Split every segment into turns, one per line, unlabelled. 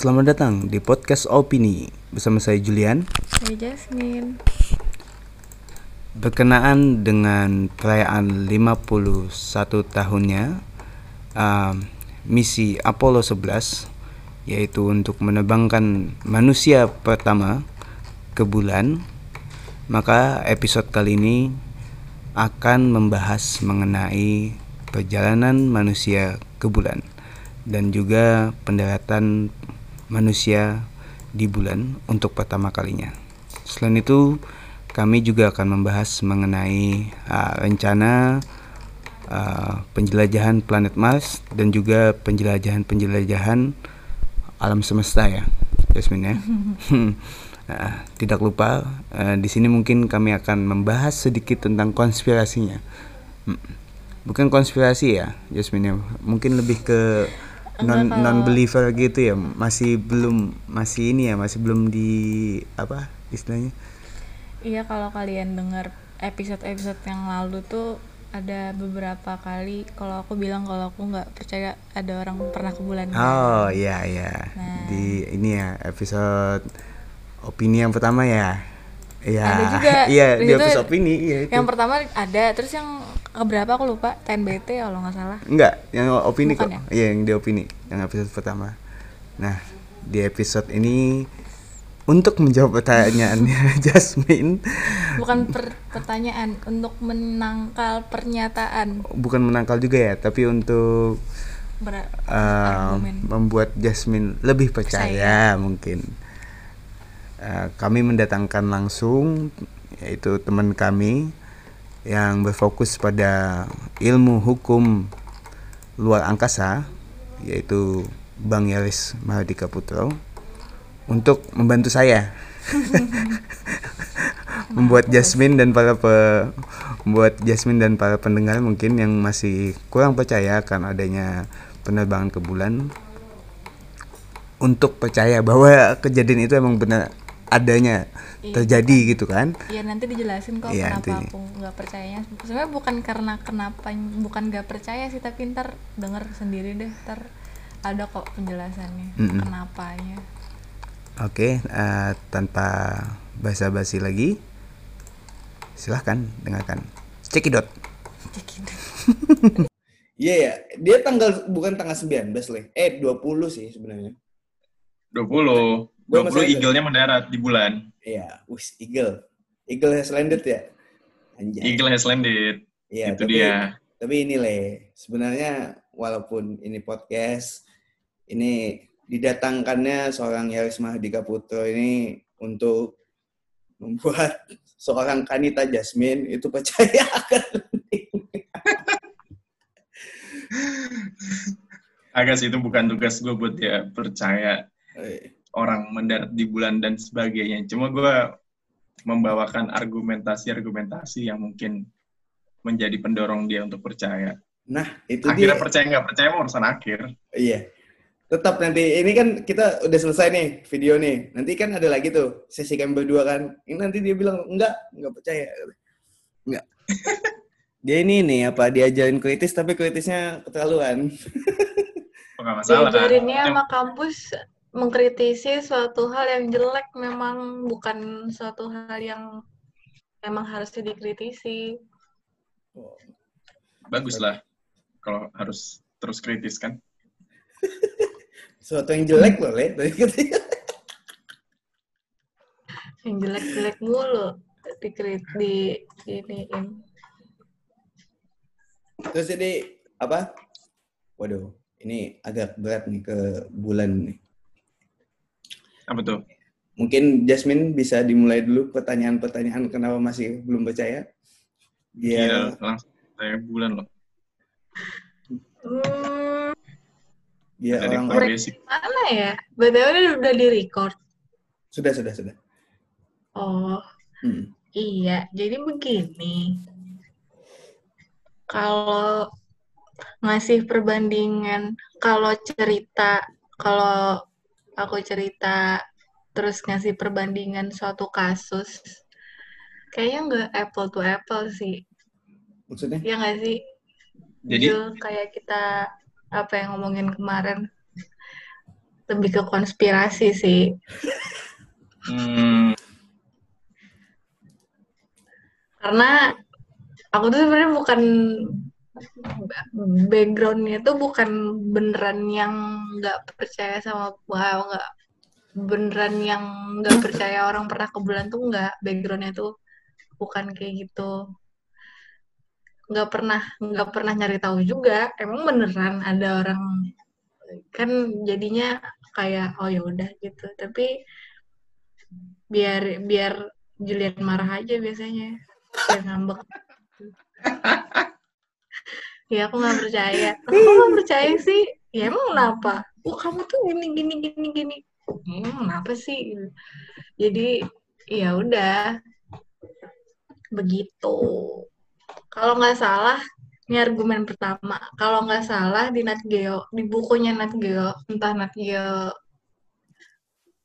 Selamat datang di podcast Opini bersama saya Julian.
Saya Jasmine.
Berkenaan dengan perayaan 51 tahunnya um, misi Apollo 11 yaitu untuk menerbangkan manusia pertama ke bulan, maka episode kali ini akan membahas mengenai perjalanan manusia ke bulan dan juga pendaratan manusia di bulan untuk pertama kalinya. Selain itu, kami juga akan membahas mengenai uh, rencana uh, penjelajahan planet Mars dan juga penjelajahan-penjelajahan alam semesta ya, Jasmine ya. uh, tidak lupa uh, di sini mungkin kami akan membahas sedikit tentang konspirasinya. Hmm. Bukan konspirasi ya, Jasmine ya. Mungkin lebih ke non non believer gitu ya masih belum masih ini ya masih belum di apa istilahnya?
Iya kalau kalian dengar episode episode yang lalu tuh ada beberapa kali kalau aku bilang kalau aku nggak percaya ada orang pernah ke bulan
oh iya iya. Nah. di ini ya episode opini yang pertama ya Iya,
ada juga.
Iya, di episode opini. Iya,
itu. Yang pertama ada, terus yang keberapa aku lupa, TNBT kalau nggak salah.
Enggak, yang opini Bukan kok. Ya? Iya, yang di opini, yang episode pertama. Nah, di episode ini untuk menjawab pertanyaannya Jasmine.
Bukan per pertanyaan, untuk menangkal pernyataan.
Bukan menangkal juga ya, tapi untuk Ber uh, membuat Jasmine lebih percaya Saya. mungkin Eh, kami mendatangkan langsung yaitu teman kami yang berfokus pada ilmu hukum luar angkasa yaitu Bang Yaris Mahardika Putro untuk membantu saya. Membuat Jasmine dan para pe, membuat Jasmine dan para pendengar mungkin yang masih kurang percaya akan adanya penerbangan ke bulan untuk percaya bahwa kejadian itu emang benar adanya iya, terjadi kan. gitu kan
Iya nanti dijelasin kok iya, kenapa nanti. aku nggak percayanya sebenarnya bukan karena kenapa bukan nggak percaya sih tapi ntar denger sendiri deh ntar ada kok penjelasannya mm -mm. kenapanya
oke okay, uh, eh, tanpa basa-basi lagi silahkan dengarkan cekidot cekidot
Iya ya, dia tanggal bukan tanggal 19 lah. Eh 20 sih sebenarnya.
20. 20 eagle-nya mendarat di bulan.
Iya, wis eagle. Eagle has landed ya?
Anjay. Eagle has landed.
Iya, itu tapi, dia. Tapi ini le, sebenarnya walaupun ini podcast, ini didatangkannya seorang Yaris Mahadika Putra ini untuk membuat seorang Kanita Jasmine itu percaya akan
Agak sih itu bukan tugas gue buat dia percaya. Oh, iya orang mendarat di bulan dan sebagainya. Cuma gue membawakan argumentasi-argumentasi yang mungkin menjadi pendorong dia untuk percaya.
Nah, itu
Akhirnya dia. percaya nggak percaya urusan akhir.
Iya. Tetap nanti, ini kan kita udah selesai nih video nih. Nanti kan ada lagi tuh sesi kami berdua kan. Ini nanti dia bilang, enggak, enggak percaya. Enggak. dia ini nih apa, diajarin kritis tapi kritisnya keterlaluan.
Enggak masalah.
Diajarinnya sama kampus mengkritisi suatu hal yang jelek memang bukan suatu hal yang memang harusnya dikritisi.
Bagus lah kalau harus terus kritis kan.
suatu yang jelek loh, Le.
yang jelek-jelek mulu dikrit di ini.
Terus ini apa? Waduh, ini agak berat nih ke bulan nih.
Apa tuh?
Mungkin Jasmine bisa dimulai dulu pertanyaan-pertanyaan kenapa masih belum percaya.
Dia langsung saya bulan loh.
Hmm.
Dia
orang mana ya? Betul udah di record.
Sudah, sudah, sudah.
Oh. Hmm. Iya, jadi begini. Kalau ngasih perbandingan, kalau cerita, kalau aku cerita terus ngasih perbandingan suatu kasus kayaknya nggak apple to apple sih
maksudnya
ya nggak sih
jadi
Jul, kayak kita apa yang ngomongin kemarin lebih ke konspirasi sih. Hmm. Karena aku tuh sebenarnya bukan backgroundnya tuh bukan beneran yang nggak percaya sama wow nggak beneran yang nggak percaya orang pernah ke bulan tuh nggak. Backgroundnya tuh bukan kayak gitu. Nggak pernah nggak pernah nyari tahu juga. Emang beneran ada orang kan jadinya kayak oh ya udah gitu. Tapi biar biar Julian marah aja biasanya. Biar ngambek ya aku nggak percaya. Aku nggak percaya sih. Ya emang kenapa? Oh kamu tuh gini gini gini gini? Hmm, kenapa sih? Jadi ya udah. Begitu. Kalau nggak salah ini argumen pertama. Kalau nggak salah di Nat Geo di bukunya Nat Geo entah Nat Geo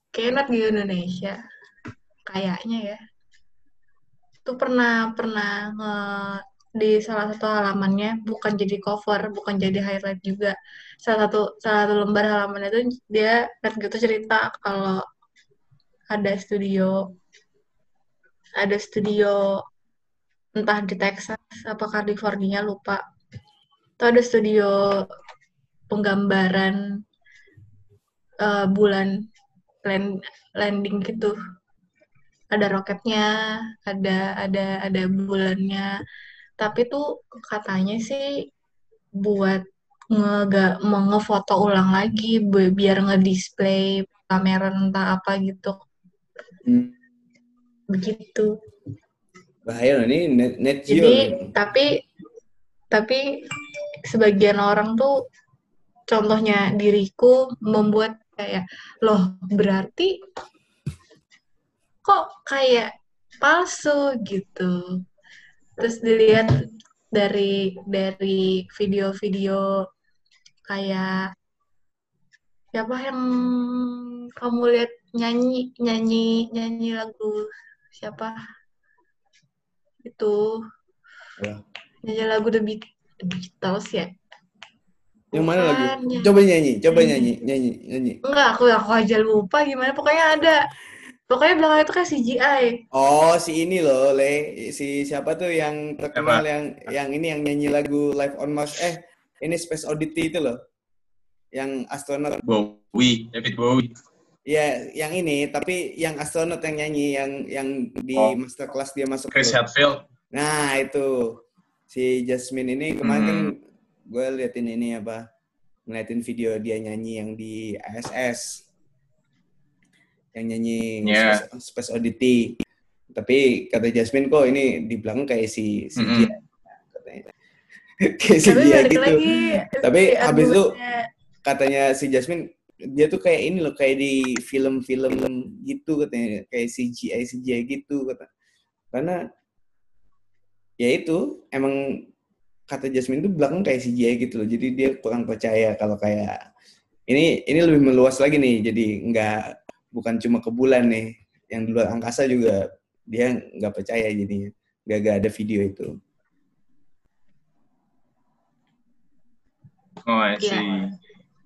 kayak Nat Geo Indonesia kayaknya ya itu pernah pernah nge di salah satu halamannya bukan jadi cover, bukan jadi highlight juga. Salah satu salah satu lembar halaman itu dia kan gitu cerita kalau ada studio ada studio entah di Texas apa California lupa. Itu ada studio penggambaran uh, bulan land, landing gitu. Ada roketnya, ada ada ada bulannya tapi tuh katanya sih buat nge mau ngefoto ulang lagi biar ngedisplay kamera entah apa gitu. Hmm. begitu.
Bahaya loh ini net, net
jadi tapi tapi sebagian orang tuh contohnya diriku membuat kayak loh berarti kok kayak palsu gitu terus dilihat dari dari video-video kayak siapa yang kamu lihat nyanyi nyanyi nyanyi lagu siapa itu ya. nyanyi lagu The, Beatles ya
yang mana lagu? Coba nyanyi, coba nyanyi, nyanyi, nyanyi.
Enggak, aku aku aja lupa gimana. Pokoknya ada Pokoknya belakang itu kan CGI.
Oh, si ini loh, Le. Si siapa tuh yang terkenal yang yang ini yang nyanyi lagu Live on Mars. Eh, ini Space Oddity itu loh. Yang astronot.
Bowie, David Bowie.
Iya, yang ini, tapi yang astronot yang nyanyi, yang yang di oh. masterclass dia masuk.
Chris Hadfield.
Nah, itu. Si Jasmine ini kemarin kan hmm. kan gue liatin ini apa, ngeliatin video dia nyanyi yang di ASS yang nyanyi yeah. Space, Space Oddity. Tapi kata Jasmine kok ini di belakang kayak si si mm -hmm. dia katanya. kayak si dia gitu. Lagi, Tapi habis itu katanya si Jasmine dia tuh kayak ini loh kayak di film-film gitu katanya kayak CGI CGI gitu kata karena ya itu emang kata Jasmine tuh belakang kayak CGI gitu loh jadi dia kurang percaya kalau kayak ini ini lebih meluas lagi nih jadi nggak bukan cuma ke bulan nih yang di luar angkasa juga dia nggak percaya jadinya. Nggak gak ada video itu.
Oh I iya. see. Ya.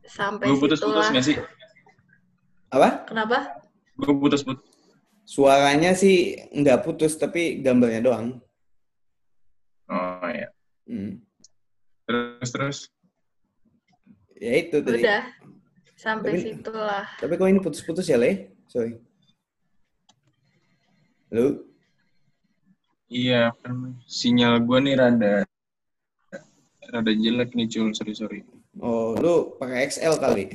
sampai
gue putus-putus nggak sih?
Apa?
Kenapa?
Gue putus-putus.
Suaranya sih nggak putus tapi gambarnya doang.
Oh ya hmm. terus terus?
Ya itu tadi.
Udah sampai tapi, situlah.
Tapi kok ini putus-putus ya, Le? Sorry. Halo?
Iya, sinyal gue nih rada rada jelek nih, Cul. Sorry, sorry.
Oh, lu pakai XL kali?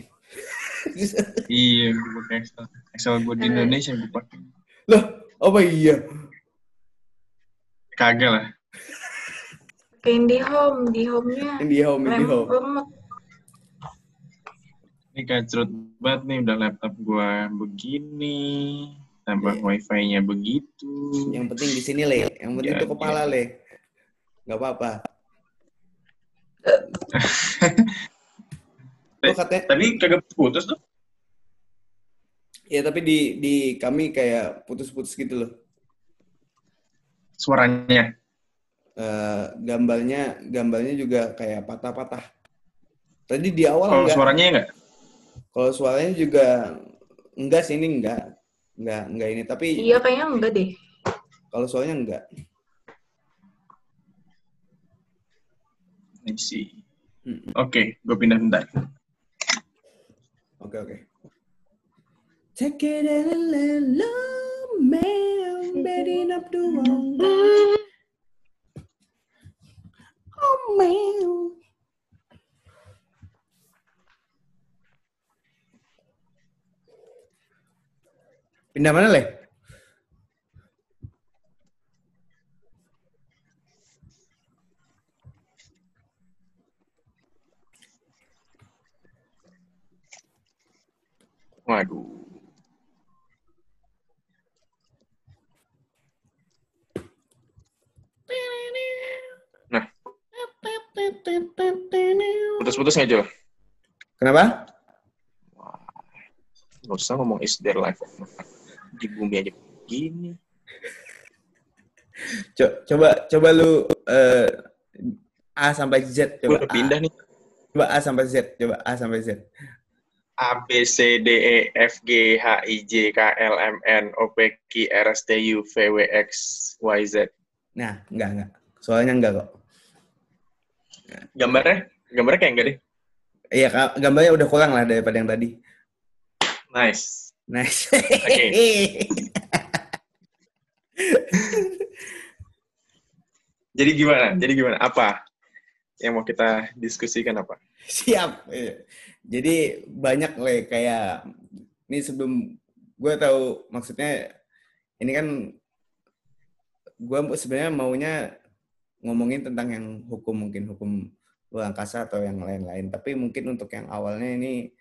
iya, gue pakai XL. XL gue di Indonesia gue pakai.
Loh, apa iya?
Kagak lah.
Indihome, di home-nya.
Indihome, Indihome
ini kacrut banget nih udah laptop gua begini tambah yeah. wifi-nya begitu.
Yang penting di sini le. Yang penting ya, itu kepala ya. le. Nggak apa-apa.
Katanya, tapi kagak putus tuh.
Ya tapi di di kami kayak putus-putus gitu loh.
Suaranya?
Uh, gambarnya gambarnya juga kayak patah-patah. Tadi di awal
oh, enggak, suaranya enggak
Kalau suaranya juga enggak sih ini enggak. Enggak, enggak ini, tapi
Iya, kayaknya enggak deh.
kalau suaranya enggak.
I see. Oke, gue pindah bentar.
Oke, oke. Take it a little man, betting up the wrong. Oh man. Pindah mana, Le?
Waduh. Nah. Putus-putus nggak?
Kenapa?
Nggak usah ngomong is there life di bumi aja gini.
Co- coba coba lu eh, A sampai Z
Gue
coba A.
pindah nih.
Coba A sampai Z, coba A sampai Z.
A B C D E F G H I J K L M N O P Q R S T U V W X Y Z.
Nah, enggak enggak. Soalnya enggak kok.
Gambarnya? Gambarnya kayak enggak deh.
Iya, gambarnya udah kurang lah daripada yang tadi.
Nice.
Nice.
Jadi gimana? Jadi gimana? Apa yang mau kita diskusikan apa?
Siap. Jadi banyak le kayak ini sebelum gue tahu maksudnya ini kan gue sebenarnya maunya ngomongin tentang yang hukum mungkin hukum luar angkasa atau yang lain-lain. Tapi mungkin untuk yang awalnya ini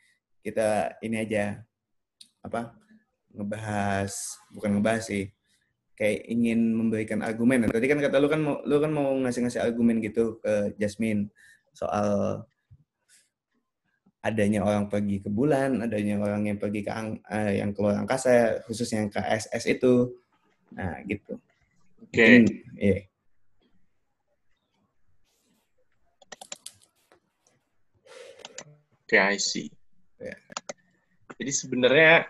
kita ini aja apa ngebahas bukan ngebahas sih kayak ingin memberikan argumen. Nah, tadi kan kata lu kan mau lu kan mau ngasih-ngasih argumen gitu ke Jasmine soal adanya orang pergi ke bulan, adanya orang yang pergi ke ang, eh, yang keluar angkasa, khususnya yang ke SS itu. Nah, gitu.
Oke.
Hmm, Iya.
Oke, I see. Jadi sebenarnya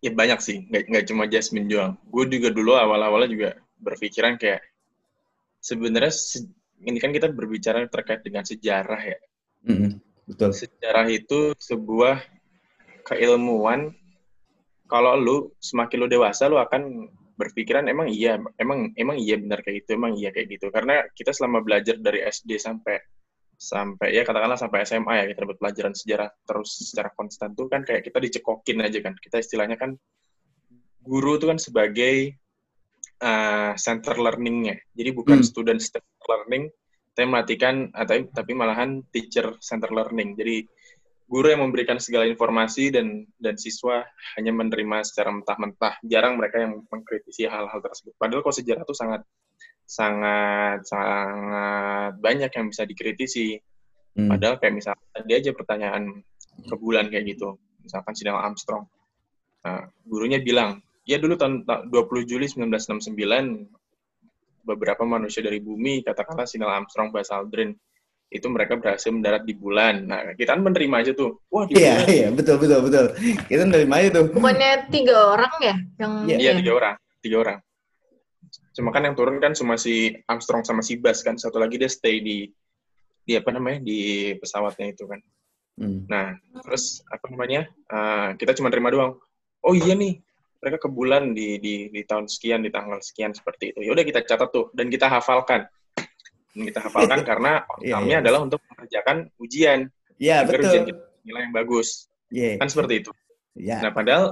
ya banyak sih, nggak nggak cuma Jasmine doang. Gue juga dulu awal-awalnya juga berpikiran kayak sebenarnya se- ini kan kita berbicara terkait dengan sejarah ya.
Mm-mm, Betul.
Sejarah itu sebuah keilmuan. Kalau lu semakin lu dewasa, lu akan berpikiran emang iya, emang emang iya benar kayak gitu, emang iya kayak gitu. Karena kita selama belajar dari SD sampai sampai ya katakanlah sampai SMA ya kita dapat pelajaran sejarah terus secara konstan tuh kan kayak kita dicekokin aja kan. Kita istilahnya kan guru itu kan sebagai uh, center learning-nya. Jadi bukan
Hmm.
student center learning, tapi melatikan atau tapi malahan teacher center learning. Jadi guru yang memberikan segala informasi dan dan siswa hanya menerima secara mentah-mentah. Jarang mereka yang mengkritisi hal-hal tersebut. Padahal kalau sejarah itu sangat sangat sangat banyak yang bisa dikritisi.
Hmm.
Padahal kayak misalnya tadi aja pertanyaan ke bulan kayak gitu. Misalkan sidang Armstrong. Nah, gurunya bilang, ya dulu tahun ta- 20 Juli 1969 beberapa manusia dari bumi, katakanlah Neil Armstrong, Buzz Aldrin, itu mereka berhasil mendarat di bulan. Nah, kita kan menerima aja tuh. Wah, di
Iya,
bulan.
iya, betul, betul, betul. Kita nerima aja tuh.
Bukannya tiga orang ya yang
Iya,
Iya,
ya?
tiga orang. Tiga orang. Cuma kan yang turun kan cuma si Armstrong sama si Buzz kan. Satu lagi dia stay di di apa namanya di pesawatnya itu kan.
Hmm.
Nah, terus apa namanya? eh, kita cuma terima doang. Oh iya nih, mereka ke bulan di di di tahun sekian, di tanggal sekian seperti itu. Ya udah kita catat tuh dan kita hafalkan. Dan kita hafalkan karena outcome-nya
iya.
adalah untuk mengerjakan ujian
Iya,
agar ujian
betul.
kita nilai yang bagus.
Iya.
Kan seperti itu.
Iya.
Nah, padahal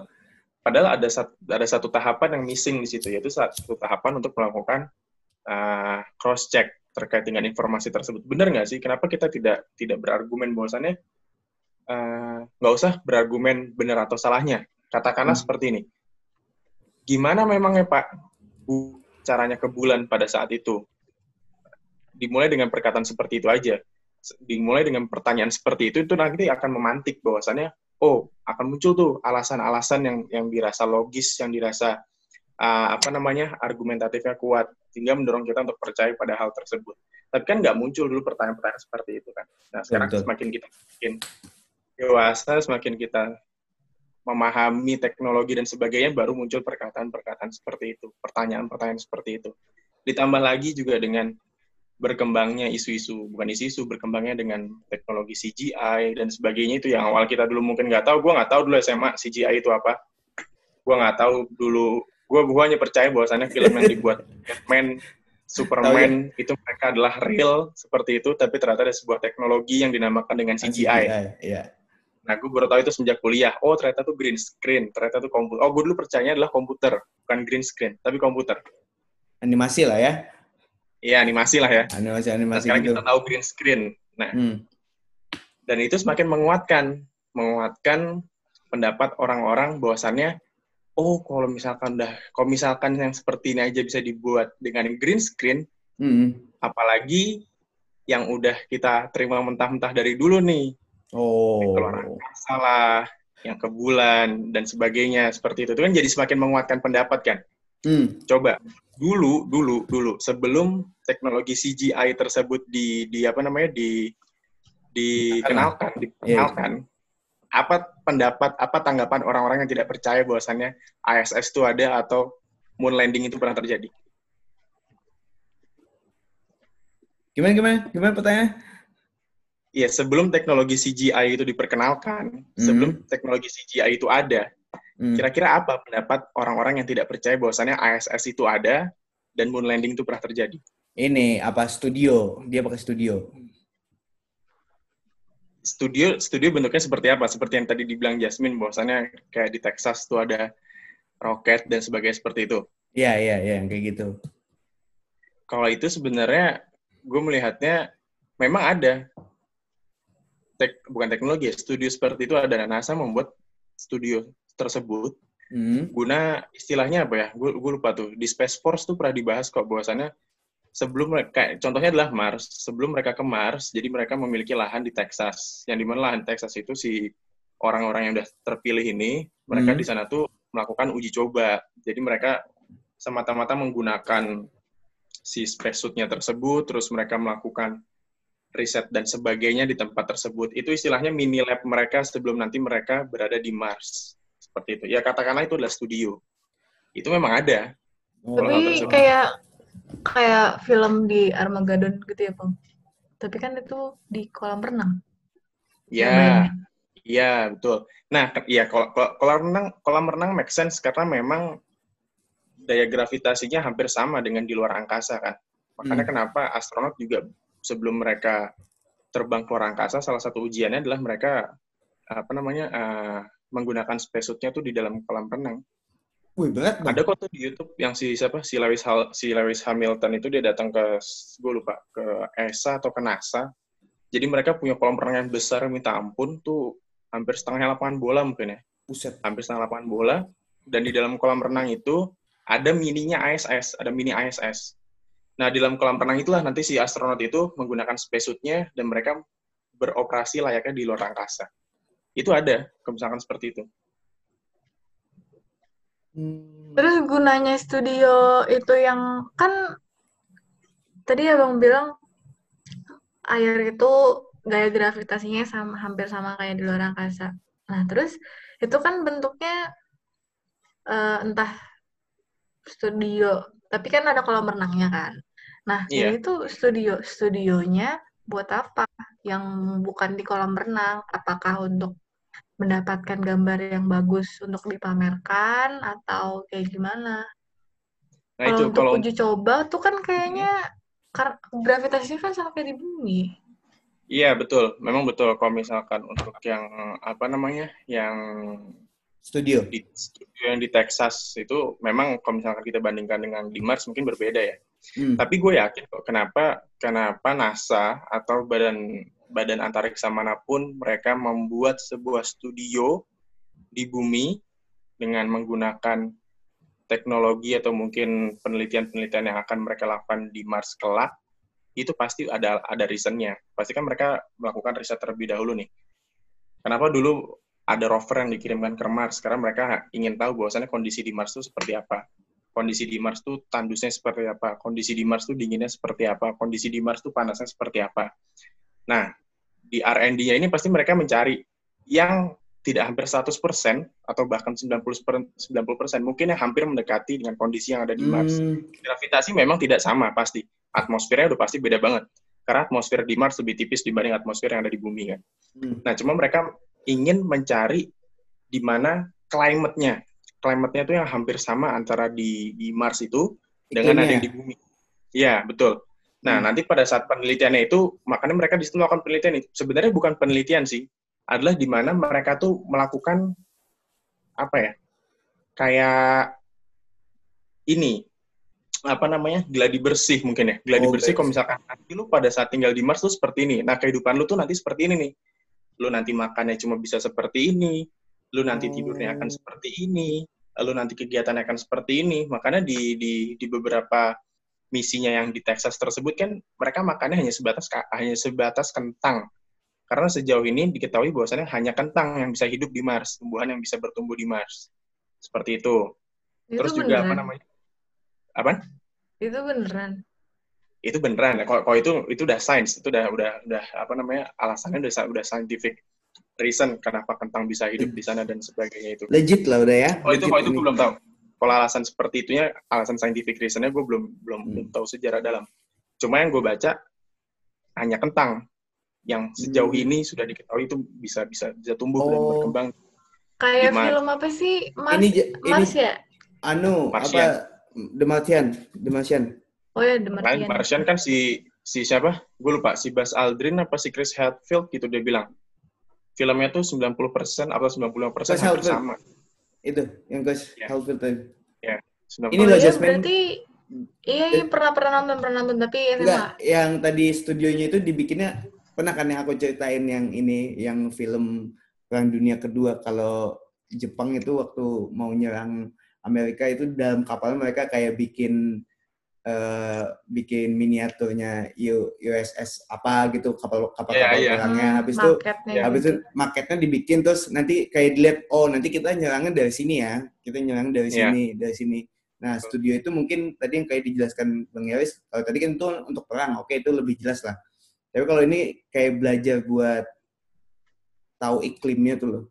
padahal ada satu, ada satu tahapan yang missing di situ yaitu satu tahapan untuk melakukan uh, cross check terkait dengan informasi tersebut. Benar nggak sih? Kenapa kita tidak tidak berargumen bahwasannya uh, nggak usah berargumen benar atau salahnya? Katakanlah
Hmm.
seperti ini. Gimana memangnya Pak bu- caranya ke bulan pada saat itu? Dimulai dengan perkataan seperti itu aja. Dimulai dengan pertanyaan seperti itu itu nanti akan memantik bahwasannya oh akan muncul tuh alasan-alasan yang yang dirasa logis, yang dirasa uh, apa namanya argumentatifnya kuat, sehingga mendorong kita untuk percaya pada hal tersebut. Tapi kan nggak muncul dulu pertanyaan-pertanyaan seperti itu kan. Nah sekarang
Betul.
semakin kita makin dewasa, semakin kita memahami teknologi dan sebagainya, baru muncul perkataan-perkataan seperti itu, pertanyaan-pertanyaan seperti itu. Ditambah lagi juga dengan berkembangnya isu-isu, bukan isu-isu, berkembangnya dengan teknologi CGI dan sebagainya itu yang awal kita dulu mungkin nggak tahu, gue nggak tahu dulu SMA CGI itu apa. Gue nggak tahu dulu, gue gue hanya percaya bahwasannya film yang dibuat Batman, Superman ya? itu mereka adalah real seperti itu, tapi ternyata ada sebuah teknologi yang dinamakan dengan CGI. CGI yeah. Nah, gue baru tahu itu sejak kuliah. Oh, ternyata itu green screen, ternyata itu komputer. Oh, gue dulu percaya adalah komputer, bukan green screen, tapi komputer.
Animasi lah ya.
Iya animasi lah ya.
Animasi animasi. Nah,
sekarang gitu. kita tahu green screen. Nah, hmm. dan itu semakin menguatkan, menguatkan pendapat orang-orang bahwasannya, oh kalau misalkan dah, kalau misalkan yang seperti ini aja bisa dibuat dengan green screen, hmm. apalagi yang udah kita terima mentah-mentah dari dulu nih.
Oh.
Kalau salah, yang ke bulan dan sebagainya seperti itu, itu kan jadi semakin menguatkan pendapat kan. Hmm. Coba dulu dulu dulu sebelum teknologi CGI tersebut di di apa namanya di dikenalkan iya. dikenalkan yeah. apa pendapat apa tanggapan orang-orang yang tidak percaya bahwasannya ISS itu ada atau moon landing itu pernah terjadi
gimana gimana gimana pertanyaan
Iya, sebelum teknologi CGI itu diperkenalkan, mm. sebelum teknologi CGI itu ada, Hmm. Kira-kira apa pendapat orang-orang yang tidak percaya bahwasannya ISS itu ada dan moon landing itu pernah terjadi?
Ini apa studio? Dia pakai studio.
Studio studio bentuknya seperti apa? Seperti yang tadi dibilang Jasmine bahwasannya kayak di Texas tuh ada roket dan sebagainya seperti itu.
Iya, iya, iya, kayak gitu.
Kalau itu sebenarnya gue melihatnya memang ada tek, bukan teknologi ya, studio seperti itu ada NASA membuat studio tersebut hmm. guna istilahnya apa ya? Gue lupa tuh. Di Space Force tuh pernah dibahas kok bahwasannya sebelum mereka contohnya adalah Mars. Sebelum mereka ke Mars, jadi mereka memiliki lahan di Texas. Yang di mana lahan Texas itu si orang-orang yang udah terpilih ini, mereka hmm. di sana tuh melakukan uji coba. Jadi mereka semata-mata menggunakan si spacesuitnya tersebut, terus mereka melakukan riset dan sebagainya di tempat tersebut. Itu istilahnya mini lab mereka sebelum nanti mereka berada di Mars seperti itu. Ya katakanlah itu adalah studio. Itu memang ada.
Tapi kayak kayak film di Armageddon gitu ya, Bang. Tapi kan itu di kolam renang.
Iya. Iya, betul. Nah, iya kalau kolam renang kolam renang make sense karena memang daya gravitasinya hampir sama dengan di luar angkasa kan. Makanya hmm. kenapa astronot juga sebelum mereka terbang ke luar angkasa salah satu ujiannya adalah mereka apa namanya uh, menggunakan spacesuitnya tuh di dalam kolam renang.
Wih, berat
Ada kok tuh di YouTube yang si siapa si Lewis Hal, si Lewis Hamilton itu dia datang ke gue lupa ke ESA atau ke NASA. Jadi mereka punya kolam renang yang besar minta ampun tuh hampir setengah lapangan bola mungkin ya.
Buset.
Hampir setengah lapangan bola dan di dalam kolam renang itu ada mininya ISS, ada mini ISS. Nah, di dalam kolam renang itulah nanti si astronot itu menggunakan spacesuitnya dan mereka beroperasi layaknya di luar angkasa. Itu ada, misalkan seperti itu.
Hmm. Terus gunanya studio itu yang kan tadi abang bilang air itu gaya gravitasinya sama hampir sama kayak di luar angkasa. Nah terus itu kan bentuknya uh, entah studio, tapi kan ada kolam renangnya kan. Nah yeah. ini tuh studio studionya buat apa? Yang bukan di kolam renang? Apakah untuk mendapatkan gambar yang bagus untuk dipamerkan atau kayak gimana? Nah, kalau untuk kalau... uji coba tuh kan kayaknya karena gravitasinya kan sampai di bumi.
Iya betul, memang betul. Kalau misalkan untuk yang apa namanya, yang
studio
di studio yang di Texas itu memang kalau misalkan kita bandingkan dengan di Mars mungkin berbeda ya. Hmm. Tapi gue yakin kok kenapa kenapa NASA atau badan badan antariksa mana pun mereka membuat sebuah studio di bumi dengan menggunakan teknologi atau mungkin penelitian-penelitian yang akan mereka lakukan di Mars kelak itu pasti ada ada reasonnya. Pasti kan mereka melakukan riset terlebih dahulu nih. Kenapa dulu ada rover yang dikirimkan ke Mars? Karena mereka ingin tahu bahwasannya kondisi di Mars itu seperti apa. Kondisi di Mars itu tandusnya seperti apa. Kondisi di Mars itu dinginnya seperti apa. Kondisi di Mars itu panasnya seperti apa. Nah, di R&D-nya ini pasti mereka mencari yang tidak hampir 100% atau bahkan 90 90% mungkin yang hampir mendekati dengan kondisi yang ada di Mars. Hmm. Gravitasi memang tidak sama pasti. Atmosfernya udah pasti beda banget. Karena atmosfer di Mars lebih tipis dibanding atmosfer yang ada di bumi kan. Hmm. Nah, cuma mereka ingin mencari di mana climate-nya. Climate-nya itu yang hampir sama antara di di Mars itu dengan ada yang di bumi. Iya, betul. Nah, hmm. nanti pada saat penelitiannya itu, makanya mereka di situ melakukan penelitian itu. Sebenarnya bukan penelitian sih, adalah di mana mereka tuh melakukan apa ya kayak ini apa namanya gladi bersih mungkin ya gladi oh, bersih kalau misalkan nanti lu pada saat tinggal di Mars tuh seperti ini nah kehidupan lu tuh nanti seperti ini nih lu nanti makannya cuma bisa seperti ini lu nanti oh. tidurnya akan seperti ini lu nanti kegiatannya akan seperti ini makanya di di di beberapa misinya yang di Texas tersebut kan mereka makannya hanya sebatas hanya sebatas kentang karena sejauh ini diketahui bahwasannya hanya kentang yang bisa hidup di Mars, tumbuhan yang bisa bertumbuh di Mars. Seperti itu. itu Terus beneran. juga apa namanya? Apa?
Itu beneran.
Itu beneran. Kalau, kalau itu itu udah sains, itu udah udah udah apa namanya? alasannya udah udah scientific reason kenapa kentang bisa hidup di sana dan sebagainya itu.
Legit lah udah ya.
Kalau itu kalau itu belum tahu. Kalau alasan seperti itunya, alasan scientific reasonnya gue belum belum hmm. belum tahu sejarah dalam. Cuma yang gue baca hanya kentang yang sejauh hmm. ini sudah diketahui itu bisa bisa bisa tumbuh oh. dan berkembang.
Kayak film apa sih? Mars, ini, Mars ya?
Anu, Martian. apa? The Martian, The Martian.
Oh ya, The Martian.
Lain Martian kan si si siapa? Gue lupa, si Buzz Aldrin apa si Chris Hadfield gitu dia bilang. Filmnya tuh 90% atau 95% persen sama.
Itu, yang Chris yeah. Tadi.
Ya,
yeah, Ini loh, Jasmine. Berarti Iya, iya pernah pernah nonton pernah nonton tapi
Enggak, yang tadi studionya itu dibikinnya pernah kan yang aku ceritain yang ini yang film perang dunia kedua kalau Jepang itu waktu mau nyerang Amerika itu dalam kapal mereka kayak bikin uh, bikin miniaturnya USS apa gitu kapal kapal yeah, kapal yeah. perangnya habis itu habis itu maketnya dibikin terus nanti kayak dilihat oh nanti kita nyerangnya dari sini ya kita nyerang dari yeah. sini dari sini nah studio itu mungkin tadi yang kayak dijelaskan bang Yaris kalau tadi kan itu untuk perang oke itu lebih jelas lah tapi kalau ini kayak belajar buat tahu iklimnya tuh loh.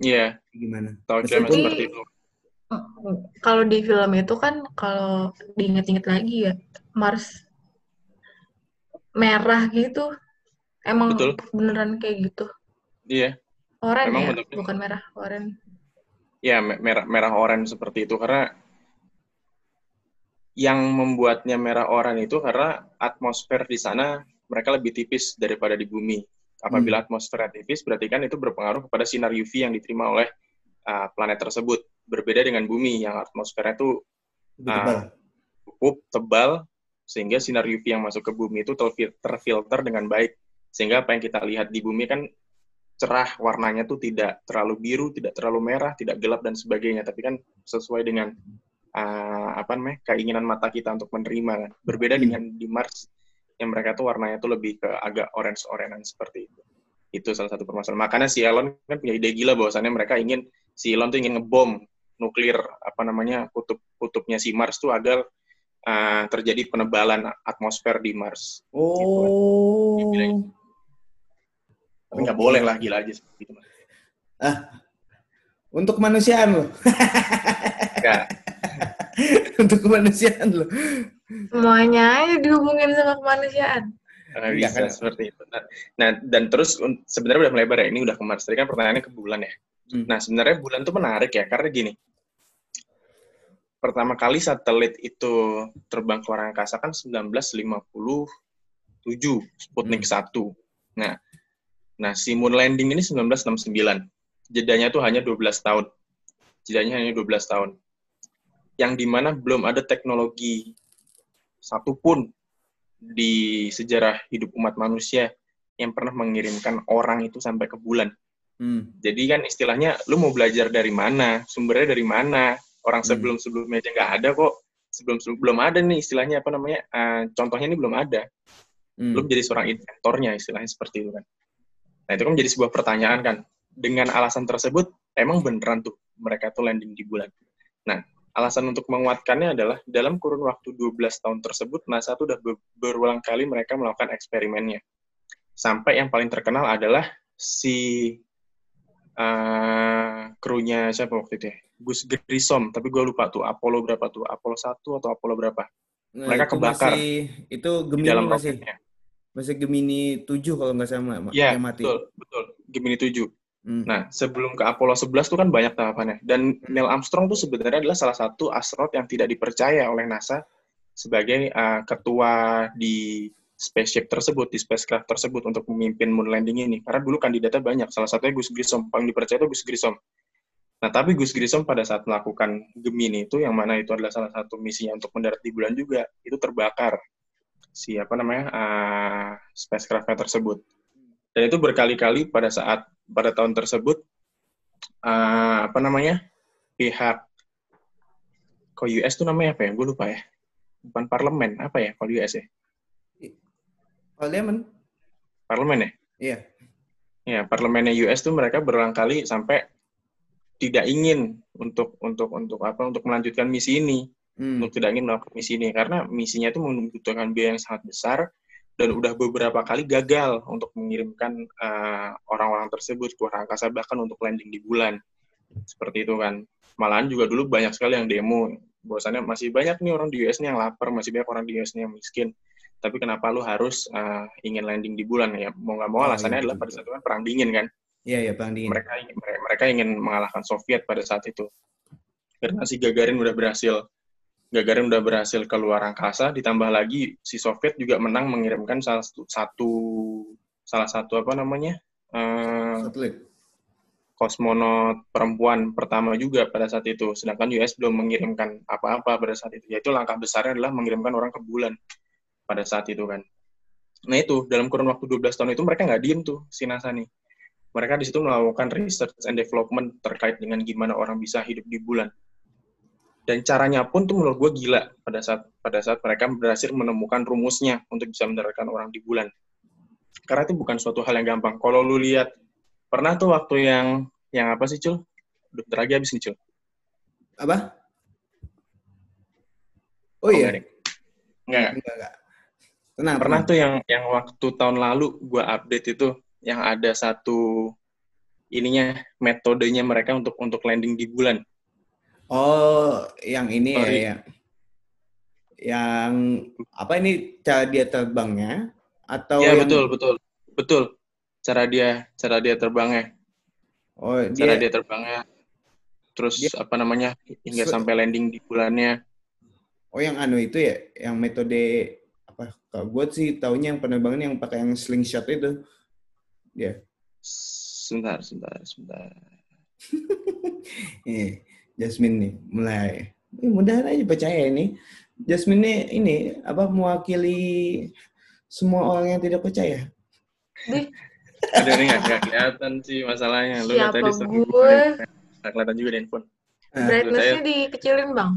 Iya.
Yeah. Gimana?
Tahu iklimnya seperti itu.
Kalau di film itu kan kalau diinget-inget lagi ya Mars merah gitu. Emang Betul. beneran kayak gitu.
Iya.
Oren Emang ya, bener -bener. bukan merah, oren.
Iya, merah merah oren seperti itu karena yang membuatnya merah oren itu karena atmosfer di sana mereka lebih tipis daripada di bumi. Apabila hmm. atmosfer tipis, berarti kan itu berpengaruh kepada sinar UV yang diterima oleh uh, planet tersebut. Berbeda dengan bumi yang atmosfernya itu uh, cukup tebal, sehingga sinar UV yang masuk ke bumi itu terfilter dengan baik. Sehingga apa yang kita lihat di bumi kan cerah, warnanya tuh tidak terlalu biru, tidak terlalu merah, tidak gelap dan sebagainya. Tapi kan sesuai dengan uh, apa namanya keinginan mata kita untuk menerima kan. Berbeda hmm. dengan di Mars yang mereka tuh warnanya tuh lebih ke agak orange-orange seperti itu. Itu salah satu permasalahan. Makanya si Elon kan punya ide gila bahwasannya mereka ingin si Elon tuh ingin ngebom nuklir apa namanya kutub kutubnya si Mars tuh agar uh, terjadi penebalan atmosfer di Mars.
Oh. Gitu.
Tapi nggak okay. boleh lah gila aja seperti itu.
Ah, untuk kemanusiaan loh.
ya.
untuk kemanusiaan loh.
Semuanya aja dihubungin sama kemanusiaan.
Karena iya bisa kan? seperti itu. Nah, nah, dan terus sebenarnya udah melebar ya. Ini udah ke Mars. Tadi kan pertanyaannya ke bulan ya. Hmm. Nah, sebenarnya bulan tuh menarik ya. Karena gini. Pertama kali satelit itu terbang ke luar angkasa kan 1957. Sputnik hmm. 1. Nah, nah, si moon landing ini 1969. Jedanya tuh hanya 12 tahun. Jedanya hanya 12 tahun. Yang di mana belum ada teknologi satupun di sejarah hidup umat manusia yang pernah mengirimkan orang itu sampai ke bulan. Hmm. Jadi kan istilahnya, lu mau belajar dari mana, sumbernya dari mana, orang hmm. sebelum sebelumnya aja nggak ada kok, sebelum sebelum belum ada nih istilahnya apa namanya, uh, contohnya ini belum ada. Hmm. Lu menjadi seorang inventornya istilahnya seperti itu kan. Nah itu kan menjadi sebuah pertanyaan kan. Dengan alasan tersebut, emang beneran tuh mereka tuh landing di bulan. Nah Alasan untuk menguatkannya adalah dalam kurun waktu 12 tahun tersebut, NASA itu sudah berulang kali mereka melakukan eksperimennya. Sampai yang paling terkenal adalah si uh, krunya siapa waktu itu ya? Gus Grissom, tapi gue lupa tuh Apollo berapa tuh? Apollo 1 atau Apollo berapa? Nah, Mereka itu kebakar.
Masih, itu Gemini dalam masih. Roketnya. Masih Gemini 7 kalau nggak salah
ya, yang mati. betul, betul. Gemini 7. Hmm. Nah, sebelum ke Apollo 11 tuh kan banyak tahapannya. Dan Neil Armstrong tuh sebenarnya adalah salah satu astronot yang tidak dipercaya oleh NASA sebagai uh, ketua di spaceship tersebut, di spacecraft tersebut untuk memimpin moon landing ini. Karena dulu kandidatnya banyak. Salah satunya Gus Grissom. Paling dipercaya itu Gus Grissom. Nah, tapi Gus Grissom pada saat melakukan Gemini itu, yang mana itu adalah salah satu misinya untuk mendarat di bulan juga, itu terbakar. Si apa namanya, uh, spacecraft tersebut. Dan itu berkali-kali pada saat pada tahun tersebut uh, apa namanya pihak kok US tuh namanya apa ya? Gue lupa ya. Bukan parlemen apa ya kalau US ya?
Parlemen.
Parlemen ya?
Iya.
Ya, parlemennya US tuh mereka berulang kali sampai tidak ingin untuk untuk untuk apa untuk melanjutkan misi ini hmm. untuk tidak ingin melakukan misi ini karena misinya itu membutuhkan biaya yang sangat besar dan udah beberapa kali gagal untuk mengirimkan eh, orang-orang tersebut ke luar angkasa bahkan untuk landing di bulan seperti itu kan malahan juga dulu banyak sekali yang demo bahwasannya masih banyak nih orang di US nih yang lapar masih banyak orang di US nih yang miskin tapi kenapa lu harus uh, ingin landing di bulan ya? Mau nggak mau oh, alasannya iya, adalah pada saat itu kan perang dingin kan?
Iya iya perang dingin.
Mereka mereka ingin mengalahkan Soviet pada saat itu. Karena si Gagarin udah berhasil. Gagarin udah berhasil keluar angkasa, ditambah lagi si Soviet juga menang mengirimkan salah satu, satu salah satu apa namanya uh, kosmonot perempuan pertama juga pada saat itu. Sedangkan US belum mengirimkan apa-apa pada saat itu. Yaitu langkah besarnya adalah mengirimkan orang ke bulan pada saat itu kan. Nah itu dalam kurun waktu 12 tahun itu mereka nggak diem tuh si NASA nih. Mereka di situ melakukan research and development terkait dengan gimana orang bisa hidup di bulan. Dan caranya pun tuh menurut gue gila pada saat pada saat mereka berhasil menemukan rumusnya untuk bisa mendaratkan orang di bulan. Karena itu bukan suatu hal yang gampang. Kalau lu lihat pernah tuh waktu yang yang apa sih cul? Udah lagi habis nih cul.
Apa? Oh, oh iya.
enggak enggak, enggak, enggak. Tenang, pernah tenang. tuh yang yang waktu tahun lalu gue update itu yang ada satu ininya metodenya mereka untuk untuk landing di bulan
Oh, yang ini ya, ya. Yang apa ini cara dia terbangnya atau
Ya, yang... betul, betul. Betul. Cara dia cara dia terbangnya. Oh, cara dia, dia terbangnya. Terus dia... apa namanya? hingga so... sampai landing di bulannya.
Oh, yang anu itu ya, yang metode apa? Kalau gue sih tahunya yang penerbangan yang pakai yang slingshot itu. Dia.
Sebentar, sebentar, sebentar.
Iya. Jasmine nih mulai eh, mudahan aja percaya ini Jasmine nih ini apa mewakili semua orang yang tidak percaya.
Ada nih nggak kelihatan sih masalahnya.
Lu Siapa tadi gue?
Nggak kelihatan juga di handphone.
Ah. Brightness-nya dikecilin bang.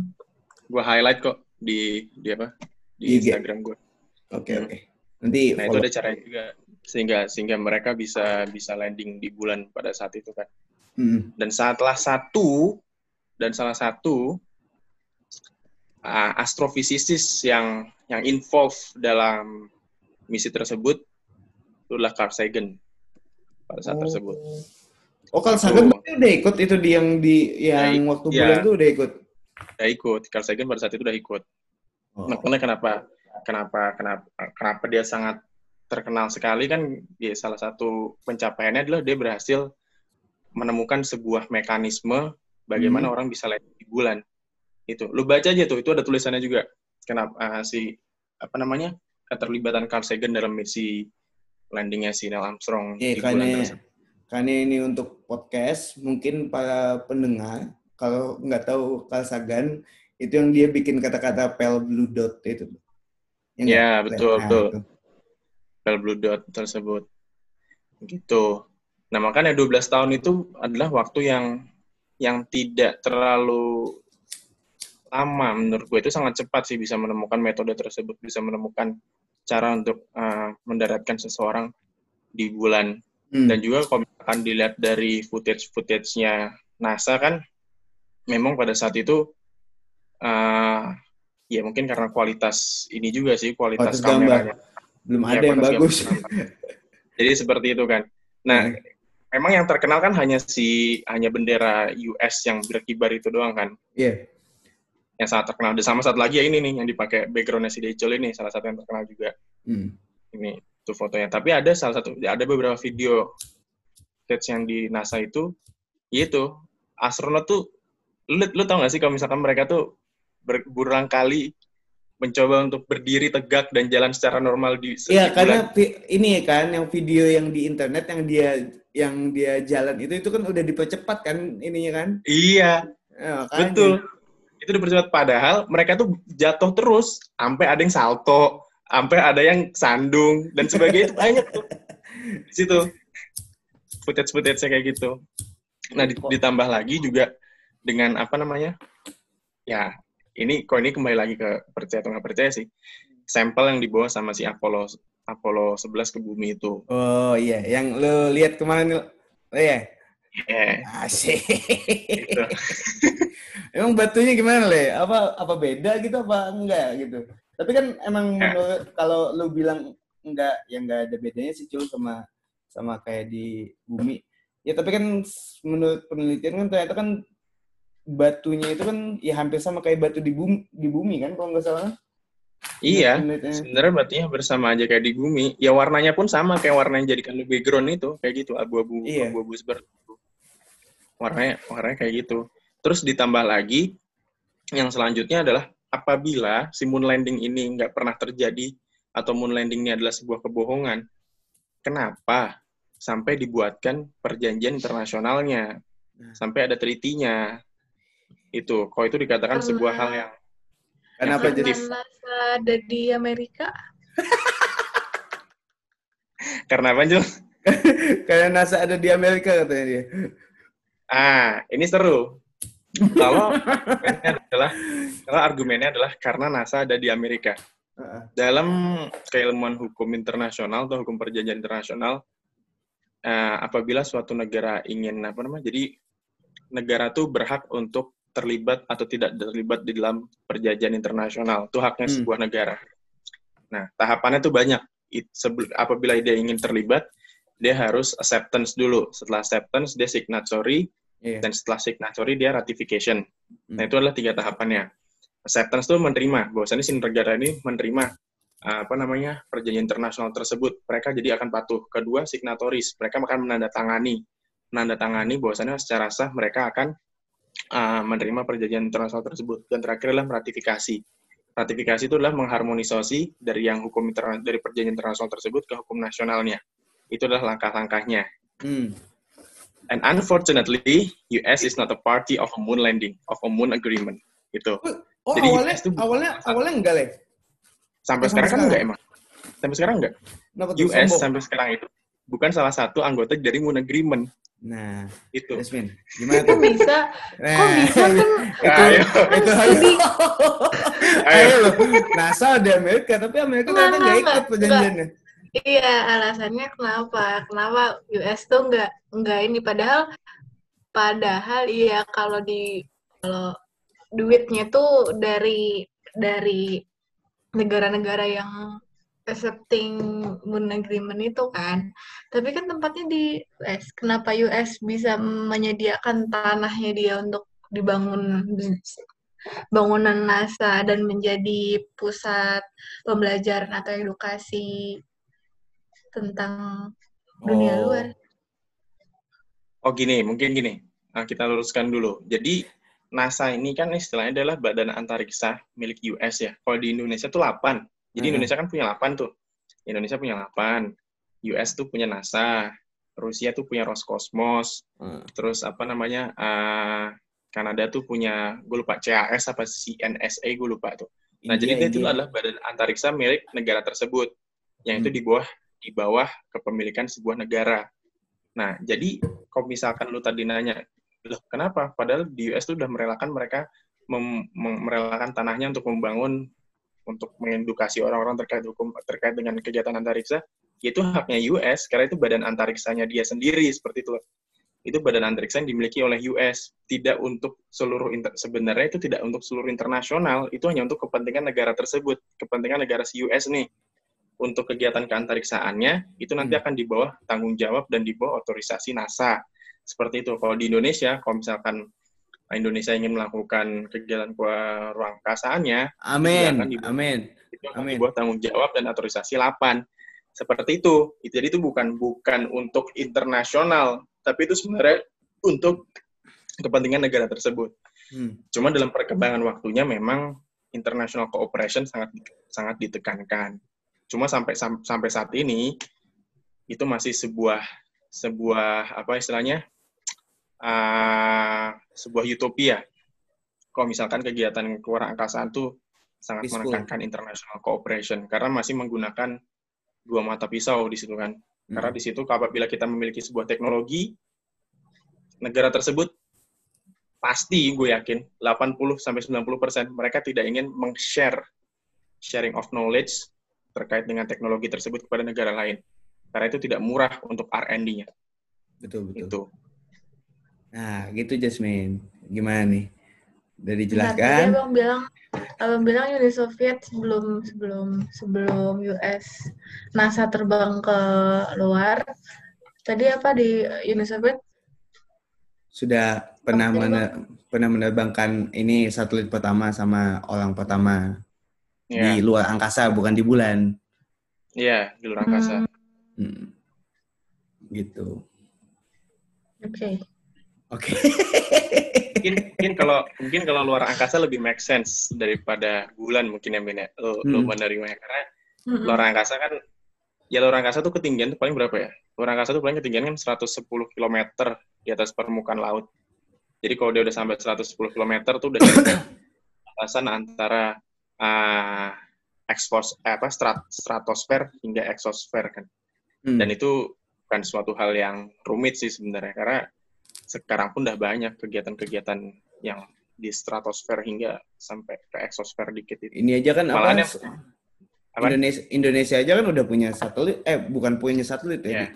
Gue highlight kok di di apa di IG. Instagram gue.
Oke okay, oke. Okay. Nanti.
Nah follow. itu ada caranya juga sehingga sehingga mereka bisa bisa landing di bulan pada saat itu kan. Hmm. Dan setelah satu dan salah satu uh, astrofisikis yang yang involve dalam misi tersebut itulah Carl Sagan pada saat oh. tersebut.
Oh, Carl Sagan itu, udah ikut itu di yang di yang ya, waktu ya, bulan itu udah ikut.
Udah ikut. Carl Sagan pada saat itu udah ikut. Oh. Makanya kenapa kenapa kenapa kenapa dia sangat terkenal sekali kan ya salah satu pencapaiannya adalah dia berhasil menemukan sebuah mekanisme bagaimana hmm. orang bisa landing di bulan itu lu baca aja tuh itu ada tulisannya juga kenapa uh, si apa namanya keterlibatan Carl Sagan dalam misi landingnya si Neil Armstrong
yeah, di karena, bulan tersebut. Karena ini untuk podcast, mungkin para pendengar kalau nggak tahu Carl Sagan itu yang dia bikin kata-kata pale blue dot itu.
Ya, ya betul nah, betul. Itu. Pale blue dot tersebut. Gitu. Nah, makanya 12 tahun itu adalah waktu yang yang tidak terlalu lama menurut gue itu sangat cepat sih bisa menemukan metode tersebut bisa menemukan cara untuk uh, mendaratkan seseorang di bulan hmm. dan juga kalau misalkan dilihat dari footage footage-nya NASA kan memang pada saat itu uh, ya mungkin karena kualitas ini juga sih kualitas, kualitas kameranya
belum ya, ada yang bagus
jadi seperti itu kan nah hmm memang yang terkenal kan hanya si hanya bendera US yang berkibar itu doang kan.
Iya. Yeah.
Yang sangat terkenal. Dan sama satu lagi ya ini nih yang dipakai backgroundnya si Dejol ini salah satu yang terkenal juga.
Hmm.
Ini tuh fotonya. Tapi ada salah satu ada beberapa video footage yang di NASA itu yaitu astronot tuh lu, lu tau gak sih kalau misalkan mereka tuh berulang kali mencoba untuk berdiri tegak dan jalan secara normal di
Iya, karena ini kan yang video yang di internet yang dia yang dia jalan itu itu kan udah dipercepat kan ininya kan?
Iya. Ya, betul. Itu dipercepat padahal mereka tuh jatuh terus sampai ada yang salto, sampai ada yang sandung dan sebagainya itu banyak tuh. Di situ. Footage-footage kayak gitu. Nah, ditambah lagi juga dengan apa namanya? Ya, ini kok ini kembali lagi ke percaya atau nggak percaya sih? Sampel yang dibawa sama si Apollo Apollo 11 ke bumi itu.
Oh iya. Yang lo lihat kemarin oh, iya.
Yeah.
asik. Gitu. emang batunya gimana le? Apa apa beda gitu apa enggak gitu? Tapi kan emang yeah. kalau lo bilang enggak yang enggak ada bedanya sih cuma sama sama kayak di bumi. Ya tapi kan menurut penelitian kan ternyata kan batunya itu kan ya hampir sama kayak batu di bumi, di bumi kan kalau nggak salah.
Iya, sebenarnya batunya bersama aja kayak di bumi. Ya warnanya pun sama kayak warna yang jadikan background itu, kayak gitu abu-abu iya. abu-abu seperti itu. Warnanya warnanya kayak gitu. Terus ditambah lagi yang selanjutnya adalah apabila si moon landing ini nggak pernah terjadi atau moon landing ini adalah sebuah kebohongan, kenapa sampai dibuatkan perjanjian internasionalnya? Nah. Sampai ada treaty-nya itu kok itu dikatakan karena, sebuah hal yang
kenapa jadi? NASA ada di Amerika?
Karena apa Jul?
karena NASA ada di Amerika katanya dia.
Ah ini seru. Kalau argumennya adalah kalau argumennya adalah karena NASA ada di Amerika. Dalam keilmuan hukum internasional atau hukum perjanjian internasional uh, apabila suatu negara ingin apa namanya jadi negara tuh berhak untuk terlibat atau tidak terlibat di dalam perjanjian internasional. Itu haknya hmm. sebuah negara. Nah, tahapannya tuh banyak. It, apabila dia ingin terlibat, dia harus acceptance dulu. Setelah acceptance, dia signatory, yeah. dan setelah signatory, dia ratification. Hmm. Nah, itu adalah tiga tahapannya. Acceptance itu menerima, bahwasannya si negara ini menerima apa namanya perjanjian internasional tersebut. Mereka jadi akan patuh. Kedua, signatories. Mereka akan menandatangani. Menandatangani bahwasannya secara sah mereka akan uh, menerima perjanjian internasional tersebut. Dan terakhir adalah ratifikasi. Ratifikasi itu adalah mengharmonisasi dari yang hukum dari perjanjian internasional tersebut ke hukum nasionalnya. Itu adalah langkah-langkahnya.
Hmm.
And unfortunately, US is not a party of a moon landing, of a moon agreement. Itu.
Oh, Jadi awalnya, US itu awalnya, awalnya enggak, Le?
Sampai, sekarang, kan enggak emang. Sampai sekarang enggak. US sampai sekarang itu bukan salah satu anggota dari Moon Agreement.
Nah,
itu.
Yasmin, gimana
tuh? Kok bisa? Nah, kok bisa kan?
Itu, ayo, itu harus. ayo loh. NASA di Amerika, tapi Amerika ternyata nggak ikut perjanjiannya.
Iya, alasannya kenapa? Kenapa US tuh nggak nggak ini? Padahal, padahal iya kalau di kalau duitnya tuh dari dari negara-negara yang accepting moon agreement itu kan. Tapi kan tempatnya di US. Kenapa US bisa menyediakan tanahnya dia untuk dibangun bangunan NASA dan menjadi pusat pembelajaran atau edukasi tentang dunia oh. luar.
Oh gini, mungkin gini. Nah, kita luruskan dulu. Jadi NASA ini kan istilahnya adalah badan antariksa milik US ya. Kalau di Indonesia tuh 8 jadi hmm. Indonesia kan punya 8 tuh. Indonesia punya 8. US tuh punya NASA. Rusia tuh punya Roskosmos. Hmm. Terus apa namanya? Uh, Kanada tuh punya, gue lupa CAS apa CNSA, gue lupa tuh. Nah, India, jadi itu adalah badan antariksa milik negara tersebut. Yang hmm. itu di bawah di bawah kepemilikan sebuah negara. Nah, jadi kalau misalkan lu tadi nanya, loh kenapa? Padahal di US tuh udah merelakan mereka mem merelakan tanahnya untuk membangun untuk mengedukasi orang-orang terkait hukum terkait dengan kegiatan antariksa, itu haknya US karena itu badan antariksanya dia sendiri seperti itu. Itu badan antariksa yang dimiliki oleh US, tidak untuk seluruh inter, sebenarnya itu tidak untuk seluruh internasional, itu hanya untuk kepentingan negara tersebut, kepentingan negara si US nih. untuk kegiatan keantariksaannya itu nanti hmm. akan di bawah tanggung jawab dan di bawah otorisasi NASA. Seperti itu. Kalau di Indonesia, kalau misalkan Indonesia ingin melakukan kegiatan ke ruang angkasaannya,
amin, akan amin,
itu akan di bawah tanggung jawab dan otorisasi 8. Seperti itu. Jadi itu bukan bukan untuk internasional, tapi itu sebenarnya untuk kepentingan negara tersebut. Hmm. Cuma dalam perkembangan waktunya memang international cooperation sangat sangat ditekankan. Cuma sampai sampai saat ini itu masih sebuah sebuah apa istilahnya uh, sebuah utopia. Kalau misalkan kegiatan keluar angkasa itu sangat Peaceful. menekankan international cooperation karena masih menggunakan dua mata pisau di situ kan. Hmm. Karena di situ apabila kita memiliki sebuah teknologi negara tersebut pasti gue yakin 80 sampai 90 persen mereka tidak ingin meng-share sharing of knowledge terkait dengan teknologi tersebut kepada negara lain. Karena itu tidak murah untuk R&D-nya.
Betul, betul. Itu. Nah, gitu Jasmine. Gimana nih? Udah dijelaskan?
Nah, abang bilang, abang bilang Uni Soviet sebelum sebelum sebelum US NASA terbang ke luar. Tadi apa di Uni Soviet?
Sudah pernah mener, pernah menerbangkan ini satelit pertama sama orang pertama yeah. di luar angkasa bukan di bulan.
Iya, yeah, di luar angkasa.
Hmm. Gitu.
Oke. Okay.
Oke. Okay.
mungkin mungkin kalau mungkin kalau luar angkasa lebih make sense daripada bulan mungkin ya Min ya. Lo, hmm. lo menerima karena hmm. luar angkasa kan ya luar angkasa tuh ketinggian tuh paling berapa ya? Luar angkasa tuh paling ketinggian kan 110 km di atas permukaan laut. Jadi kalau dia udah sampai 110 km tuh udah batasan antara uh, ekspos eh, apa strat, stratosfer hingga eksosfer kan. Hmm. Dan itu bukan suatu hal yang rumit sih sebenarnya karena sekarang pun udah banyak kegiatan-kegiatan yang di stratosfer hingga sampai ke eksosfer dikit itu.
Ini aja kan apa, apa? Indonesia Indonesia aja kan udah punya satelit eh bukan punya satelit ya. Yeah.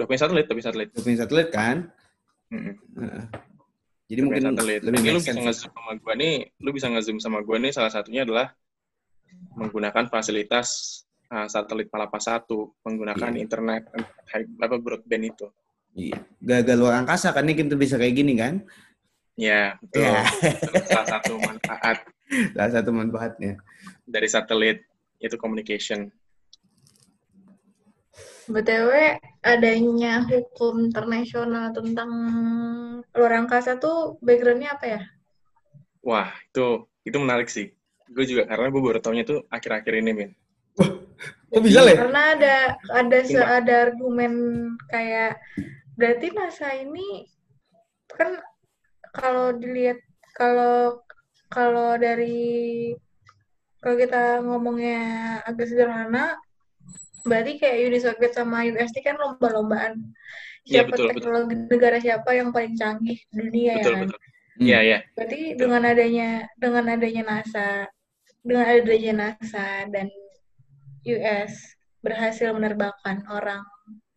Udah punya satelit tapi satelit.
Udah punya satelit kan?
Mm -hmm.
jadi mungkin
satelit. lebih lu bisa nge-zoom sama gua nih, lu bisa nge-zoom sama gua nih salah satunya adalah menggunakan fasilitas uh, satelit Palapa 1, menggunakan yeah. internet apa broadband itu.
Iya. Gagal luar angkasa kan ini kita bisa kayak gini kan?
Ya, betul. Yeah. salah satu manfaat.
salah satu manfaatnya.
Dari satelit itu communication.
BTW adanya hukum internasional tentang luar angkasa tuh backgroundnya apa ya?
Wah, itu itu menarik sih. Gue juga karena gue baru tahunya tuh akhir-akhir ini, Min.
Kok bisa lah?
Karena ada ada se ada argumen kayak berarti masa ini kan kalau dilihat kalau kalau dari kalau kita ngomongnya agak sederhana berarti kayak Uni Soviet sama USD kan lomba-lombaan
iya,
siapa ya, betul, teknologi betul. negara siapa yang paling canggih di dunia
betul,
ya kan?
Betul. Iya, iya.
Berarti betul. dengan adanya dengan adanya NASA, dengan adanya NASA dan US berhasil menerbangkan orang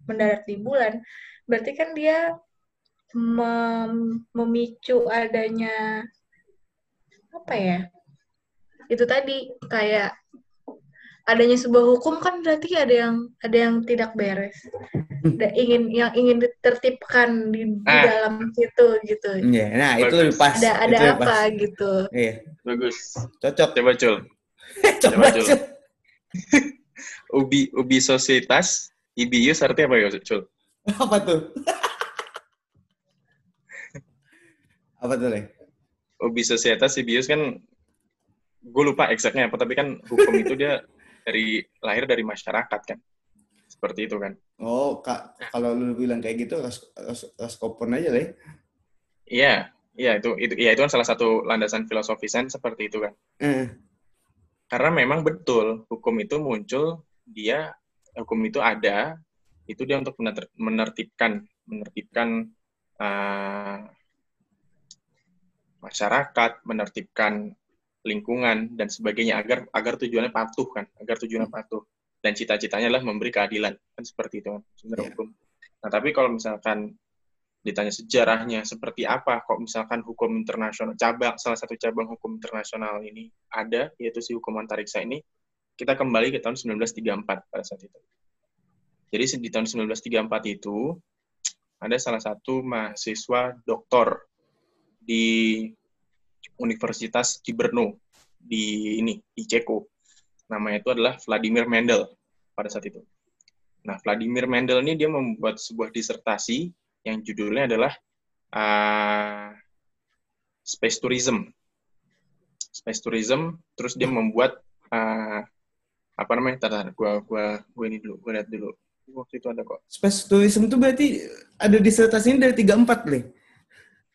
mendarat di bulan, berarti kan dia mem memicu adanya apa ya? Itu tadi kayak adanya sebuah hukum kan berarti ada yang ada yang tidak beres ada ingin yang ingin ditertibkan di, di ah. dalam situ gitu
yeah, nah Bagus. itu lebih pas
ada ada
itu
apa pas. gitu
iya
Bagus
cocok
coba cul
coba cul
ubi ubi sosietas ibius artinya apa ya cul
apa tuh? Apa tuh le?
Ubi sosietas ibius kan gue lupa exactnya apa tapi kan hukum itu dia dari lahir dari masyarakat kan. Seperti itu kan.
Oh kak kalau lu bilang kayak gitu ras, ras, raskopon aja deh
iya iya itu itu iya itu kan salah satu landasan filosofisan seperti itu kan. Mm. Karena memang betul hukum itu muncul dia hukum itu ada itu dia untuk menertibkan menertibkan uh, masyarakat menertibkan lingkungan dan sebagainya agar agar tujuannya patuh kan agar tujuannya hmm. patuh dan cita-citanya adalah memberi keadilan kan seperti itu kan sebenarnya yeah. hukum nah tapi kalau misalkan ditanya sejarahnya seperti apa kok misalkan hukum internasional cabang salah satu cabang hukum internasional ini ada yaitu si hukum antariksa ini kita kembali ke tahun 1934 pada saat itu. Jadi di tahun 1934 itu ada salah satu mahasiswa doktor di Universitas di Brno di ini di Ceko. Namanya itu adalah Vladimir Mendel pada saat itu. Nah, Vladimir Mendel ini dia membuat sebuah disertasi yang judulnya adalah uh, Space Tourism. Space Tourism, terus dia membuat uh, apa namanya? Tadar, gua gua gua ini dulu, gua lihat dulu. Waktu itu ada kok.
Space Tourism itu berarti ada disertasi ini dari 34, Le.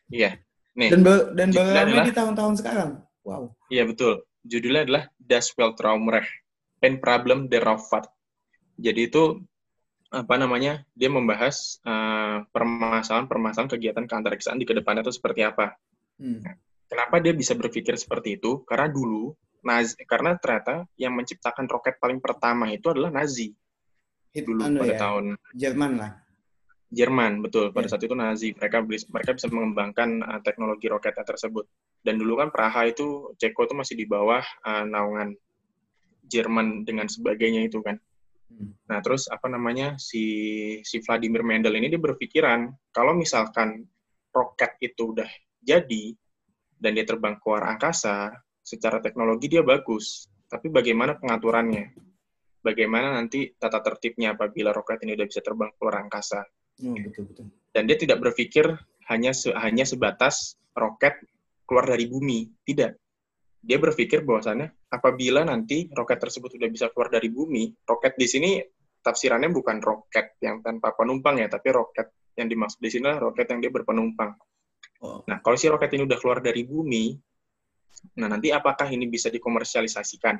Iya.
Nih. Dan dan baru adalah, di tahun-tahun sekarang. Wow.
Iya, betul. Judulnya adalah Das Weltraumrecht. Pen Problem der Raumfahrt. Jadi itu apa namanya dia membahas permasalahan-permasalahan uh, kegiatan keantariksaan di ke depannya itu seperti apa. Hmm. Nah, kenapa dia bisa berpikir seperti itu? Karena dulu Nazi, karena ternyata yang menciptakan roket paling pertama itu adalah Nazi.
Itu dulu anu pada ya, tahun Jerman lah.
Jerman betul pada yeah. saat itu Nazi mereka mereka bisa mengembangkan uh, teknologi roketnya tersebut dan dulu kan Praha itu Ceko itu masih di bawah uh, naungan Jerman dengan sebagainya itu kan. Nah, terus apa namanya si si Vladimir Mendel ini dia berpikiran kalau misalkan roket itu udah jadi dan dia terbang ke luar angkasa, secara teknologi dia bagus, tapi bagaimana pengaturannya? Bagaimana nanti tata tertibnya apabila roket ini udah bisa terbang ke luar angkasa?
Oh, betul betul.
Dan dia tidak berpikir hanya se hanya sebatas roket keluar dari bumi, tidak dia berpikir bahwasannya apabila nanti roket tersebut sudah bisa keluar dari bumi, roket di sini tafsirannya bukan roket yang tanpa penumpang ya, tapi roket yang dimaksud di sini adalah roket yang dia berpenumpang. Oh. Nah, kalau si roket ini udah keluar dari bumi, nah nanti apakah ini bisa dikomersialisasikan?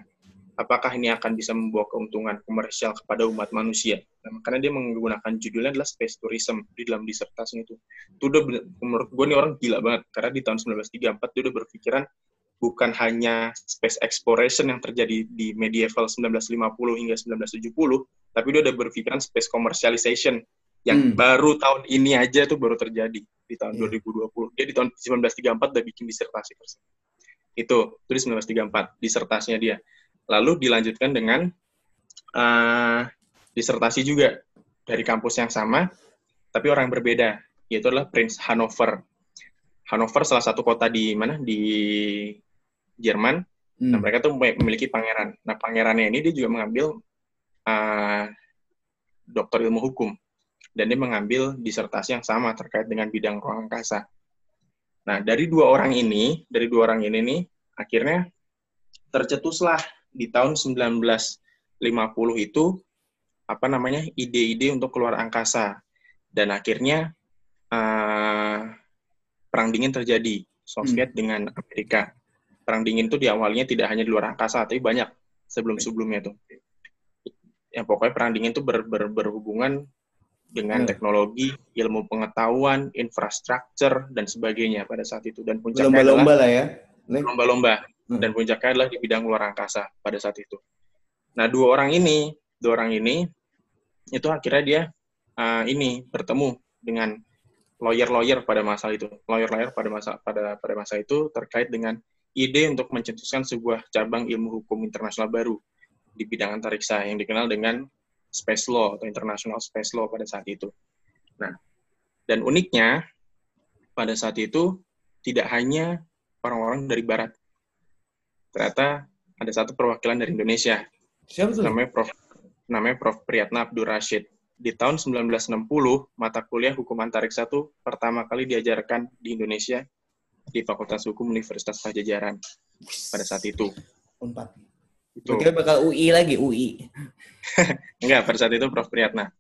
Apakah ini akan bisa membawa keuntungan komersial kepada umat manusia? Nah, makanya dia menggunakan judulnya adalah space tourism di dalam disertasinya itu. Itu udah menurut gue nih orang gila banget karena di tahun 1934 dia udah berpikiran bukan hanya space exploration yang terjadi di medieval 1950 hingga 1970, tapi dia udah berpikiran space commercialization yang hmm. baru tahun ini aja tuh baru terjadi di tahun yeah. 2020. Dia di tahun 1934 udah bikin disertasi tersebut. Itu, itu di 1934, disertasinya dia. Lalu dilanjutkan dengan uh, disertasi juga dari kampus yang sama, tapi orang yang berbeda, yaitu adalah Prince Hanover. Hanover salah satu kota di mana di Jerman. Hmm. Nah, mereka tuh memiliki pangeran. Nah, pangerannya ini dia juga mengambil uh, dokter ilmu hukum dan dia mengambil disertasi yang sama terkait dengan bidang ruang angkasa. Nah, dari dua orang ini, dari dua orang ini nih, akhirnya tercetuslah di tahun 1950 itu apa namanya ide-ide untuk keluar angkasa dan akhirnya uh, perang dingin terjadi Soviet hmm. dengan Amerika perang dingin itu di awalnya tidak hanya di luar angkasa, tapi banyak sebelum-sebelumnya itu. Yang pokoknya perang dingin itu ber, ber, berhubungan dengan hmm. teknologi, ilmu pengetahuan, infrastruktur dan sebagainya pada saat itu. Dan puncaknya
lomba-lomba lah ya.
Lomba-lomba. Hmm. Dan puncaknya adalah di bidang luar angkasa pada saat itu. Nah, dua orang ini, dua orang ini itu akhirnya dia uh, ini bertemu dengan lawyer-lawyer pada masa itu. Lawyer-lawyer pada masa pada pada masa itu terkait dengan ide untuk mencetuskan sebuah cabang ilmu hukum internasional baru di bidang antariksa yang dikenal dengan space law atau international space law pada saat itu. Nah, dan uniknya pada saat itu tidak hanya orang-orang dari barat. Ternyata ada satu perwakilan dari Indonesia.
Siapa itu?
Namanya Prof. Namanya Prof. Priyatna Abdur Rashid. Di tahun 1960, mata kuliah hukum antariksa itu pertama kali diajarkan di Indonesia di Fakultas Hukum Universitas Pajajaran pada saat itu.
Unpad. Itu. Kira bakal UI lagi, UI.
Enggak, pada saat itu Prof. Priyatna.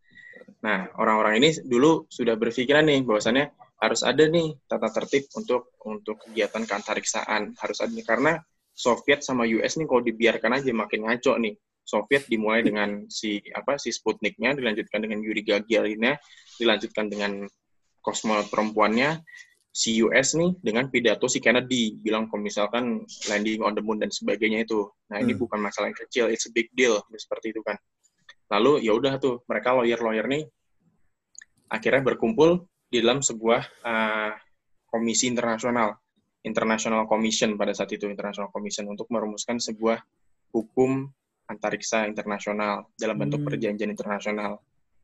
Nah, orang-orang ini dulu sudah berpikiran nih bahwasannya harus ada nih tata tertib untuk untuk kegiatan keantariksaan. Harus ada nih karena Soviet sama US nih kalau dibiarkan aja makin ngaco nih. Soviet dimulai dengan si apa si Sputniknya, dilanjutkan dengan Yuri Gagarinnya, dilanjutkan dengan kosmonot perempuannya, si US nih dengan pidato si Kennedy bilang kalau misalkan landing on the moon dan sebagainya itu. Nah, ini hmm. bukan masalah yang kecil, it's a big deal seperti itu kan. Lalu ya udah tuh mereka lawyer-lawyer nih akhirnya berkumpul di dalam sebuah uh, komisi internasional, International Commission pada saat itu International Commission untuk merumuskan sebuah hukum antariksa internasional dalam bentuk hmm. perjanjian internasional.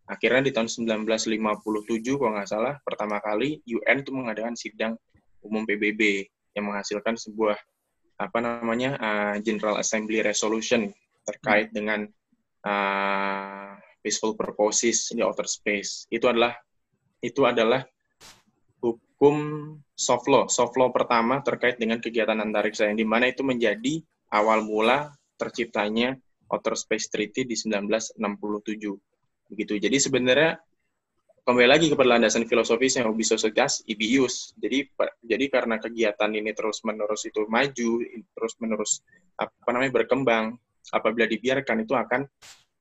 Akhirnya di tahun 1957 kalau nggak salah pertama kali UN itu mengadakan sidang umum PBB yang menghasilkan sebuah apa namanya uh, General Assembly Resolution terkait hmm. dengan uh, peaceful purposes di outer space. Itu adalah itu adalah hukum soft law, soft law pertama terkait dengan kegiatan antariksa yang di mana itu menjadi awal mula terciptanya Outer Space Treaty di 1967. Begitu. Jadi sebenarnya kembali lagi kepada landasan filosofisnya ubi societas ibius. Jadi jadi karena kegiatan ini terus-menerus itu maju, terus-menerus apa namanya berkembang, apabila dibiarkan itu akan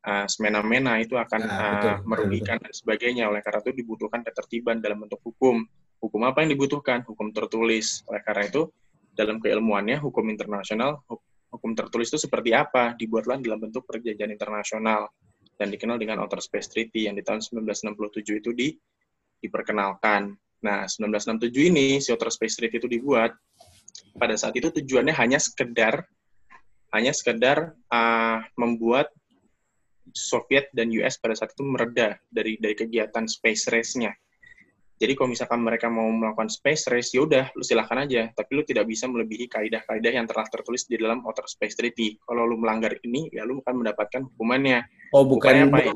uh, semena-mena, itu akan nah, betul, uh, merugikan betul, betul. dan sebagainya. Oleh karena itu dibutuhkan ketertiban dalam bentuk hukum. Hukum apa yang dibutuhkan? Hukum tertulis. Oleh karena itu dalam keilmuannya hukum internasional hukum tertulis itu seperti apa dibuatlah dalam bentuk perjanjian internasional dan dikenal dengan Outer Space Treaty yang di tahun 1967 itu di, diperkenalkan. Nah, 1967 ini si Outer Space Treaty itu dibuat pada saat itu tujuannya hanya sekedar hanya sekedar uh, membuat Soviet dan US pada saat itu mereda dari dari kegiatan space race-nya. Jadi kalau misalkan mereka mau melakukan space race, ya udah, lu silahkan aja. Tapi lu tidak bisa melebihi kaidah-kaidah yang telah tertulis di dalam Outer Space Treaty. Kalau lu melanggar ini, ya lu akan mendapatkan hukumannya.
Oh, bukan apa ya?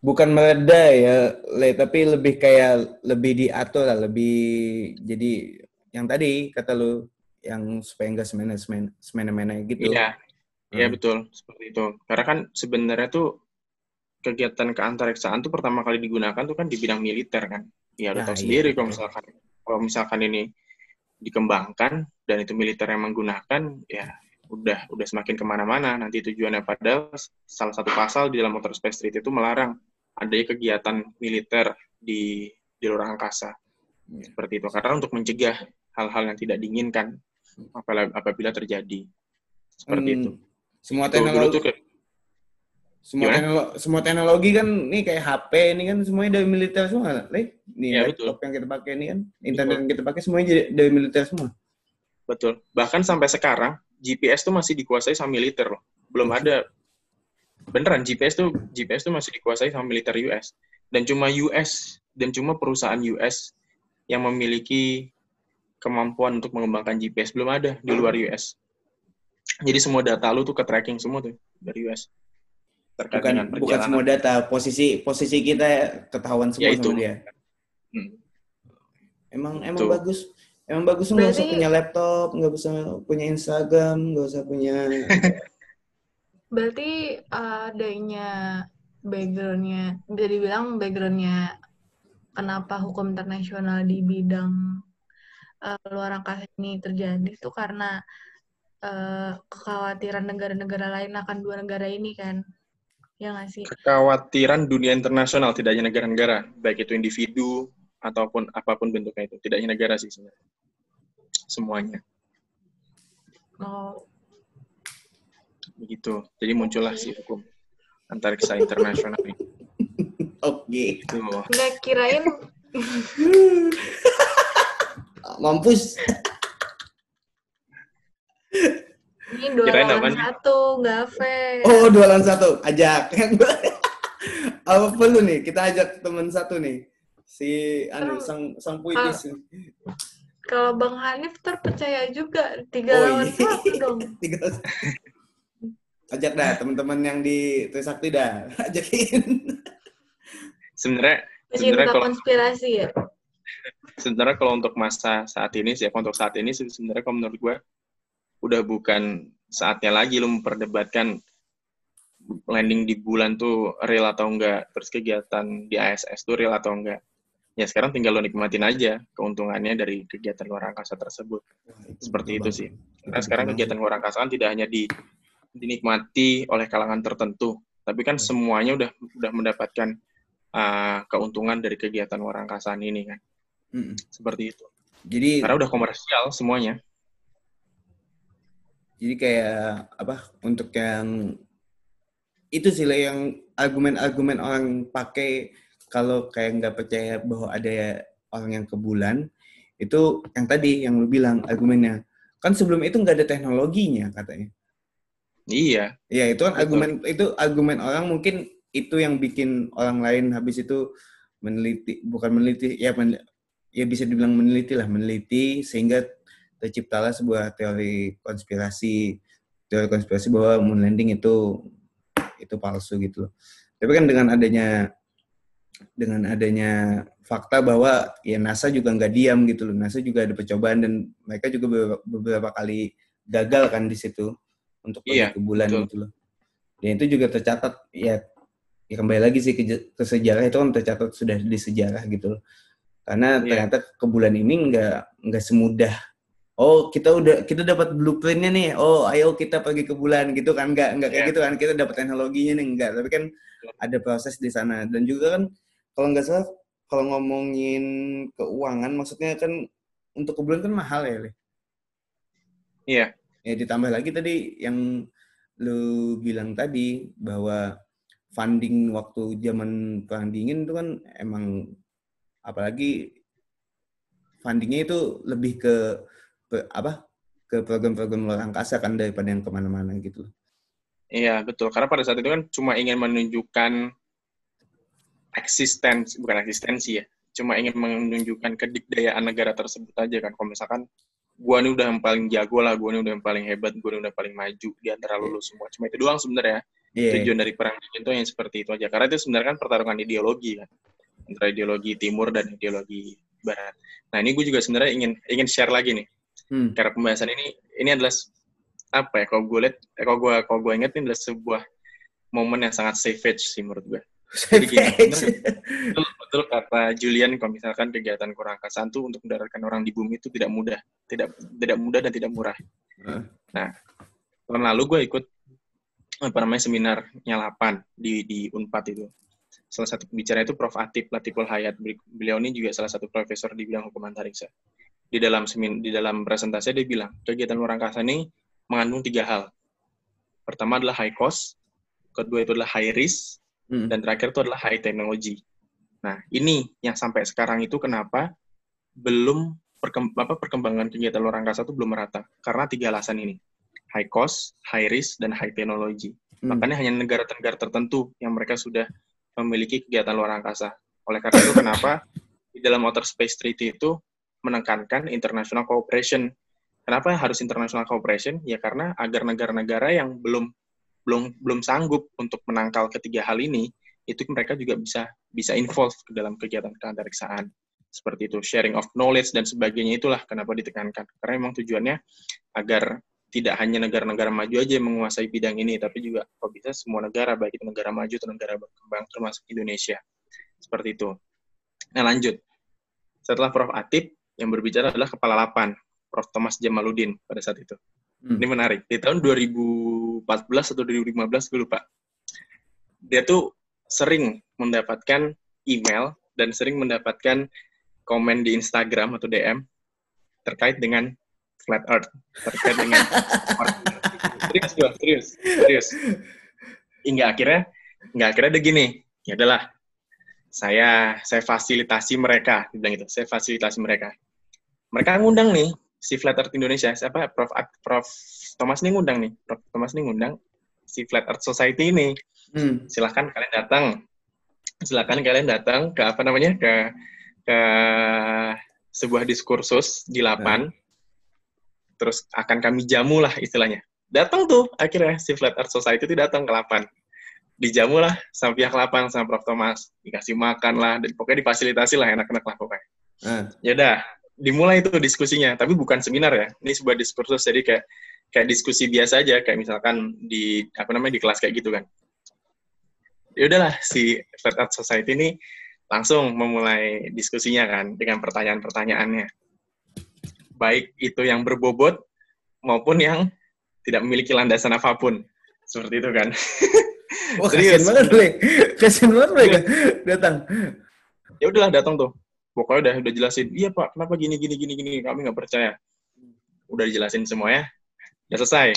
Bukan mereda ya, Le, tapi lebih kayak lebih diatur lah, lebih jadi yang tadi kata lu yang supaya enggak semena semena gitu.
Iya, iya hmm. betul seperti itu. Karena kan sebenarnya tuh kegiatan keantariksaan tuh pertama kali digunakan tuh kan di bidang militer kan ya udah nah, tahu iya, sendiri kalau misalkan kalau misalkan ini dikembangkan dan itu militer yang menggunakan ya udah udah semakin ke mana-mana. Nanti tujuannya pada salah satu pasal di dalam Motor Space Treaty itu melarang adanya kegiatan militer di di luar angkasa. Hmm. seperti itu karena untuk mencegah hal-hal yang tidak diinginkan apabila, apabila terjadi. Seperti hmm, itu.
Semua teknologi itu, semua teknologi, semua teknologi kan nih kayak HP ini kan semuanya dari militer semua, nih. Nih ya, laptop betul. yang kita pakai ini kan, internet betul. yang kita pakai semuanya dari militer semua.
Betul. Bahkan sampai sekarang GPS tuh masih dikuasai sama militer loh. Belum ada beneran GPS tuh GPS tuh masih dikuasai sama militer US dan cuma US dan cuma perusahaan US yang memiliki kemampuan untuk mengembangkan GPS belum ada di luar US. Jadi semua data lu tuh ke tracking semua tuh dari US
terkait bukan, dengan Bukan semua data, posisi posisi kita ketahuan semua ya, itu. sama dia. Hmm. Emang emang itu. bagus. Emang bagus nggak usah punya laptop, nggak usah punya Instagram, nggak usah punya.
Berarti uh, adanya backgroundnya, jadi bilang backgroundnya kenapa hukum internasional di bidang uh, luar angkasa ini terjadi itu karena uh, kekhawatiran negara-negara lain akan dua negara ini kan Ya nggak sih?
Kekhawatiran dunia internasional, tidak hanya negara-negara, baik itu individu ataupun apa pun bentuknya itu, tidak hanya negara sih sebenarnya. Semuanya.
Oh.
Begitu. Jadi muncullah okay. si hukum antariksa internasional ini.
Oke. Okay. Gitu.
Nggak kirain.
Mampus.
Ini dua lawan satu, nggak fair.
Oh, dua lawan satu. Ajak. Apa perlu nih? Kita ajak teman satu nih. Si anu sang sang puitis.
Kalau Bang Hanif terpercaya juga tiga oh, lawan iya. satu dong. tiga
Ajak dah teman-teman yang di Trisakti dah. Ajakin.
Sebenarnya sebenarnya
kalau konspirasi ya.
Sebenarnya kalau untuk masa saat ini sih, untuk saat ini sebenarnya kalau menurut gue udah bukan saatnya lagi lu memperdebatkan landing di bulan tuh real atau enggak, terus kegiatan di ISS tuh real atau enggak. Ya sekarang tinggal lo nikmatin aja keuntungannya dari kegiatan luar angkasa tersebut. Seperti itu sih. Karena sekarang kegiatan luar angkasa kan tidak hanya di, dinikmati oleh kalangan tertentu, tapi kan semuanya udah udah mendapatkan uh, keuntungan dari kegiatan luar angkasa ini kan. Seperti itu. Jadi karena udah komersial semuanya
jadi kayak apa untuk yang itu sih yang argumen-argumen orang pakai kalau kayak nggak percaya bahwa ada orang yang ke bulan itu yang tadi yang lu bilang argumennya kan sebelum itu nggak ada teknologinya katanya
Iya.
Iya, itu kan Betul. argumen itu argumen orang mungkin itu yang bikin orang lain habis itu meneliti bukan meneliti ya men, ya bisa dibilang meneliti lah meneliti sehingga terciptalah sebuah teori konspirasi teori konspirasi bahwa moon landing itu itu palsu gitu Tapi kan dengan adanya dengan adanya fakta bahwa ya NASA juga nggak diam gitu loh. NASA juga ada percobaan dan mereka juga beberapa kali gagal kan di situ untuk iya, ke bulan betul. gitu loh. Dan itu juga tercatat ya ya kembali lagi sih ke, ke sejarah itu kan tercatat sudah di sejarah gitu loh. Karena yeah. ternyata ke bulan ini nggak nggak semudah oh kita udah kita dapat blueprintnya nih. Oh ayo kita pergi ke bulan gitu kan. Nggak nggak kayak yeah. gitu kan. Kita dapat teknologinya nih. Enggak tapi kan ada proses di sana. Dan juga kan kalau nggak salah kalau ngomongin keuangan maksudnya kan untuk ke bulan kan mahal ya Le?
iya.
Ya ditambah lagi tadi yang lu bilang tadi bahwa funding waktu zaman perang dingin itu kan emang apalagi fundingnya itu lebih ke, ke apa ke program-program luar angkasa kan daripada yang ke mana-mana gitu.
Iya betul. Karena pada saat itu kan cuma ingin menunjukkan eksistensi bukan eksistensi ya. Cuma ingin menunjukkan kedikdayaan negara tersebut aja kan. Kalau misalkan gua ini udah yang paling jago lah gua ini udah yang paling hebat gua ini udah paling maju di antara lulus semua. Cuma itu doang sebenarnya yeah. tujuan dari perang dingin itu yang seperti itu aja. Karena itu sebenarnya kan pertarungan ideologi kan. Antara ideologi timur dan ideologi barat. Nah ini gue juga sebenarnya ingin ingin share lagi nih hmm. karena pembahasan ini ini adalah apa ya kalau gue lihat eh, kalau gue kalau gue inget ini adalah sebuah momen yang sangat savage sih menurut gue jadi gini, betul, betul kata Julian kalau misalkan kegiatan kurang angkasa itu untuk mendaratkan orang di bumi itu tidak mudah, tidak tidak mudah dan tidak murah. Uh. Nah, tahun lalu gue ikut apa namanya seminar nyalapan di di Unpad itu. Salah satu pembicara itu Prof. Atip Latiful Hayat. Beliau ini juga salah satu profesor di bidang hukum antariksa. Di dalam semin, di dalam presentasi dia bilang kegiatan luar angkasa ini mengandung tiga hal. Pertama adalah high cost, kedua itu adalah high risk, Hmm. Dan terakhir itu adalah high technology. Nah, ini yang sampai sekarang itu kenapa belum perkemb apa, perkembangan kegiatan luar angkasa itu belum merata. Karena tiga alasan ini. High cost, high risk, dan high technology. Hmm. Makanya hanya negara-negara tertentu yang mereka sudah memiliki kegiatan luar angkasa. Oleh karena itu kenapa di dalam Outer Space Treaty itu menekankan international cooperation. Kenapa harus international cooperation? Ya karena agar negara-negara yang belum belum belum sanggup untuk menangkal ketiga hal ini, itu mereka juga bisa bisa involve ke dalam kegiatan keantariksaan seperti itu sharing of knowledge dan sebagainya itulah kenapa ditekankan. Karena memang tujuannya agar tidak hanya negara-negara maju aja yang menguasai bidang ini tapi juga kalau bisa semua negara baik itu negara maju atau negara berkembang termasuk Indonesia. Seperti itu. Nah lanjut. Setelah Prof. Atip yang berbicara adalah kepala lapan Prof Thomas Jamaludin pada saat itu Hmm. Ini menarik. Di tahun 2014 atau 2015 gue lupa. Dia tuh sering mendapatkan email dan sering mendapatkan komen di Instagram atau DM terkait dengan flat earth, terkait dengan serius gue, serius, serius. Hingga akhirnya, hingga akhirnya ada gini, ya adalah saya saya fasilitasi mereka, bilang gitu, saya fasilitasi mereka. Mereka ngundang nih si Flat Earth Indonesia. Siapa? Prof Prof Thomas nih ngundang nih. Prof Thomas nih ngundang si Flat Earth Society ini. Hmm. silahkan kalian datang. Silahkan kalian datang ke apa namanya? Ke ke sebuah diskursus di lapan. Hmm. terus akan kami jamu lah istilahnya. Datang tuh akhirnya si Flat Earth Society itu datang ke lapan. Dijamu lah sama pihak lapan sama Prof Thomas. Dikasih makan lah dan pokoknya difasilitasi lah enak-enak lah pokoknya. Hmm. ya udah dimulai itu diskusinya, tapi bukan seminar ya. Ini sebuah diskursus, jadi kayak kayak diskusi biasa aja, kayak misalkan di apa namanya di kelas kayak gitu kan. Ya udahlah si Flat Art Society ini langsung memulai diskusinya kan dengan pertanyaan-pertanyaannya. Baik itu yang berbobot maupun yang tidak memiliki landasan apa pun. Seperti itu kan.
Wah, kasihan banget, Le. Kasihan banget mereka datang.
Ya udahlah datang tuh pokoknya udah udah jelasin iya pak kenapa gini gini gini gini kami nggak percaya. Udah dijelasin semua ya udah selesai.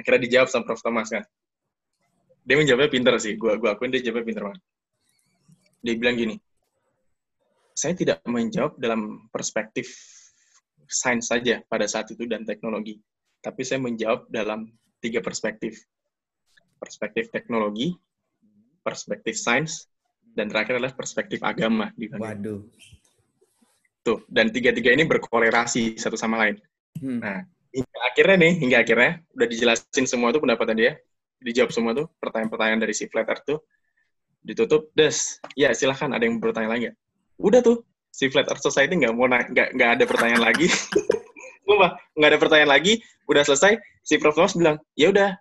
Akhirnya dijawab sama Prof. Thomas kan. Dia menjawabnya pinter sih. Gua gua akuin dia jawabnya pinter banget. Dia bilang gini saya tidak menjawab dalam perspektif sains saja pada saat itu dan teknologi tapi saya menjawab dalam tiga perspektif. Perspektif teknologi, perspektif sains, dan terakhir adalah perspektif agama.
Waduh.
Tuh, dan tiga-tiga ini berkorelasi satu sama lain. Hmm. Nah, hingga akhirnya nih, hingga akhirnya udah dijelasin semua tuh pendapat dia, dijawab semua tuh pertanyaan-pertanyaan dari si Flat Earth tuh, ditutup, des, ya silahkan ada yang bertanya lagi Udah tuh, si Flat Earth Society nggak mau nggak nggak ada pertanyaan lagi. Sumpah, nggak ada pertanyaan lagi, udah selesai, si Prof. Thomas bilang, ya udah,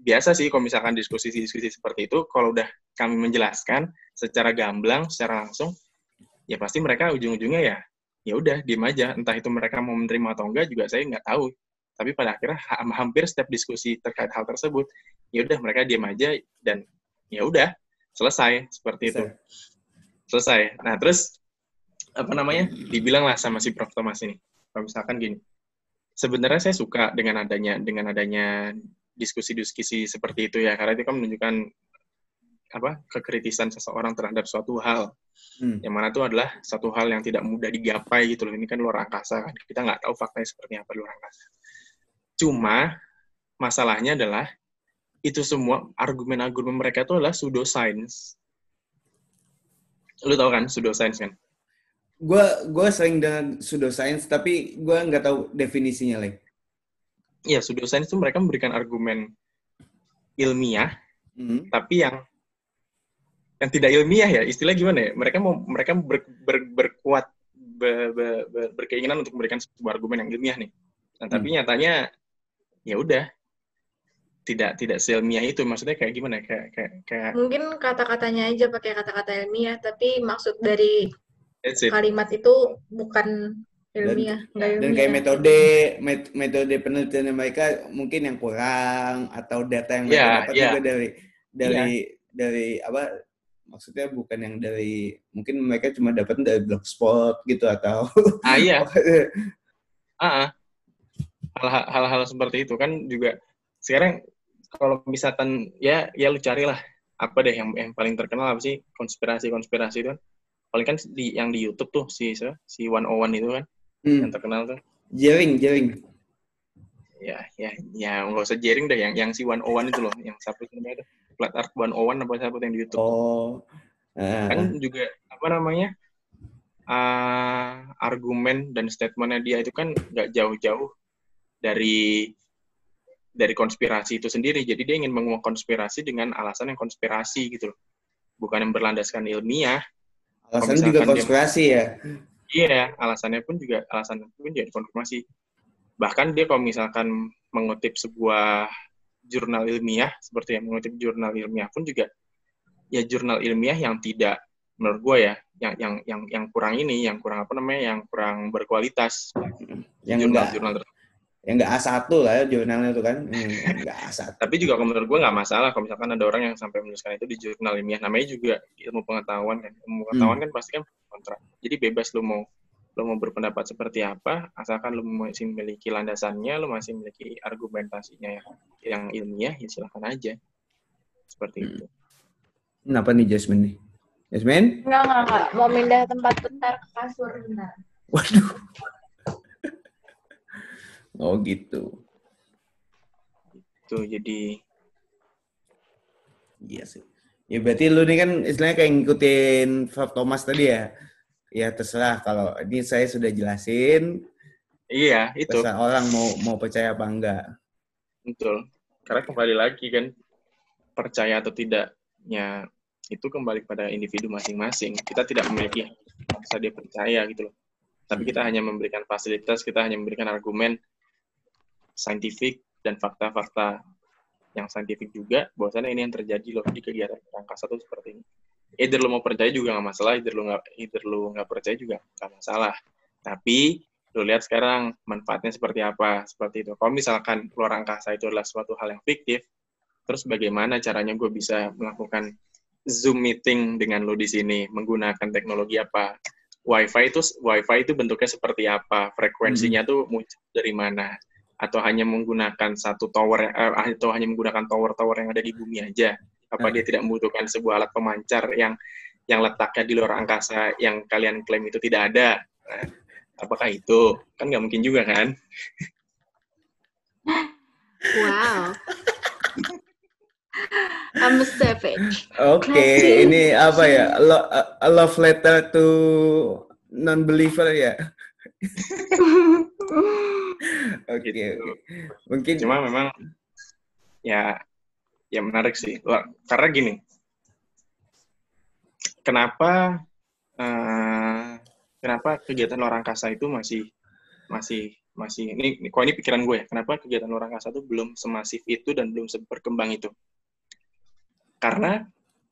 biasa sih kalau misalkan diskusi-diskusi seperti itu, kalau udah kami menjelaskan secara gamblang, secara langsung, ya pasti mereka ujung-ujungnya ya, ya udah diem aja. Entah itu mereka mau menerima atau enggak juga saya nggak tahu. Tapi pada akhirnya ha hampir setiap diskusi terkait hal tersebut, ya udah mereka diem aja dan ya udah selesai seperti itu. Selesai. Nah terus apa namanya dibilang lah sama si Prof Thomas ini, kalau misalkan gini, sebenarnya saya suka dengan adanya dengan adanya diskusi-diskusi seperti itu ya karena itu kan menunjukkan apa kekritisan seseorang terhadap suatu hal hmm. yang mana itu adalah satu hal yang tidak mudah digapai gitu loh ini kan luar angkasa kan kita nggak tahu faktanya seperti apa luar angkasa cuma masalahnya adalah itu semua argumen-argumen mereka itu adalah pseudoscience lu tau kan pseudoscience kan
gue gue sering dengan pseudoscience tapi gue nggak tahu definisinya lagi.
Iya pseudoscience itu mereka memberikan argumen ilmiah, hmm. tapi yang yang tidak ilmiah ya istilah gimana ya? Mereka mau mereka ber, ber, berkuat ber, ber, ber, berkeinginan untuk memberikan sebuah argumen yang ilmiah nih. Nah, tapi hmm. nyatanya ya udah tidak tidak seilmiah itu maksudnya kayak gimana kayak kayak, kayak...
mungkin kata-katanya aja pakai kata-kata ilmiah tapi maksud dari kalimat itu bukan ilmiah, dan, ilmiah.
Dan kayak metode metode penelitian mereka mungkin yang kurang atau data yang mereka yeah, dapat yeah. juga dari dari yeah. dari apa maksudnya bukan yang dari mungkin mereka cuma dapat dari blogspot gitu atau
ah iya. Ah, ah. hal-hal seperti itu kan juga sekarang kalau misalkan ya ya lu carilah apa deh yang yang paling terkenal apa sih konspirasi konspirasi itu kan. Paling kan di yang di YouTube tuh si si One One itu kan hmm. yang terkenal tuh.
Jering Jering.
Ya ya ya nggak usah jering deh yang yang si One One itu loh yang siapa itu namanya Flat Art One One apa siapa yang di YouTube
oh
uh. kan juga apa namanya uh, argumen dan statementnya dia itu kan nggak jauh-jauh dari dari konspirasi itu sendiri jadi dia ingin menguak konspirasi dengan alasan yang konspirasi gitu loh bukan yang berlandaskan ilmiah
Alasan juga konspirasi dia, ya.
Iya, alasannya pun juga alasan pun jadi konfirmasi. Bahkan dia kalau misalkan mengutip sebuah jurnal ilmiah seperti yang mengutip jurnal ilmiah pun juga ya jurnal ilmiah yang tidak menurut gue ya yang yang yang yang kurang ini yang kurang apa namanya yang kurang berkualitas.
Yang jurnal enggak, jurnal yang enggak A1 lah ya jurnalnya itu kan. Hmm,
enggak A1 tapi juga kalau menurut gue nggak masalah kalau misalkan ada orang yang sampai menuliskan itu di jurnal ilmiah. Namanya juga ilmu pengetahuan kan. Ilmu pengetahuan hmm. kan pasti kan kontra jadi bebas lu mau lu mau berpendapat seperti apa asalkan lu masih memiliki landasannya lu masih memiliki argumentasinya yang yang ilmiah ya silahkan aja seperti hmm. itu
kenapa nih Jasmine nih Jasmine?
Enggak, enggak, enggak. Mau pindah tempat bentar ke kasur bentar.
Waduh. Oh gitu.
Itu jadi
Iya sih. Ya berarti lu ini kan istilahnya kayak ngikutin Prof. Thomas tadi ya. Ya terserah kalau ini saya sudah jelasin.
Iya, itu.
Terserah orang mau mau percaya apa enggak.
Betul. Karena kembali lagi kan percaya atau tidaknya itu kembali pada individu masing-masing. Kita tidak memiliki masa dia percaya gitu loh. Tapi kita hanya memberikan fasilitas, kita hanya memberikan argumen saintifik dan fakta-fakta yang saintifik juga bahwasanya ini yang terjadi loh di kegiatan angkasa itu seperti ini. Either lo mau percaya juga nggak masalah, either lo nggak either lo nggak percaya juga nggak masalah. Tapi lo lihat sekarang manfaatnya seperti apa seperti itu. Kalau misalkan luar angkasa itu adalah suatu hal yang fiktif, terus bagaimana caranya gue bisa melakukan Zoom meeting dengan lo di sini menggunakan teknologi apa? WiFi itu WiFi itu bentuknya seperti apa? Frekuensinya hmm. tuh muncul dari mana? atau hanya menggunakan satu tower eh, atau hanya menggunakan tower-tower yang ada di bumi aja apa dia tidak membutuhkan sebuah alat pemancar yang yang letaknya di luar angkasa yang kalian klaim itu tidak ada nah, apakah itu kan nggak mungkin juga kan
wow I'm a savage.
Oke, okay, ini apa ya? Lo, a love letter to non-believer ya? Oke, okay,
okay. mungkin cuma memang ya ya menarik sih. Karena gini, kenapa uh, kenapa kegiatan luar angkasa itu masih masih masih ini kok ini pikiran gue ya kenapa kegiatan luar angkasa itu belum semasif itu dan belum berkembang itu karena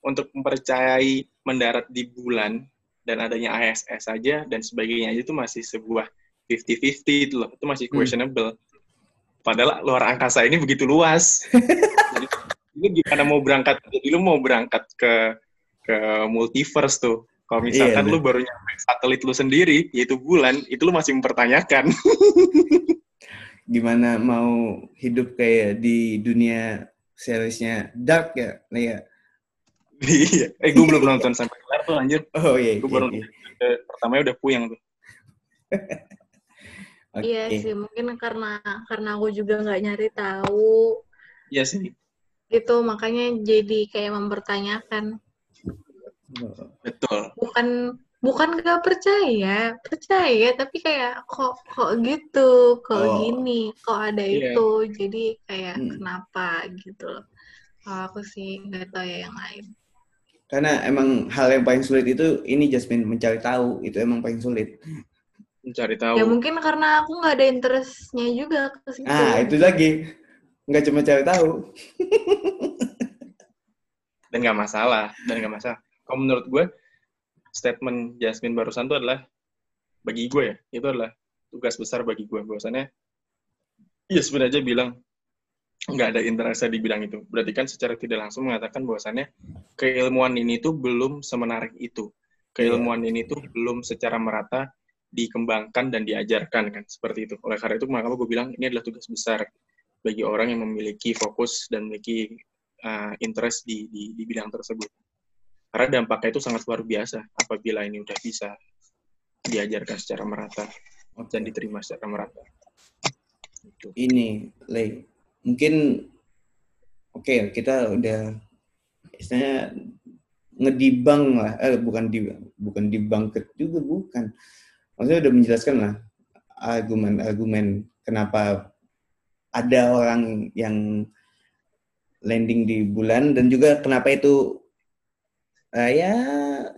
untuk mempercayai mendarat di bulan dan adanya ISS saja dan sebagainya itu masih sebuah 50-50 itu loh. Itu masih hmm. questionable. Hmm. Padahal luar angkasa ini begitu luas. ini gimana mau berangkat? Jadi lu mau berangkat ke ke multiverse tuh. Kalau iya, misalkan iya, lu baru nyampe satelit lu sendiri, yaitu bulan, itu lu masih mempertanyakan.
gimana mau hidup kayak di dunia seriesnya Dark ya, nih ya.
Iya. Eh, gue belum nonton sampai kelar tuh anjir.
Oh iya.
Gue baru iya. iya. pertamanya udah puyeng tuh.
okay. Iya sih, mungkin karena karena aku juga nggak nyari tahu.
Iya sih.
Itu makanya jadi kayak mempertanyakan.
Betul.
Bukan bukan gak percaya, percaya tapi kayak kok kok gitu, kok oh. gini, kok ada yeah. itu, jadi kayak hmm. kenapa gitu loh. Kalau aku sih nggak tahu ya yang lain.
Karena emang hal yang paling sulit itu ini Jasmine mencari tahu itu emang paling sulit.
Mencari tahu.
Ya mungkin karena aku nggak ada interestnya juga ke
situ. Ah itu lagi nggak cuma cari tahu.
dan nggak masalah, dan nggak masalah. Kalau menurut gue statement Jasmine barusan itu adalah bagi gue ya, itu adalah tugas besar bagi gue. Bahwasannya Jasmine aja bilang nggak ada interest di bidang itu. Berarti kan secara tidak langsung mengatakan bahwasannya keilmuan ini tuh belum semenarik itu. Keilmuan ini tuh belum secara merata dikembangkan dan diajarkan kan seperti itu. Oleh karena itu maka gue bilang ini adalah tugas besar bagi orang yang memiliki fokus dan memiliki uh, interest di, di di bidang tersebut. Karena dampaknya itu sangat luar biasa apabila ini udah bisa diajarkan secara merata dan diterima secara merata.
Itu. Ini, Le, mungkin oke okay, kita udah istilahnya ngedibang lah, eh, bukan di bukan dibangket juga bukan. Maksudnya udah menjelaskan lah argumen-argumen kenapa ada orang yang landing di bulan dan juga kenapa itu uh, ya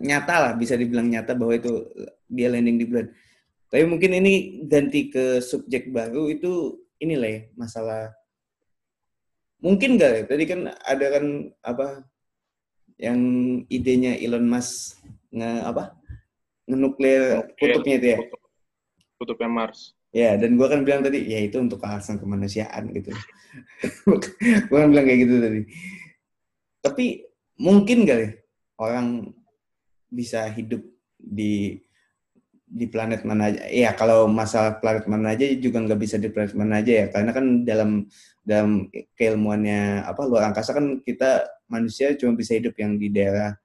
nyata lah bisa dibilang nyata bahwa itu dia landing di bulan. Tapi mungkin ini ganti ke subjek baru itu inilah ya masalah. Mungkin gak ya? Tadi kan ada kan apa yang idenya Elon Musk nge apa ngenuklir kutubnya itu ya?
kutubnya Mars
ya dan gua kan bilang tadi ya itu untuk alasan kemanusiaan gitu. Gua kan bilang kayak gitu tadi. Tapi mungkin gak ya orang bisa hidup di di planet mana aja. Ya kalau masalah planet mana aja juga nggak bisa di planet mana aja ya. Karena kan dalam dalam keilmuannya apa luar angkasa kan kita manusia cuma bisa hidup yang di daerah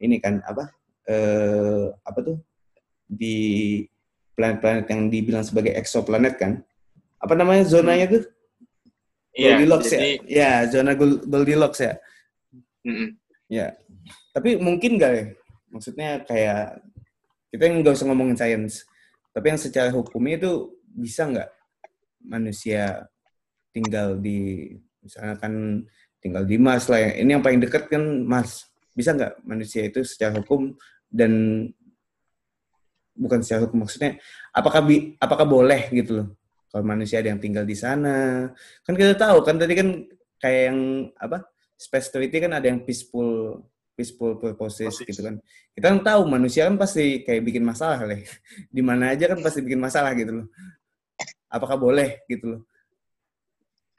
ini kan apa eh, apa tuh? Di planet-planet yang dibilang sebagai exoplanet kan apa namanya zonanya tuh
Iya,
Goldilocks ya? jadi... ya ya zona Goldilocks ya mm -mm. ya tapi mungkin gak ya? Maksudnya kayak kita nggak usah ngomongin sains, tapi yang secara hukumnya itu bisa nggak manusia tinggal di misalnya kan tinggal di Mars lah ya. Ini yang paling dekat kan Mars. Bisa nggak manusia itu secara hukum dan bukan secara hukum maksudnya apakah bi, apakah boleh gitu loh kalau manusia ada yang tinggal di sana kan kita tahu kan tadi kan kayak yang apa space touristy kan ada yang peaceful peaceful purposes Posisi. gitu kan. Kita kan tahu manusia kan pasti kayak bikin masalah lah. Di mana aja kan pasti bikin masalah gitu loh. Apakah boleh gitu loh?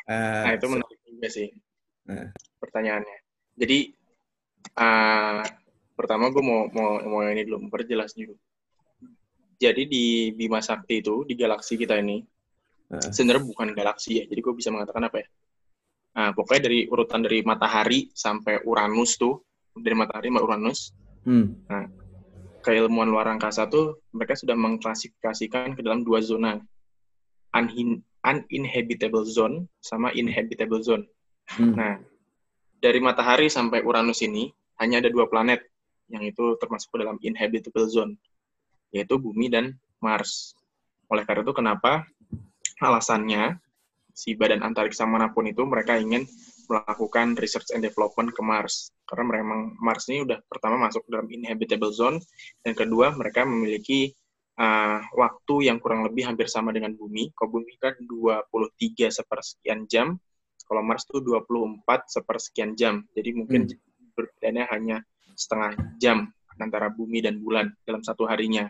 Uh, nah itu menarik juga sih nah. pertanyaannya. Jadi uh, pertama gue mau mau mau ini dulu memperjelas dulu. Jadi di Bima Sakti itu di galaksi kita ini uh. sebenarnya bukan galaksi ya. Jadi gue bisa mengatakan apa ya? Nah, pokoknya dari urutan dari matahari sampai Uranus tuh dari matahari sama Uranus. Hmm. Nah, keilmuan luar angkasa tuh mereka sudah mengklasifikasikan ke dalam dua zona. Unin uninhabitable zone sama inhabitable zone. Hmm. Nah, dari matahari sampai Uranus ini hanya ada dua planet yang itu termasuk dalam inhabitable zone, yaitu bumi dan Mars. Oleh karena itu kenapa alasannya si badan antariksa mana pun itu mereka ingin melakukan research and development ke Mars. Karena memang Mars ini udah pertama masuk dalam inhabitable zone, dan kedua mereka memiliki uh, waktu yang kurang lebih hampir sama dengan bumi. Kalau bumi kan 23 sepersekian jam, kalau Mars itu 24 sepersekian jam. Jadi mungkin hmm. berbedanya hanya setengah jam antara bumi dan bulan dalam satu harinya.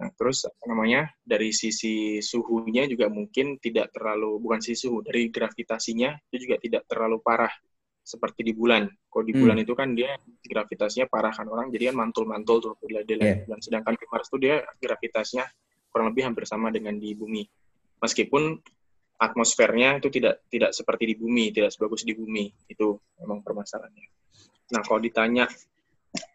Nah, terus apa namanya dari sisi suhunya juga mungkin tidak terlalu bukan sisi suhu dari gravitasinya itu juga tidak terlalu parah seperti di bulan. Kalau di hmm. bulan itu kan dia gravitasinya parah kan orang jadi kan mantul-mantul tuh bila dia yeah. bulan. Sedangkan di Mars itu dia gravitasinya kurang lebih hampir sama dengan di bumi. Meskipun atmosfernya itu tidak tidak seperti di bumi, tidak sebagus di bumi. Itu memang permasalahannya. Nah, kalau ditanya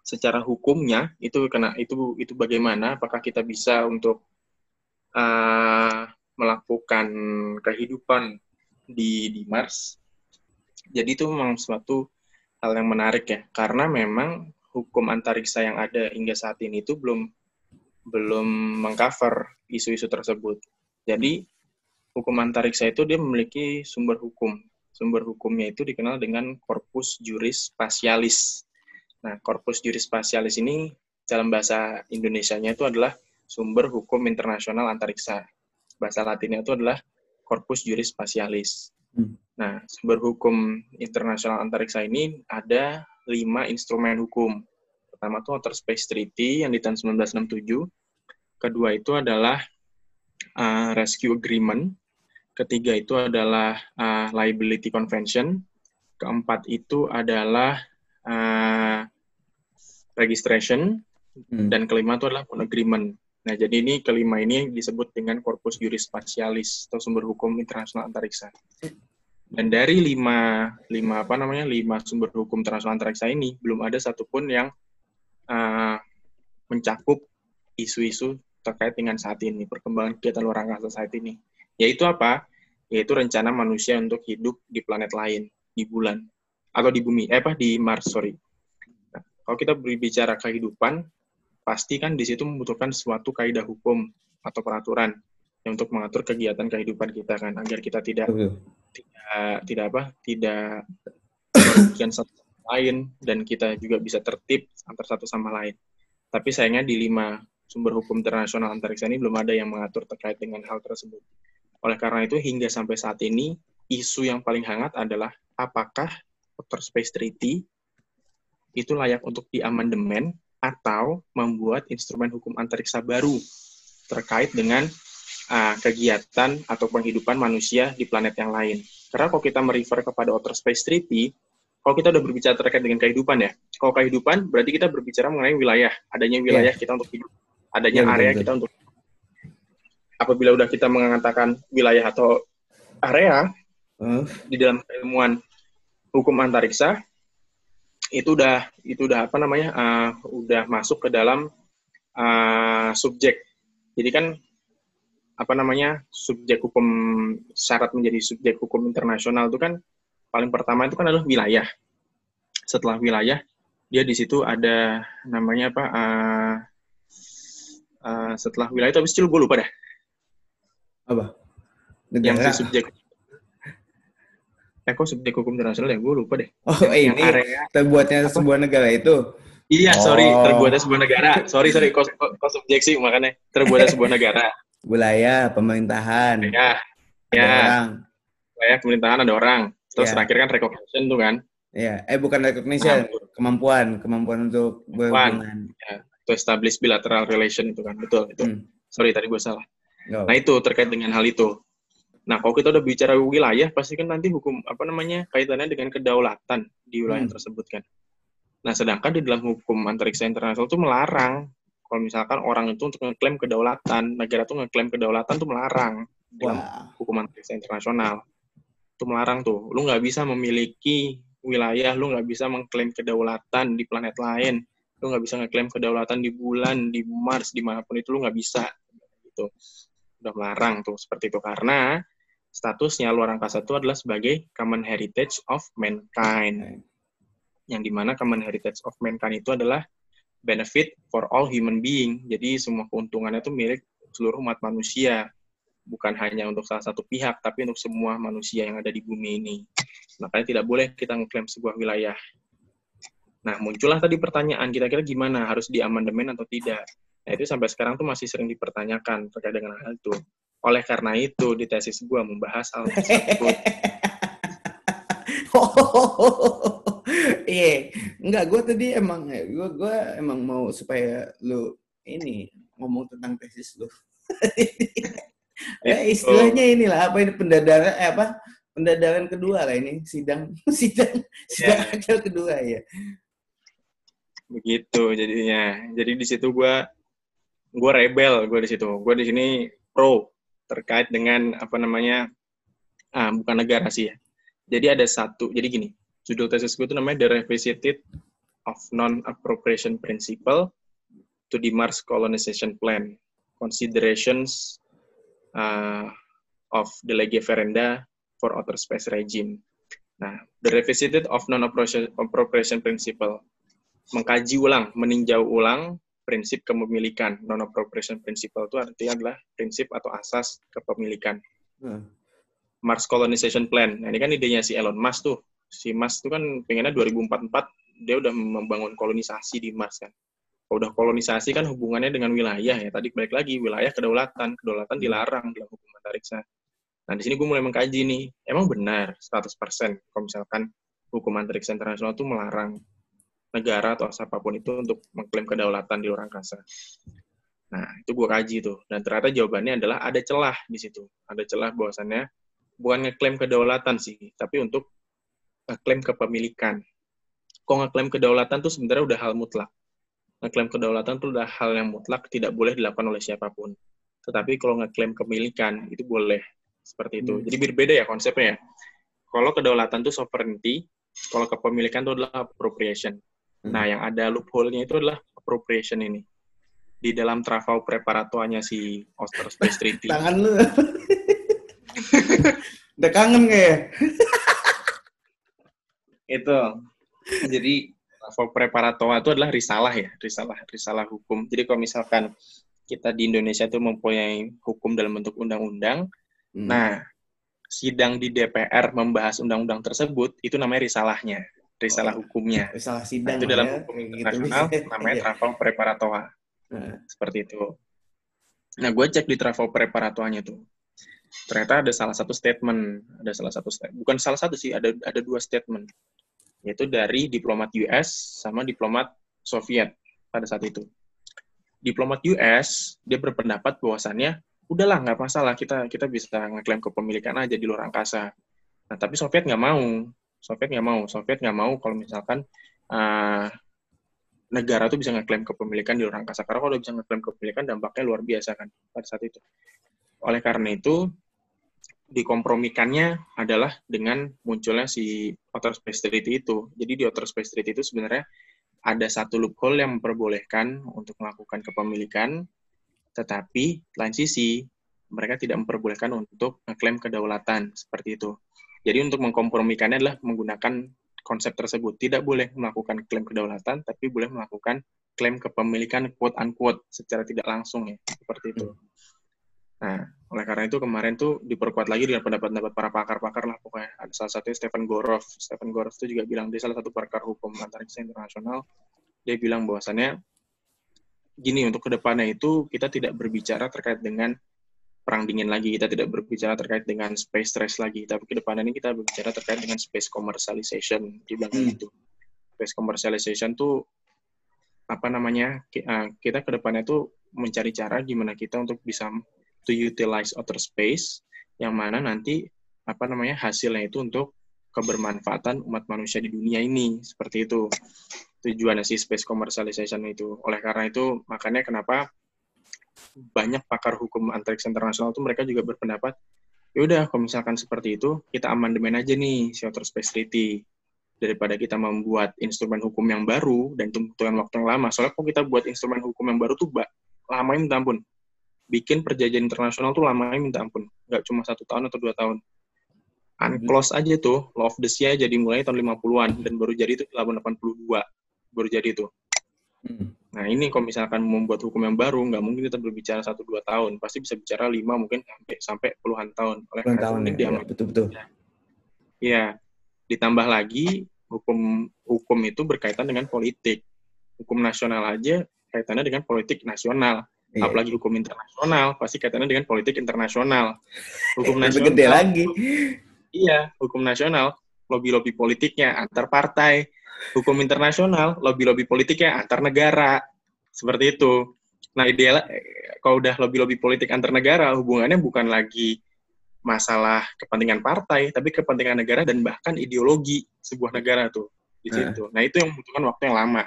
secara hukumnya itu kena itu itu bagaimana? Apakah kita bisa untuk uh, melakukan kehidupan di di Mars? Jadi itu memang suatu hal yang menarik ya, karena memang hukum antariksa yang ada hingga saat ini itu belum belum mengcover isu-isu tersebut. Jadi hukum antariksa itu dia memiliki sumber hukum. Sumber hukumnya itu dikenal dengan corpus juris spatialis. Nah, corpus juris spatialis ini dalam bahasa Indonesianya itu adalah sumber hukum internasional antariksa. Bahasa Latinnya itu adalah corpus juris spatialis. Hmm. Nah, sumber hukum internasional antariksa ini ada lima instrumen hukum. Pertama itu Outer Space Treaty yang di tahun 1967. Kedua itu adalah uh, Rescue Agreement Ketiga itu adalah uh, liability convention. Keempat itu adalah uh, registration. Hmm. Dan kelima itu adalah agreement. Nah, jadi ini kelima ini disebut dengan corpus juris spatialis atau sumber hukum internasional antariksa. Dan dari lima, lima apa namanya lima sumber hukum internasional antariksa ini belum ada satupun yang uh, mencakup isu-isu terkait dengan saat ini perkembangan kegiatan luar angkasa saat ini yaitu apa? Yaitu rencana manusia untuk hidup di planet lain, di bulan, atau di bumi, eh apa, di Mars, sorry. Kalau kita berbicara kehidupan, pasti kan di situ membutuhkan suatu kaidah hukum atau peraturan yang untuk mengatur kegiatan kehidupan kita kan, agar kita tidak tidak tidak apa, tidak merugikan satu sama lain dan kita juga bisa tertib antar satu sama lain. Tapi sayangnya di lima sumber hukum internasional antariksa ini belum ada yang mengatur terkait dengan hal tersebut. Oleh karena itu, hingga sampai saat ini, isu yang paling hangat adalah apakah Outer Space Treaty itu layak untuk diamandemen atau membuat instrumen hukum antariksa baru terkait dengan uh, kegiatan atau penghidupan manusia di planet yang lain. Karena kalau kita merefer kepada Outer Space Treaty, kalau kita udah berbicara terkait dengan kehidupan ya, kalau kehidupan berarti kita berbicara mengenai wilayah, adanya wilayah yeah. kita untuk hidup, adanya yeah, area betul. kita untuk apabila udah kita mengatakan wilayah atau area uh. di dalam ilmuwan hukum antariksa itu udah itu udah apa namanya uh, udah masuk ke dalam uh, subjek jadi kan apa namanya subjek hukum syarat menjadi subjek hukum internasional itu kan paling pertama itu kan adalah wilayah setelah wilayah dia di situ ada namanya apa uh, uh, setelah wilayah itu habis itu gue lupa dah
apa?
Negara. Yang subjek Eh kok subjek hukum internasional ya? Gue lupa deh.
Oh yang ini area, terbuatnya apa? sebuah negara itu?
Iya, oh. sorry, terbuatnya sebuah negara. Sorry, sorry, kok subjek sih makanya terbuatnya sebuah negara.
Wilayah, pemerintahan.
Ya, ya. Orang. Wilayah pemerintahan ada orang. Terus ya. terakhir kan recognition tuh kan?
Iya, eh bukan recognition, nah, kemampuan, kemampuan untuk berhubungan.
Ya, to establish bilateral relation itu kan, betul itu. Hmm. Sorry, tadi gue salah. Nah itu terkait dengan hal itu. Nah kalau kita udah bicara wilayah, pasti kan nanti hukum apa namanya kaitannya dengan kedaulatan di wilayah hmm. tersebut kan. Nah sedangkan di dalam hukum antariksa internasional itu melarang kalau misalkan orang itu untuk ngeklaim kedaulatan, negara itu ngeklaim kedaulatan itu melarang dalam hukum antariksa internasional. Itu melarang tuh. Lu nggak bisa memiliki wilayah, lu nggak bisa mengklaim kedaulatan di planet lain, lu nggak bisa ngeklaim kedaulatan di bulan, di Mars, di mana pun itu lu nggak bisa gitu udah melarang tuh seperti itu karena statusnya luar angkasa itu adalah sebagai common heritage of mankind. Yang di mana common heritage of mankind itu adalah benefit for all human being. Jadi semua keuntungannya itu milik seluruh umat manusia. Bukan hanya untuk salah satu pihak, tapi untuk semua manusia yang ada di bumi ini. Makanya tidak boleh kita ngeklaim sebuah wilayah. Nah, muncullah tadi pertanyaan, kira-kira gimana? Harus diamandemen atau tidak? Nah, itu sampai sekarang tuh masih sering dipertanyakan terkait dengan hal itu. Oleh karena itu, di tesis gue membahas hal tersebut.
Iya, enggak gue tadi emang gue gue emang mau supaya lu ini ngomong tentang tesis lu. eh, istilahnya inilah apa ini pendadaran eh, apa pendadaran kedua lah ini sidang sidang sidang yeah. akhir kedua ya.
Begitu jadinya. Jadi di situ gue gue rebel gue di situ. Gue di sini pro terkait dengan apa namanya ah, bukan negara sih ya. Jadi ada satu, jadi gini, judul tesis gue itu namanya The Revisited of Non-Appropriation Principle to the Mars Colonization Plan, Considerations uh, of the Lege Verenda for Outer Space Regime. Nah, The Revisited of Non-Appropriation Principle, mengkaji ulang, meninjau ulang prinsip kepemilikan. Non-appropriation principle itu artinya adalah prinsip atau asas kepemilikan. Hmm. Mars Colonization Plan. Nah, ini kan idenya si Elon Musk tuh. Si Musk tuh kan pengennya 2044 dia udah membangun kolonisasi di Mars kan. Kalau udah kolonisasi kan hubungannya dengan wilayah ya. Tadi balik lagi wilayah kedaulatan, kedaulatan dilarang dalam hukum antariksa. Nah, di sini gue mulai mengkaji nih, emang benar 100% kalau misalkan hukum antariksa internasional itu melarang negara atau siapa pun itu untuk mengklaim kedaulatan di luar angkasa. Nah, itu gue kaji tuh. Dan ternyata jawabannya adalah ada celah di situ. Ada celah bahwasannya bukan ngeklaim kedaulatan sih, tapi untuk ngeklaim kepemilikan. Kok ngeklaim kedaulatan tuh sebenarnya udah hal mutlak. Ngeklaim kedaulatan tuh udah hal yang mutlak, tidak boleh dilakukan oleh siapa pun. Tetapi kalau ngeklaim kepemilikan, itu boleh. Seperti itu. Hmm. Jadi berbeda ya konsepnya ya. Kalau kedaulatan tuh sovereignty, kalau kepemilikan itu adalah appropriation. Nah, yang ada loophole-nya itu adalah appropriation ini. Di dalam travel preparatoanya si Oster Space Treaty.
Tangan lu. Udah kangen gak ya?
itu. Jadi travel preparatoa itu adalah risalah ya, risalah risalah hukum. Jadi kalau misalkan kita di Indonesia itu mempunyai hukum dalam bentuk undang-undang, hmm. nah sidang di DPR membahas undang-undang tersebut itu namanya risalahnya risalah oh, hukumnya.
Risalah sidang.
Nah, itu dalam ya, hukum gitu internasional gitu. namanya iya. travel preparatoa. Nah. Seperti itu. Nah, gue cek di travel preparatoanya tuh. Ternyata ada salah satu statement, ada salah satu statement. Bukan salah satu sih, ada ada dua statement. Yaitu dari diplomat US sama diplomat Soviet pada saat itu. Diplomat US dia berpendapat bahwasannya udahlah nggak masalah kita kita bisa ngeklaim kepemilikan aja di luar angkasa. Nah tapi Soviet nggak mau Soviet nggak mau. Soviet nggak mau kalau misalkan uh, negara tuh bisa ngeklaim kepemilikan di luar angkasa. Karena kalau bisa ngeklaim kepemilikan dampaknya luar biasa kan pada saat itu. Oleh karena itu, dikompromikannya adalah dengan munculnya si Outer Space Treaty itu. Jadi di Outer Space Treaty itu sebenarnya ada satu loophole yang memperbolehkan untuk melakukan kepemilikan, tetapi lain sisi mereka tidak memperbolehkan untuk ngeklaim kedaulatan seperti itu. Jadi untuk mengkompromikannya adalah menggunakan konsep tersebut. Tidak boleh melakukan klaim kedaulatan, tapi boleh melakukan klaim kepemilikan quote-unquote secara tidak langsung ya, seperti itu. Nah, oleh karena itu kemarin tuh diperkuat lagi dengan pendapat-pendapat para pakar-pakar lah pokoknya. Ada salah satunya Stephen Gorov. Stephen Gorov itu juga bilang, dia salah satu pakar hukum antariksa internasional, dia bilang bahwasannya gini, untuk ke depannya itu kita tidak berbicara terkait dengan perang dingin lagi, kita tidak berbicara terkait dengan space race lagi, tapi ke depan ini kita berbicara terkait dengan space commercialization, di belakang hmm. itu. Space commercialization tuh apa namanya? Ah, kita ke depannya tuh mencari cara gimana kita untuk bisa to utilize outer space yang mana nanti apa namanya hasilnya itu untuk kebermanfaatan umat manusia di dunia ini seperti itu tujuannya si space commercialization itu oleh karena itu makanya kenapa banyak pakar hukum antariksa internasional itu mereka juga berpendapat ya udah kalau misalkan seperti itu kita amandemen aja nih si Outer Space Treaty daripada kita membuat instrumen hukum yang baru dan itu waktu yang lama soalnya kalau kita buat instrumen hukum yang baru tuh lama minta ampun bikin perjanjian internasional tuh lamanya minta ampun. Nggak cuma satu tahun atau dua tahun. Unclose aja tuh, Law of the Sea jadi mulai tahun 50-an, dan baru jadi itu tahun 82. Baru jadi itu. Hmm. Nah ini kalau misalkan membuat hukum yang baru, nggak mungkin kita berbicara satu dua tahun, pasti bisa bicara lima mungkin sampai sampai puluhan tahun.
Oleh puluhan tahun ya, ya betul betul.
Iya, ditambah lagi hukum hukum itu berkaitan dengan politik. Hukum nasional aja kaitannya dengan politik nasional. Iya. Apalagi hukum internasional pasti kaitannya dengan politik internasional.
Hukum nasional gede lagi.
Iya, hukum nasional lobby-lobby politiknya antar partai. Hukum internasional lobby-lobby politiknya antar negara. Seperti itu. Nah, ideal kalau udah lobby-lobby politik antar negara hubungannya bukan lagi masalah kepentingan partai, tapi kepentingan negara dan bahkan ideologi sebuah negara tuh di eh. situ. Nah, itu yang membutuhkan waktu yang lama.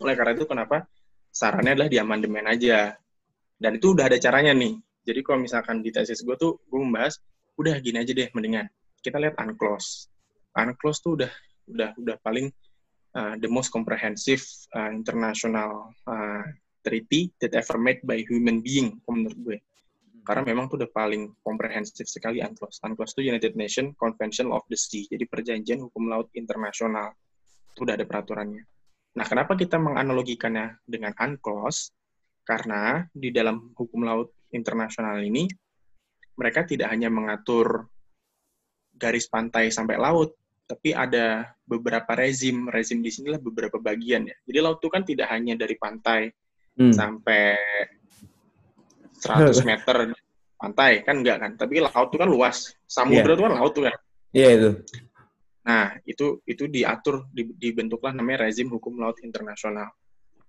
Oleh karena itu kenapa sarannya adalah di amandemen aja. Dan itu udah ada caranya nih. Jadi kalau misalkan di tesis gue tuh, gue membahas, udah gini aja deh mendingan. Kita lihat unclose. Unclose tuh udah udah udah paling uh, the most comprehensive uh, international uh, treaty that ever made by human being, menurut gue. Karena memang tuh udah paling komprehensif sekali UNCLOS. UNCLOS itu United Nations Convention of the Sea, jadi perjanjian hukum laut internasional. Itu udah ada peraturannya. Nah, kenapa kita menganalogikannya dengan UNCLOS? Karena di dalam hukum laut internasional ini, mereka tidak hanya mengatur garis pantai sampai laut, tapi ada beberapa rezim. Rezim di sinilah beberapa bagian ya. Jadi laut itu kan tidak hanya dari pantai hmm. sampai 100 meter pantai kan enggak kan, tapi laut itu kan luas. Samudra yeah. itu kan laut tuh kan.
Iya yeah, itu.
Nah, itu itu diatur dibentuklah namanya rezim hukum laut internasional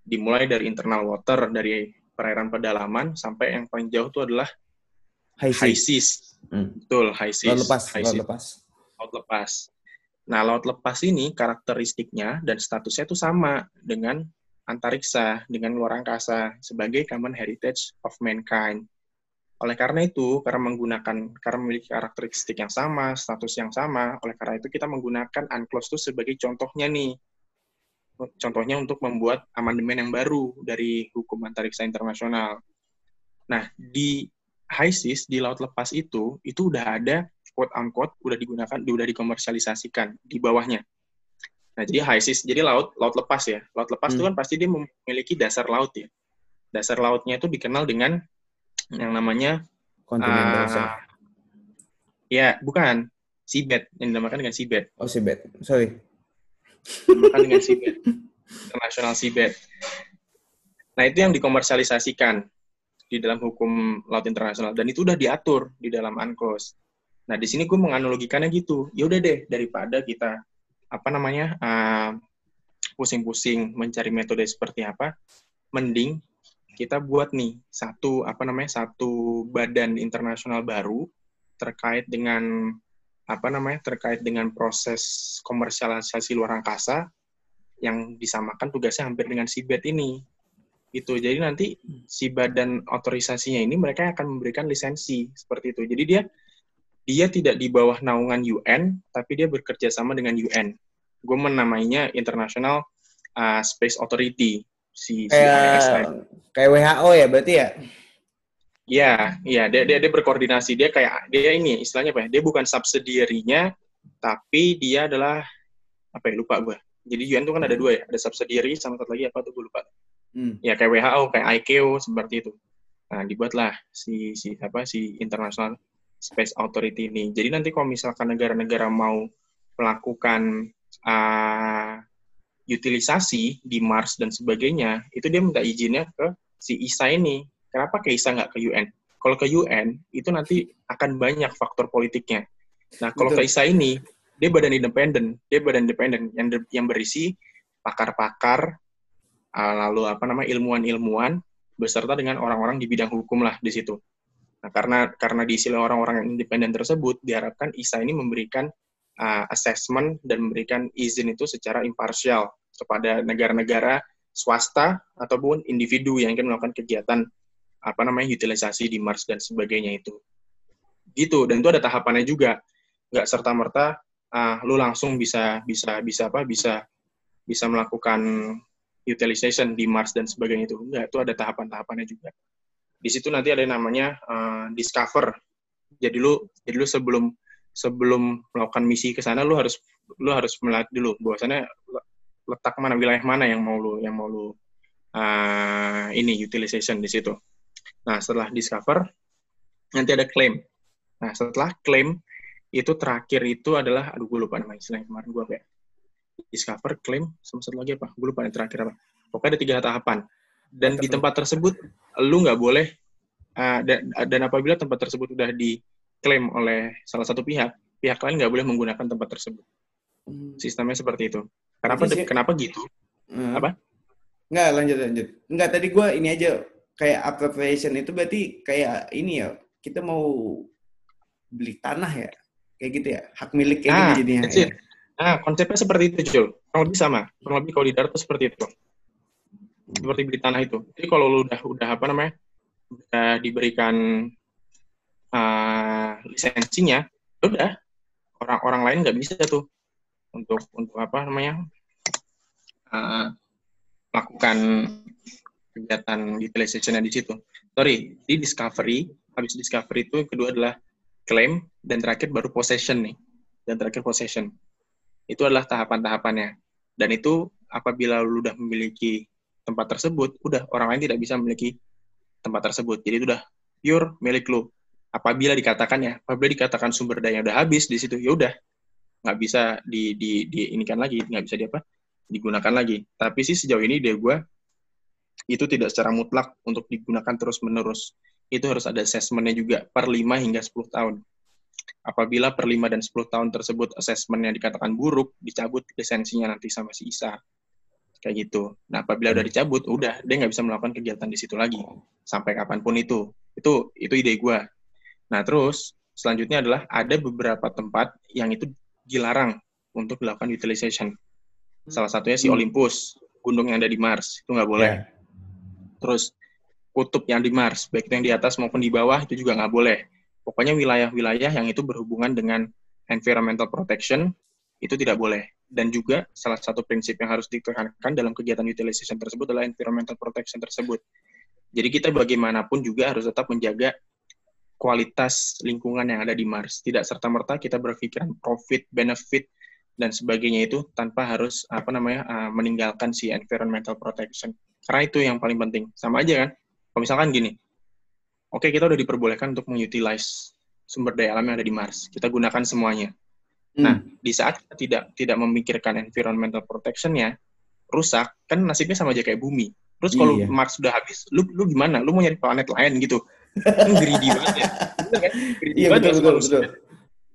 dimulai dari internal water dari perairan pedalaman sampai yang paling jauh itu adalah high, high seas. Hmm. Betul, high seas.
Laut lepas,
high
laut lepas.
Laut lepas. Nah, laut lepas ini karakteristiknya dan statusnya itu sama dengan antariksa, dengan luar angkasa sebagai common heritage of mankind. Oleh karena itu, karena menggunakan karena memiliki karakteristik yang sama, status yang sama, oleh karena itu kita menggunakan UNCLOS itu sebagai contohnya nih contohnya untuk membuat amandemen yang baru dari hukum antariksa internasional. Nah, di HISIS, di Laut Lepas itu, itu udah ada quote-unquote, udah digunakan, udah dikomersialisasikan di bawahnya. Nah, jadi HISIS, jadi laut laut lepas ya. Laut lepas itu hmm. kan pasti dia memiliki dasar laut ya. Dasar lautnya itu dikenal dengan yang namanya
uh,
Ya, bukan seabed yang dinamakan dengan seabed.
Oh, seabed. Sorry
bukan dengan seabed internasional seabed nah itu yang dikomersialisasikan di dalam hukum laut internasional dan itu udah diatur di dalam UNCLOS nah di sini gue menganalogikannya gitu. Ya udah deh daripada kita apa namanya uh, pusing-pusing mencari metode seperti apa mending kita buat nih satu apa namanya satu badan internasional baru terkait dengan apa namanya terkait dengan proses komersialisasi luar angkasa yang disamakan tugasnya hampir dengan Sibet ini. Itu jadi nanti si badan otorisasinya ini mereka akan memberikan lisensi seperti itu. Jadi dia dia tidak di bawah naungan UN tapi dia bekerja sama dengan UN gue menamainya International uh, Space Authority si,
si kayak, kayak WHO ya berarti ya
Iya, iya dia, dia dia berkoordinasi. Dia kayak dia ini istilahnya apa ya? Dia bukan subsidiary-nya tapi dia adalah apa ya lupa gue. Jadi UN itu kan ada dua ya, ada subsidiary sama satu lagi apa tuh gue lupa. Hmm. Ya kayak WHO, kayak ICAO seperti itu. Nah, dibuatlah si si apa si International Space Authority ini. Jadi nanti kalau misalkan negara-negara mau melakukan uh, utilisasi di Mars dan sebagainya, itu dia minta izinnya ke si ISA ini Kenapa Keisa nggak ke UN? Kalau ke UN, itu nanti akan banyak faktor politiknya. Nah, kalau Keisa ini, dia badan independen, dia badan independen yang yang berisi pakar-pakar, uh, lalu apa nama ilmuwan-ilmuwan, beserta dengan orang-orang di bidang hukum lah di situ. Nah, karena karena diisi orang-orang yang independen tersebut, diharapkan ISA ini memberikan uh, assessment dan memberikan izin itu secara imparsial kepada negara-negara swasta ataupun individu yang ingin melakukan kegiatan apa namanya utilisasi di Mars dan sebagainya itu. Gitu dan itu ada tahapannya juga. Nggak serta merta uh, lu langsung bisa bisa bisa apa bisa bisa melakukan utilization di Mars dan sebagainya itu. Enggak itu ada tahapan-tahapannya juga di situ nanti ada yang namanya uh, discover. Jadi lu jadi lu sebelum sebelum melakukan misi ke sana lu harus lu harus melihat dulu bahwasannya letak mana wilayah mana yang mau lu yang mau lu uh, ini utilization di situ. Nah, setelah discover nanti ada claim. Nah, setelah claim itu terakhir itu adalah aduh gue lupa nama istilahnya kemarin gue ya. Discover, claim, sama satu lagi apa? Gue lupa yang terakhir apa. Pokoknya ada tiga tahapan dan di tempat tersebut lu nggak boleh uh, dan, dan apabila tempat tersebut sudah diklaim oleh salah satu pihak pihak lain nggak boleh menggunakan tempat tersebut hmm. sistemnya seperti itu kenapa sih, kenapa gitu hmm. apa
nggak lanjut lanjut nggak tadi gue ini aja kayak appropriation itu berarti kayak ini ya kita mau beli tanah ya kayak gitu ya hak milik kayak
nah,
jadinya
ya. Nah, konsepnya seperti itu, Jul. Kurang lebih sama. Kurang lebih kalau di darat seperti itu seperti beli tanah itu. Jadi kalau lu udah udah apa namanya udah diberikan uh, lisensinya, ya udah orang-orang lain nggak bisa tuh untuk untuk apa namanya uh, lakukan kegiatan utilization di situ. Sorry, di discovery, habis discovery itu kedua adalah claim dan terakhir baru possession nih. Dan terakhir possession. Itu adalah tahapan-tahapannya. Dan itu apabila lu udah memiliki tempat tersebut, udah orang lain tidak bisa memiliki tempat tersebut. Jadi itu udah pure milik lo. Apabila dikatakan ya, apabila dikatakan sumber daya udah habis di situ, ya udah nggak bisa di, di, di inikan lagi, nggak bisa di apa, digunakan lagi. Tapi sih sejauh ini dia gue itu tidak secara mutlak untuk digunakan terus menerus. Itu harus ada assessmentnya juga per 5 hingga 10 tahun. Apabila per 5 dan 10 tahun tersebut assessmentnya dikatakan buruk, dicabut lisensinya nanti sama si ISA kayak gitu. Nah, apabila udah hmm. dicabut, udah dia nggak bisa melakukan kegiatan di situ lagi sampai kapan pun itu. Itu itu ide gue. Nah, terus selanjutnya adalah ada beberapa tempat yang itu dilarang untuk dilakukan utilization. Salah satunya si hmm. Olympus, gunung yang ada di Mars, itu nggak boleh. Yeah. Terus kutub yang di Mars, baik itu yang di atas maupun di bawah itu juga nggak boleh. Pokoknya wilayah-wilayah yang itu berhubungan dengan environmental protection itu tidak boleh dan juga salah satu prinsip yang harus ditekankan dalam kegiatan utilization tersebut adalah environmental protection tersebut. Jadi kita bagaimanapun juga harus tetap menjaga kualitas lingkungan yang ada di Mars. Tidak serta-merta kita berpikiran profit, benefit, dan sebagainya itu tanpa harus apa namanya uh, meninggalkan si environmental protection. Karena itu yang paling penting. Sama aja kan. Kalau misalkan gini, oke okay, kita udah diperbolehkan untuk mengutilize sumber daya alam yang ada di Mars. Kita gunakan semuanya. Nah, hmm. di saat kita tidak tidak memikirkan environmental protectionnya rusak, kan nasibnya sama aja kayak bumi. Terus kalau iya. Mars sudah habis, lu lu gimana? Lu mau nyari planet lain gitu? Kan greedy banget ya. kan? Greedy iya, banget betul, betul, betul.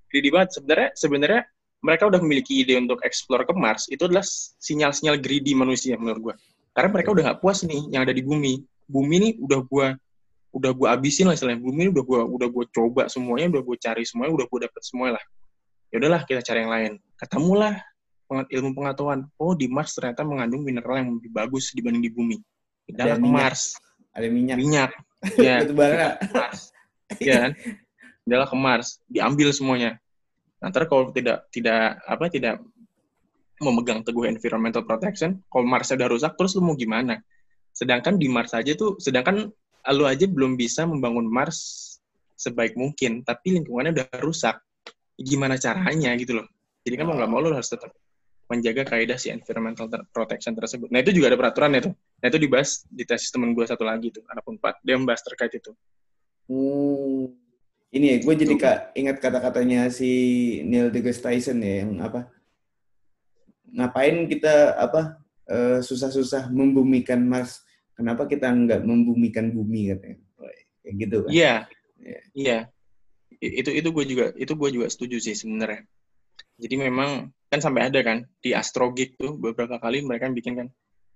Greedy banget. Sebenarnya sebenarnya mereka udah memiliki ide untuk explore ke Mars, itu adalah sinyal-sinyal greedy manusia menurut gua. Karena mereka udah nggak puas nih yang ada di bumi. Bumi nih udah gua udah gua abisin lah istilahnya. Bumi ini udah gua udah gua coba semuanya, udah gua cari semuanya, udah gua dapet semuanya lah ya udahlah kita cari yang lain. Ketemulah ilmu pengetahuan. Oh di Mars ternyata mengandung mineral yang lebih bagus dibanding di bumi. Kita ke Mars.
Ada minyak.
Minyak. Ya. Mars. Ya kan? Adalah ke Mars. Diambil semuanya. Nanti kalau tidak tidak apa tidak memegang teguh environmental protection kalau Mars udah rusak terus lu mau gimana? Sedangkan di Mars aja tuh sedangkan lu aja belum bisa membangun Mars sebaik mungkin tapi lingkungannya udah rusak gimana caranya gitu loh. Jadi kan mau nggak mau lo harus tetap menjaga kaidah si environmental protection tersebut. Nah itu juga ada peraturan itu. Nah itu dibahas di tesis temen gue satu lagi tuh, anak empat. Dia membahas terkait itu.
Hmm. Ini ya, gue jadi kak, ingat kata-katanya si Neil deGrasse Tyson ya, yang apa? Ngapain kita apa uh, susah-susah membumikan Mars? Kenapa kita nggak membumikan bumi katanya? Kayak gitu
kan? Iya, yeah. iya. Yeah itu itu gue juga itu gue juga setuju sih sebenarnya jadi memang kan sampai ada kan di Astrogik tuh beberapa kali mereka bikin kan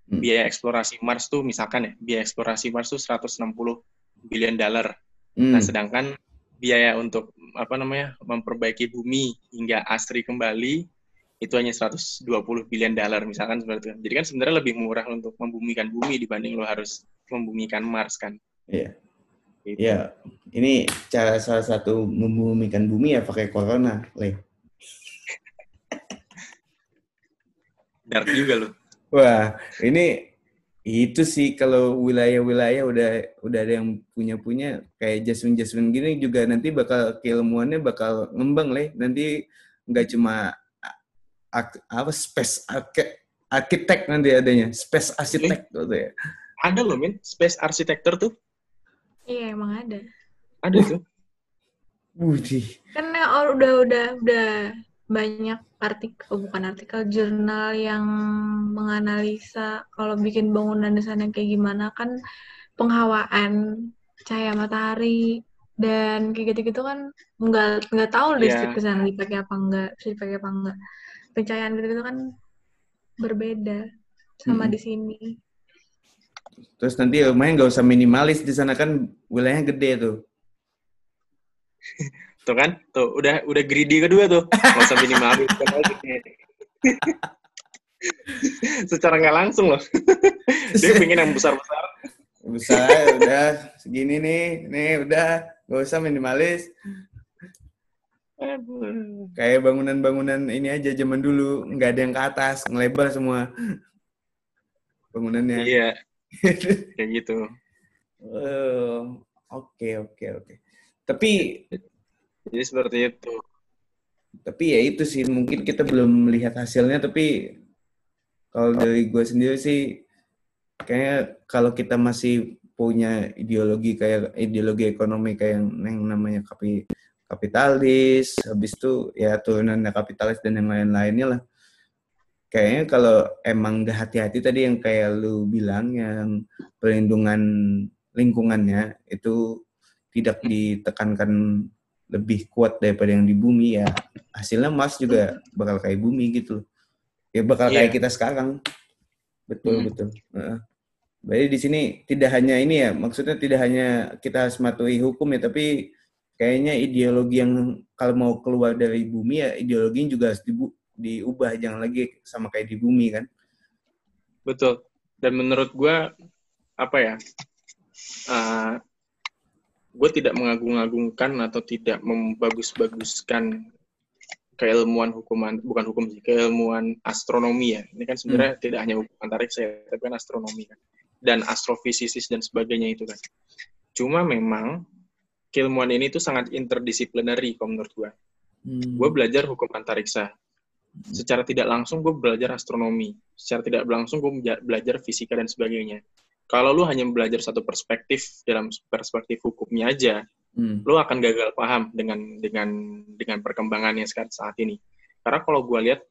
hmm. biaya eksplorasi Mars tuh misalkan ya biaya eksplorasi Mars tuh 160 billion dollar hmm. nah sedangkan biaya untuk apa namanya memperbaiki bumi hingga asri kembali itu hanya 120 billion dollar misalkan seperti itu. Jadi kan sebenarnya lebih murah untuk membumikan bumi dibanding lo harus membumikan Mars kan.
Iya. Gitu. Ya, ini cara salah satu membumikan bumi ya pakai corona, Le.
Dark juga loh.
Wah, ini itu sih kalau wilayah-wilayah udah udah ada yang punya punya kayak Jasmine gini juga nanti bakal keilmuannya bakal ngembang leh nanti nggak cuma apa space arsitek nanti adanya space arsitek gitu ya
ada loh min space arsitektur tuh
iya emang ada
ada tuh
Budi.
Kan udah udah udah banyak artikel, oh bukan artikel, jurnal yang menganalisa kalau bikin bangunan di sana kayak gimana kan penghawaan cahaya matahari dan kayak gitu-gitu kan nggak nggak tahu listrik yeah. ke sana dipakai apa enggak, bisa dipakai apa enggak. Pencahayaan gitu-gitu kan berbeda sama hmm. di sini.
Terus nanti lumayan nggak usah minimalis di sana kan wilayahnya gede tuh.
tuh kan? Tuh udah udah greedy kedua tuh. Nggak usah minimalis kan secara nggak langsung loh. Dia pengen yang besar besar
besar udah. Segini nih. Nih udah. Nggak usah minimalis. Kayak bangunan-bangunan ini aja zaman dulu. Nggak ada yang ke atas ngelebar semua. Bangunannya.
Iya kayak gitu
oh, oke oke oke tapi
jadi seperti itu.
Tapi ya itu sih mungkin kita belum melihat hasilnya tapi kalau dari gue sendiri sih kayaknya kalau kita masih punya ideologi kayak ideologi ekonomi kayak yang, yang namanya kapi, kapitalis, habis itu ya turunannya kapitalis dan yang lain-lainnya lah. Kayaknya kalau emang gak hati-hati tadi yang kayak lu bilang yang perlindungan lingkungannya itu tidak ditekankan lebih kuat daripada yang di bumi ya hasilnya Mars juga bakal kayak bumi gitu ya bakal yeah. kayak kita sekarang betul hmm. betul uh. Berarti di sini tidak hanya ini ya, maksudnya tidak hanya kita harus mematuhi hukum ya, tapi kayaknya ideologi yang kalau mau keluar dari bumi ya ideologi juga harus dibu diubah, jangan lagi sama kayak di bumi kan.
Betul. Dan menurut gue apa ya, uh, gue tidak mengagung-agungkan atau tidak membagus-baguskan keilmuan hukuman bukan hukum sih keilmuan astronomi ya ini kan sebenarnya hmm. tidak hanya hukum antariksa ya, tapi kan astronomi kan dan astrofisikis dan sebagainya itu kan cuma memang keilmuan ini tuh sangat interdisiplinary kalau menurut gue hmm. gue belajar hukum antariksa secara tidak langsung gue belajar astronomi secara tidak langsung gue belajar fisika dan sebagainya kalau lu hanya belajar satu perspektif dalam perspektif hukumnya aja, hmm. lu akan gagal paham dengan dengan dengan perkembangannya sekarang saat ini. Karena kalau gue lihat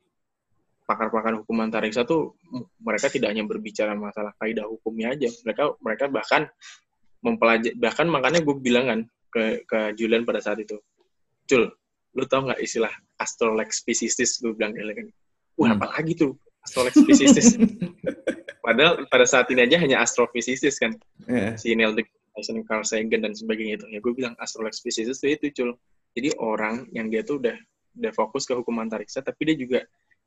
pakar-pakar hukum antariksa tuh mereka tidak hanya berbicara masalah kaidah hukumnya aja, mereka mereka bahkan mempelajari bahkan makanya gue bilang kan ke ke Julian pada saat itu, Jul, lu tau nggak istilah astrolexpicisis? Gue bilang kan, wah hmm. apa lagi tuh astrolexpicisis? Padahal pada saat ini aja hanya astrofisikis kan. Yeah. Si Neil deGrasse Carl Sagan dan sebagainya itu. Ya gue bilang astrofisikis itu itu cul. Jadi orang yang dia tuh udah udah fokus ke hukum antariksa tapi dia juga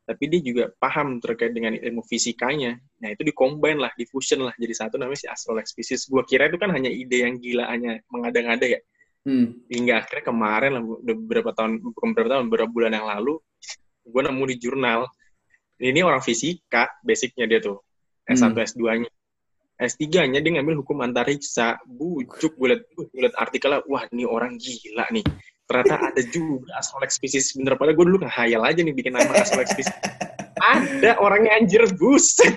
tapi dia juga paham terkait dengan ilmu fisikanya. Nah, itu dikombin lah, diffusion lah jadi satu namanya si astrolexpisis. Gua kira itu kan hanya ide yang gila hanya mengada-ngada ya. Hmm. Hingga akhirnya kemarin lah beberapa tahun beberapa tahun beberapa bulan yang lalu gue nemu di jurnal ini orang fisika basicnya dia tuh S1 hmm. S2-nya. S3-nya dia ngambil hukum antariksa. Bujuk gue liat, gue liat artikelnya, wah ini orang gila nih. Ternyata ada juga astrolek spesies bener. Padahal gue dulu ngehayal aja nih bikin nama astrolek spesies. ada orangnya anjir, buset.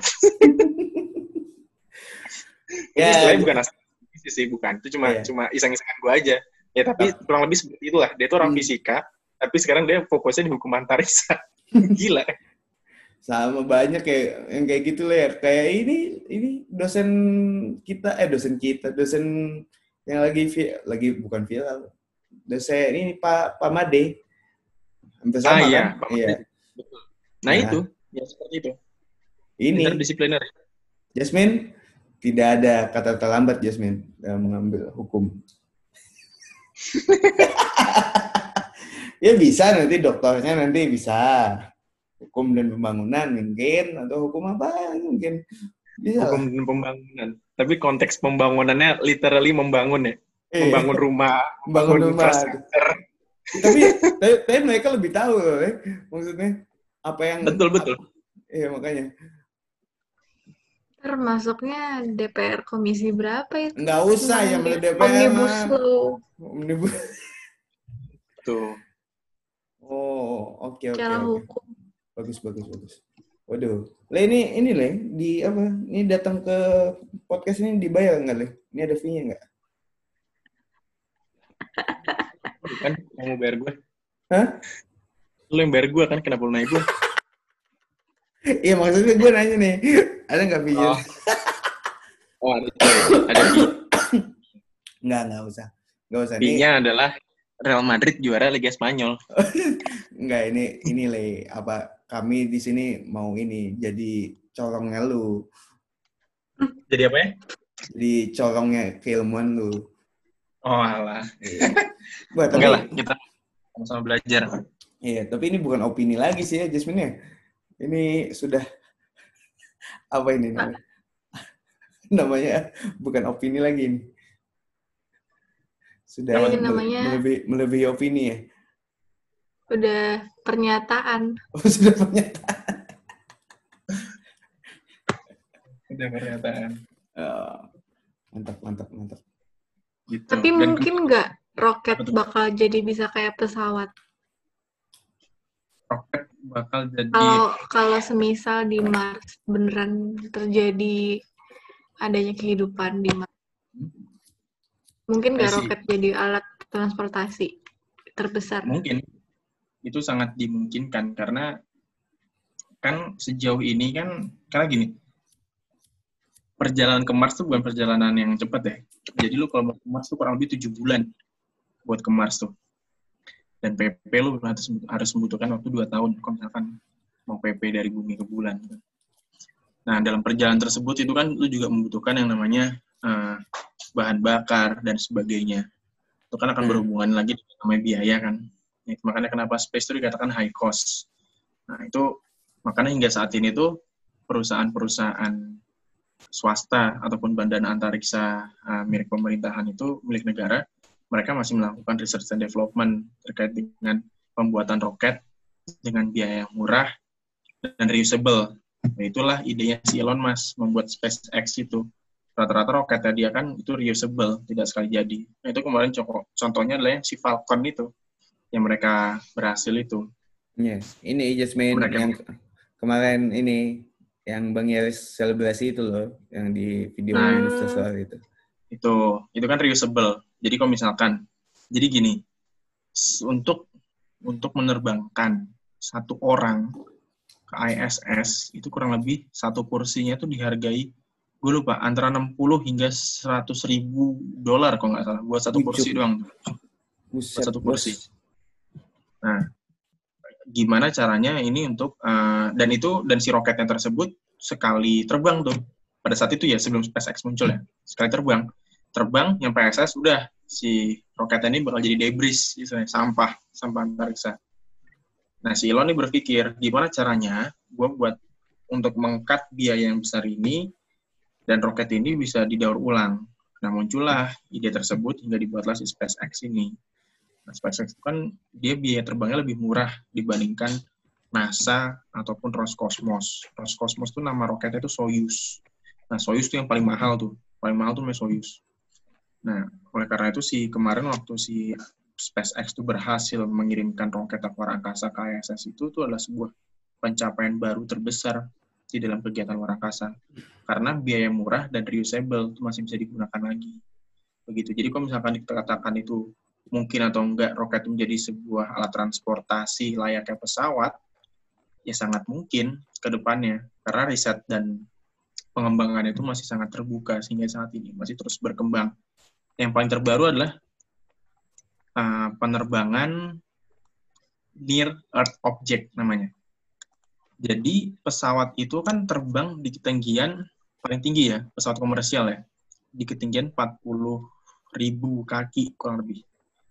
ya, Ini bukan astrolek spesies sih, bukan. Itu cuma yeah. cuma iseng-isengan gue aja. Ya tapi kurang lebih seperti itulah. Dia tuh orang hmm. fisika, tapi sekarang dia fokusnya di hukum antariksa. Gila.
Sama banyak kayak yang kayak gitu lah ya kayak ini ini dosen kita eh dosen kita dosen yang lagi lagi bukan viral. Dosen ini Pak Pak Made.
Hampir sama ah, iya, kan? Pak iya. Betul. Nah, nah. itu. Ya seperti itu.
Ini.
Interdisipliner.
Jasmine tidak ada kata terlambat Jasmine dalam mengambil hukum ya bisa nanti dokternya nanti bisa. Hukum dan pembangunan mungkin atau hukum apa mungkin.
Bisa. Hukum dan pembangunan. Tapi konteks pembangunannya literally membangun ya. Iya. membangun rumah
membangun rumah. tapi, tapi tapi mereka lebih tahu eh. maksudnya apa yang
betul betul.
Iya makanya
Termasuknya DPR komisi berapa itu?
Nggak usah yang beli DPR.
Omnibus Law.
Omnibus.
Tuh.
Oh, oke oke.
Cara
oke.
hukum.
Bagus bagus bagus. Waduh. Le ini ini le di apa? Ini datang ke podcast ini dibayar nggak le? Ini ada fee-nya nggak?
Kan yang mau bayar gue.
Hah?
Lu yang bayar gue kan, kenapa lu naik gue?
Iya maksudnya gue nanya nih, ada nggak fee
Oh. Oh, ada. Ada.
Nggak nggak usah, nggak usah. Ini
Fee-nya adalah Real Madrid juara Liga Spanyol.
nggak ini ini le apa? Kami di sini mau ini jadi corongnya lu,
Jadi apa ya?
jadi corongnya keilmuan lu.
Oh, alah.
Iya. Wah, tapi,
Enggak lah, kita sama-sama belajar.
Iya, tapi ini bukan opini lagi sih ya, Jasmine ya. Ini sudah apa ini namanya? namanya bukan opini lagi ini. Sudah
Ini
mele-
namanya-
melebihi, melebihi opini ya.
Udah pernyataan.
Oh, sudah pernyataan.
Udah pernyataan.
Oh, mantap, mantap, mantap.
Gitu.
Tapi
Dan
mungkin nggak roket bakal jadi bisa kayak pesawat.
roket bakal jadi
Kalau kalau semisal di Mars beneran terjadi adanya kehidupan di Mars. Mungkin nggak
I see.
roket jadi alat transportasi terbesar.
mungkin itu sangat dimungkinkan karena kan sejauh ini kan karena gini perjalanan ke Mars tuh bukan perjalanan yang cepat ya jadi lu kalau mau ke Mars tuh kurang lebih tujuh bulan buat ke Mars tuh dan PP lu harus harus membutuhkan waktu dua tahun kalau misalkan mau PP dari bumi ke bulan nah dalam perjalanan tersebut itu kan lu juga membutuhkan yang namanya eh, bahan bakar dan sebagainya itu kan akan
Hmm.
berhubungan lagi dengan namanya biaya kan Ya, makanya kenapa space itu dikatakan high cost. Nah, itu makanya hingga saat ini tuh perusahaan-perusahaan swasta ataupun bandara antariksa uh, milik pemerintahan itu milik negara, mereka masih melakukan research and development terkait dengan pembuatan roket dengan biaya yang murah dan reusable. Nah, itulah idenya si Elon Musk membuat SpaceX itu. Rata-rata roketnya dia kan itu reusable, tidak sekali jadi. Nah, itu kemarin contoh- contohnya adalah yang si Falcon itu yang mereka berhasil itu.
Iya, ini Jasmine
Mereka-
yang ke- kemarin ini yang Bang Yaris selebrasi itu loh, yang di video. Instastory itu.
Itu itu kan reusable. Jadi kalau misalkan jadi gini, untuk untuk menerbangkan satu orang ke ISS itu kurang lebih satu kursinya itu dihargai gue lupa antara 60 hingga 100 ribu dolar kalau nggak salah buat satu kursi doang.
Buset,
satu kursi. Nah, gimana caranya ini untuk uh, dan itu dan si roketnya tersebut sekali terbang tuh. Pada saat itu ya sebelum SpaceX muncul ya sekali terbang terbang yang PSS udah si roketnya ini bakal jadi debris istilahnya sampah sampah antariksa. Nah si Elon ini berpikir gimana caranya gue buat untuk mengkat biaya yang besar ini dan roket ini bisa didaur ulang. Nah muncullah ide tersebut hingga dibuatlah si SpaceX ini. Nah, SpaceX itu kan dia biaya terbangnya lebih murah dibandingkan NASA ataupun Roscosmos. Roscosmos itu nama roketnya itu Soyuz. Nah, Soyuz itu yang paling mahal tuh. Paling mahal tuh namanya Soyuz. Nah, oleh karena itu si kemarin waktu si SpaceX itu berhasil mengirimkan roket ke luar angkasa ke ISS itu itu adalah sebuah pencapaian baru terbesar di dalam kegiatan luar angkasa. Karena biaya murah dan reusable itu masih bisa digunakan lagi. Begitu. Jadi kalau misalkan dikatakan itu mungkin atau enggak roket menjadi sebuah alat transportasi layaknya pesawat, ya sangat mungkin ke depannya. Karena riset dan pengembangan itu masih sangat terbuka sehingga saat ini masih terus berkembang. Yang paling terbaru adalah uh, penerbangan near Earth Object namanya. Jadi pesawat itu kan terbang di ketinggian paling tinggi ya, pesawat komersial ya, di ketinggian 40 ribu kaki kurang lebih.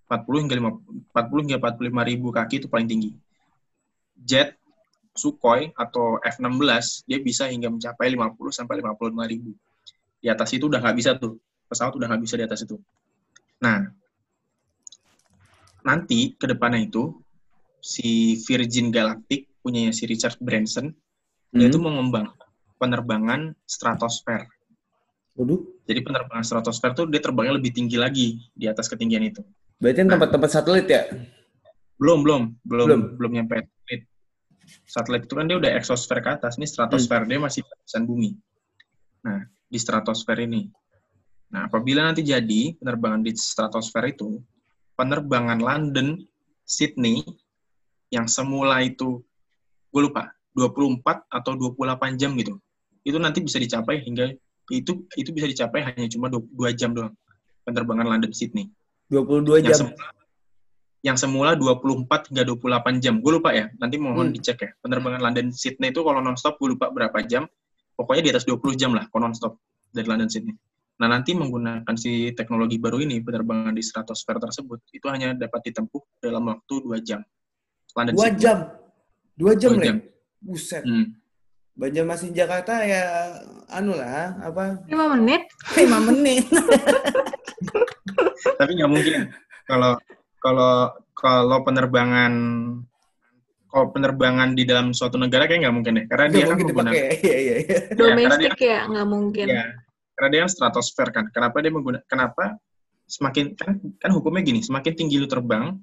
40 hingga 5, 40 hingga 45 ribu kaki itu paling tinggi. Jet Sukhoi atau F-16 dia bisa hingga mencapai 50 sampai 55 ribu. Di atas itu udah nggak bisa tuh, pesawat udah nggak bisa di atas itu. Nah, nanti ke depannya itu si Virgin Galactic punya si Richard Branson dia
Hmm.
itu mengembang penerbangan stratosfer.
Waduh.
Jadi penerbangan stratosfer tuh dia terbangnya lebih tinggi lagi di atas ketinggian itu.
Berarti
Nah.
tempat-tempat satelit ya?
Belum, belum, belum,
Belum.
belum, nyampe satelit. Satelit itu kan dia udah eksosfer ke atas, ini stratosfer dia masih di bumi. Nah, di stratosfer ini. Nah, apabila nanti jadi penerbangan di stratosfer itu, penerbangan London, Sydney, yang semula itu, gue lupa, 24 atau 28 jam gitu. Itu nanti bisa dicapai hingga, itu itu bisa dicapai hanya cuma 2 jam doang. Penerbangan London, Sydney
22
yang
jam.
semula, yang semula 24 hingga 28 jam. Gue lupa ya, nanti mohon
Hmm.
dicek ya. Penerbangan London Sydney itu kalau nonstop gue lupa berapa jam. Pokoknya di atas 20 jam lah kalau nonstop dari London Sydney. Nah nanti menggunakan si teknologi baru ini, penerbangan di stratosfer tersebut, itu hanya dapat ditempuh dalam waktu 2 jam. London
2
Sydney.
jam. 2 jam,
Dua jam.
Buset.
Hmm.
Banjarmasin Jakarta ya anu lah, apa?
5 menit?
5 menit.
Tapi nggak mungkin kalau kalau kalau penerbangan kalau penerbangan di dalam suatu negara kayak nggak mungkin deh, karena dia
Nggak
kan menggunakan.
Iya, iya, iya.
Domestik ya? Nggak mungkin.
Ya, karena dia kan stratosfer kan. Kenapa dia menggunakan? Kenapa semakin kan kan hukumnya gini, semakin tinggi lu terbang,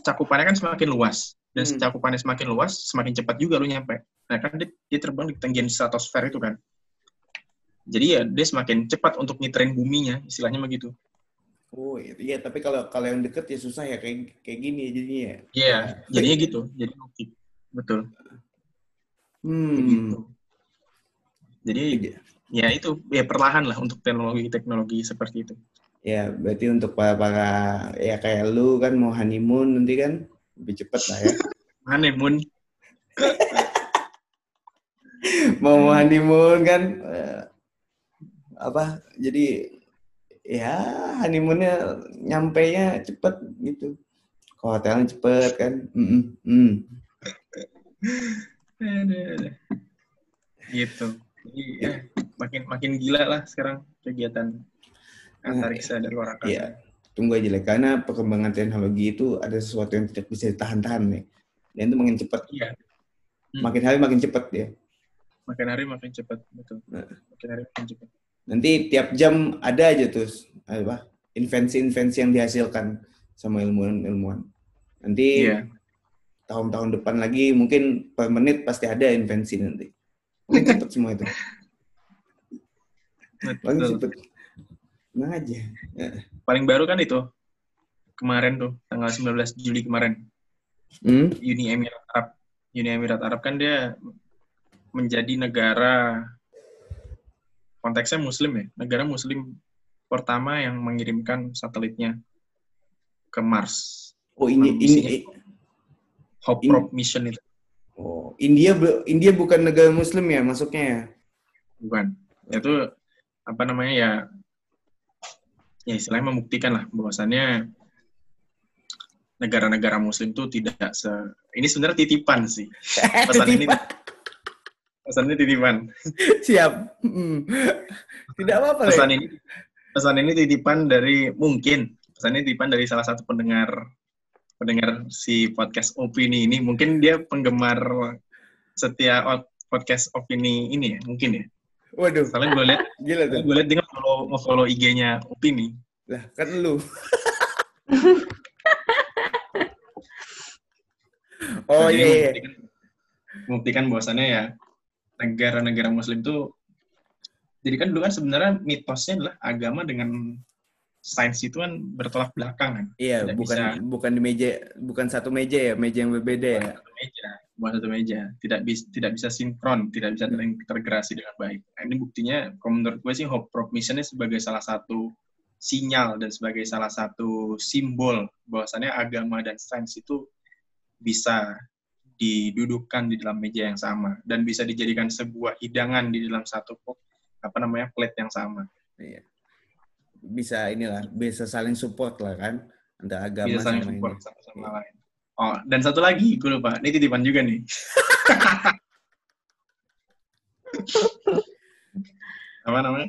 cakupannya kan semakin luas. Dan
Hmm.
cakupannya semakin luas, semakin cepat juga lu nyampe. Nah kan dia, dia terbang di ketinggian stratosfer itu kan. Jadi ya dia semakin cepat untuk nyiterin buminya, istilahnya begitu.
Oh iya, iya, tapi kalau kalau yang deket ya susah ya kayak kayak gini ya jadinya ya.
Iya, jadinya gitu. Jadi. Betul.
Hmm.
Begitu. Jadi
Iya.
Ya itu ya perlahan lah untuk teknologi-teknologi seperti itu.
Ya, berarti untuk para para ya kayak lu kan mau honeymoon nanti kan lebih cepet lah ya.
Mun?
mau honeymoon kan eh, apa? Jadi ya honeymoonnya nyampe nya cepet gitu. Ke hotelnya cepet kan. Mm -mm.
Gitu. Jadi ya, makin makin gila lah sekarang kegiatan antariksa dan luar angkasa.
Iya. Tunggu aja lah karena perkembangan teknologi itu ada sesuatu yang tidak bisa ditahan-tahan nih. Dan itu makin cepat.
Iya. Hmm.
Makin hari makin cepat ya.
Makin hari makin cepat, betul.
Nah.
Makin hari makin cepat.
Nanti tiap jam ada aja tuh apa invensi-invensi yang dihasilkan sama ilmuwan-ilmuwan. Nanti
Iya.
tahun-tahun depan lagi mungkin per menit pasti ada invensi nanti. Makin cepet semua itu. Cepet. Tenang aja. Ya.
Paling baru kan itu kemarin tuh tanggal 19 Juli kemarin
Hmm?
Uni Emirat Arab. Uni Emirat Arab kan dia menjadi negara konteksnya Muslim ya, negara Muslim pertama yang mengirimkan satelitnya ke Mars.
Oh ini ini
Hope
In-
Probe Mission itu
oh India India bukan negara Muslim ya masuknya ya?
bukan. Itu apa namanya ya? Ya istilahnya membuktikan lah bahwasannya negara-negara Muslim itu tidak se ini sebenarnya titipan sih. Pesan ini pesan ini titipan.
Siap. Hmm. Tidak apa-apa
pesan ini pesan ini titipan dari mungkin pesan ini titipan dari salah satu pendengar pendengar si podcast opini ini mungkin dia penggemar setia podcast opini ini ya mungkin ya
Waduh,
soalnya gue lihat
gila tuh.
gue lihat dia follow follow IG-nya opini
Lah, kan lu. oh iya, iya.
membuktikan, membuktikan bahwasannya ya negara-negara muslim tuh jadi kan dulu kan sebenarnya mitosnya adalah agama dengan sains itu kan bertolak belakang kan
Iya,
Tidak
bukan
bisa.
bukan di meja, bukan satu meja ya, meja yang berbeda ya.
satu meja bukan satu meja. Tidak bisa tidak bisa sinkron tidak bisa
Hmm.
terintegrasi dengan baik. Nah, ini buktinya kalau menurut gue sih Hope Probe Mission ini sebagai salah satu sinyal dan sebagai salah satu simbol bahwasannya agama dan sains itu bisa didudukkan di dalam meja yang sama dan bisa dijadikan sebuah hidangan di dalam satu apa namanya plate yang sama.
Iya. Bisa inilah, bisa saling support lah kan antara agama
bisa saling
sama
support satu sama lain oh dan satu lagi gue lupa ini titipan juga nih apa namanya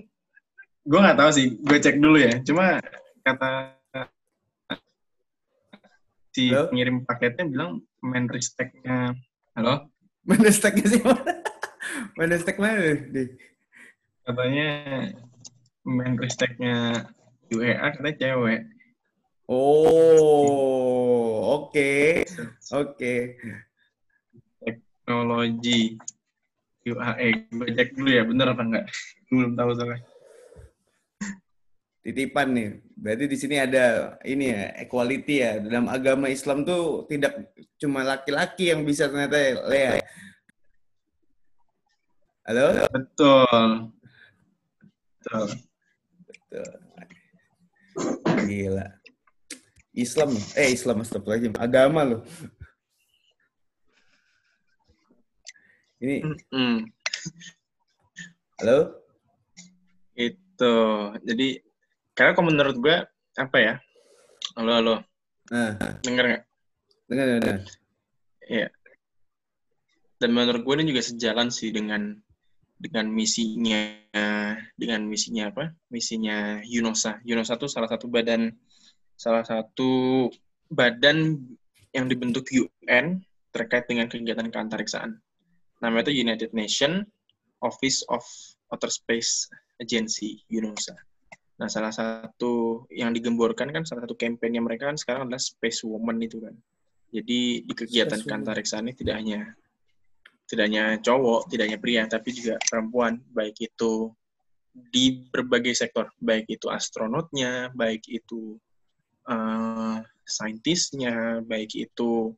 gue nggak tahu sih gue cek dulu ya cuma kata si
Halo?
pengirim paketnya bilang main respect-nya halo
Mana stacknya sih? Menristek mana di?
Katanya Menristeknya UEA katanya cewek.
Oh, oke. Okay. Oke. Okay.
Teknologi UAE. Gue cek dulu ya, bener apa enggak? Belum tahu soalnya.
Titipan nih. Berarti di sini ada ini ya, equality ya. Dalam agama Islam tuh tidak cuma laki-laki yang bisa ternyata Lea. Halo?
Betul. Betul.
Betul. Gila. Islam, eh Islam astagfirullahaladzim, agama loh. Ini, halo?
Itu. Jadi karena kalau menurut gue apa ya? Halo halo.
Nah,
Dengar nggak?
dengar, dengar.
Iya. Dan menurut gue ini juga sejalan sih dengan dengan misinya dengan misinya apa? Misinya UNOSA. UNOSA itu salah satu badan salah satu badan yang dibentuk UN terkait dengan kegiatan keantariksaan. Namanya itu United Nations Office of Outer Space Agency UNOSA. Nah, salah satu yang digemborkan kan salah satu kampanye mereka kan sekarang adalah Space Woman itu kan. Jadi di kegiatan keantariksaan ini tidak hanya tidak hanya cowok, tidak hanya pria, tapi juga perempuan, baik itu di berbagai sektor, baik itu astronotnya, baik itu eh, saintisnya, baik itu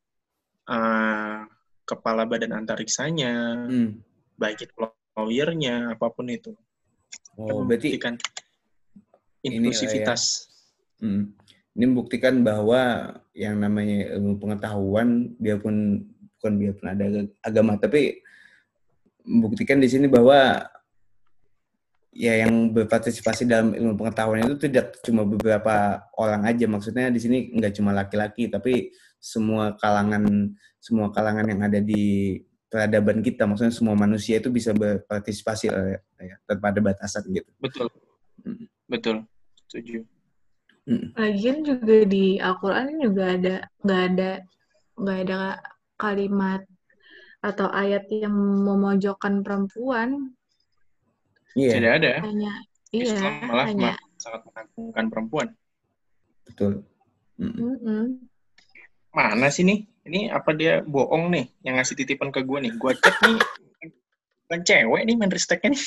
eh, kepala badan antariksanya,
Hmm.
baik itu lawyernya, apa pun itu.
Oh, berarti ya.
inklusivitas.
Hmm. Ini membuktikan bahwa yang namanya ilmu pengetahuan, dia pun bukan dia pun ada agama, tapi membuktikan di sini bahwa ya yang berpartisipasi dalam ilmu pengetahuan itu tidak cuma beberapa orang aja. Maksudnya di sini nggak cuma laki-laki, tapi semua kalangan semua kalangan yang ada di peradaban kita. Maksudnya semua manusia itu bisa berpartisipasi eh, ya, tanpa ada batasan gitu.
Betul.
Hmm.
Betul. Setuju.
Lagian juga di Al-Quran juga ada nggak ada nggak ada kalimat atau ayat yang memojokkan perempuan.
Iya,
Tidak ada.
Hanya iya,
Islam malah
hanya
sangat mengagungkan perempuan.
betul. Mm.
mm-mm.
Mana sih nih? Ini apa dia bohong nih yang ngasih titipan ke gue nih? Gue cek nih kan cewek nih menristeknya nih.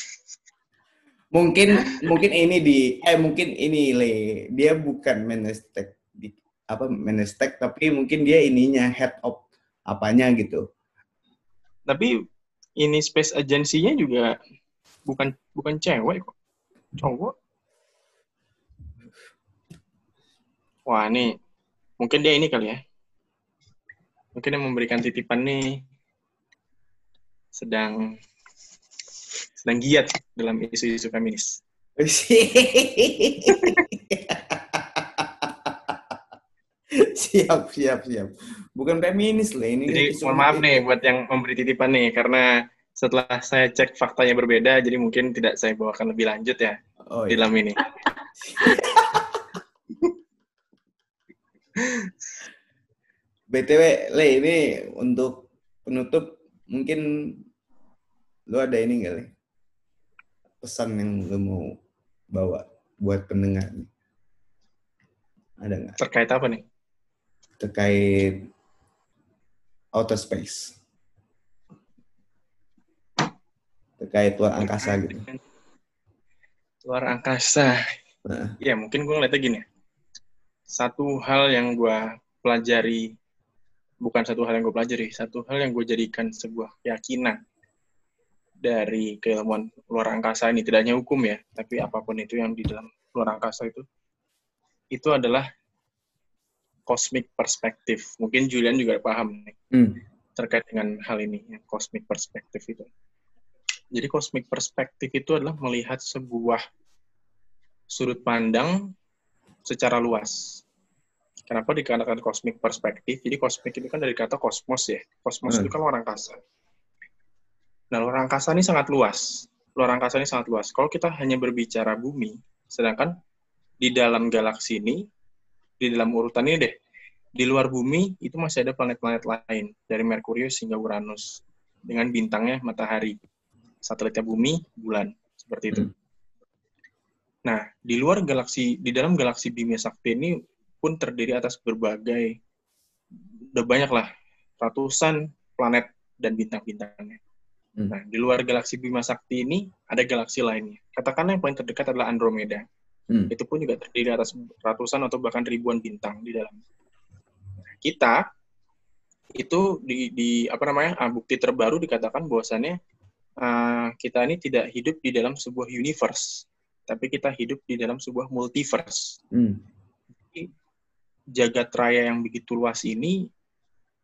Mungkin mungkin ini di eh mungkin ini le dia bukan menestek di apa menestek tapi mungkin dia ininya head of apanya gitu.
Tapi ini space agensinya juga bukan bukan cewek kok. Cowok. Wah, nih mungkin dia ini kali ya. Mungkin yang memberikan titipan nih sedang sedang giat dalam isu-isu feminis.
siap siap siap. Bukan feminis lah ini.
Jadi mohon maaf nih buat yang memberi titipan nih karena setelah saya cek faktanya berbeda jadi mungkin tidak saya bawakan lebih lanjut ya
Oh,
di
iya.
dalam ini.
BTW le ini untuk penutup mungkin lu ada ini kali pesan yang lu mau bawa buat pendengar nih. Ada nggak?
Terkait apa nih?
terkait outer space terkait luar angkasa gitu
Luar angkasa.
Nah.
Ya mungkin gue ngeliatnya gini. Satu hal yang gue pelajari, bukan satu hal yang gue pelajari, satu hal yang gue jadikan sebuah keyakinan dari keilmuan luar angkasa ini, tidak hanya hukum ya, tapi apa pun itu yang di dalam luar angkasa itu, itu adalah cosmic perspective. Mungkin Julian juga paham nih
Hmm.
terkait dengan hal ini, yang cosmic perspective itu. Jadi cosmic perspective itu adalah melihat sebuah sudut pandang secara luas. Kenapa dikatakan cosmic perspective? Jadi cosmic itu kan dari kata kosmos ya. Kosmos
Hmm.
itu kan luar angkasa. Nah, luar angkasa ini sangat luas. Luar angkasa ini sangat luas. Kalau kita hanya berbicara bumi, sedangkan di dalam galaksi ini, di dalam urutan ini deh, di luar bumi itu masih ada planet-planet lain dari Merkurius hingga Uranus dengan bintangnya matahari. Satelitnya bumi, bulan, seperti itu. Hmm. Nah, di luar galaksi, di dalam galaksi Bima Sakti ini pun terdiri atas berbagai, udah banyak lah, ratusan planet dan bintang-bintangnya. Hmm. Nah, di luar galaksi Bima Sakti ini ada galaksi lainnya. Katakanlah yang paling terdekat adalah Andromeda. Hmm. Itu pun juga terdiri atas ratusan atau bahkan ribuan bintang di dalam. kita itu di, di apa namanya uh, bukti terbaru dikatakan bahwasannya uh, kita ini tidak hidup di dalam sebuah universe, tapi kita hidup di dalam sebuah multiverse. Hmm. jagat raya yang begitu luas ini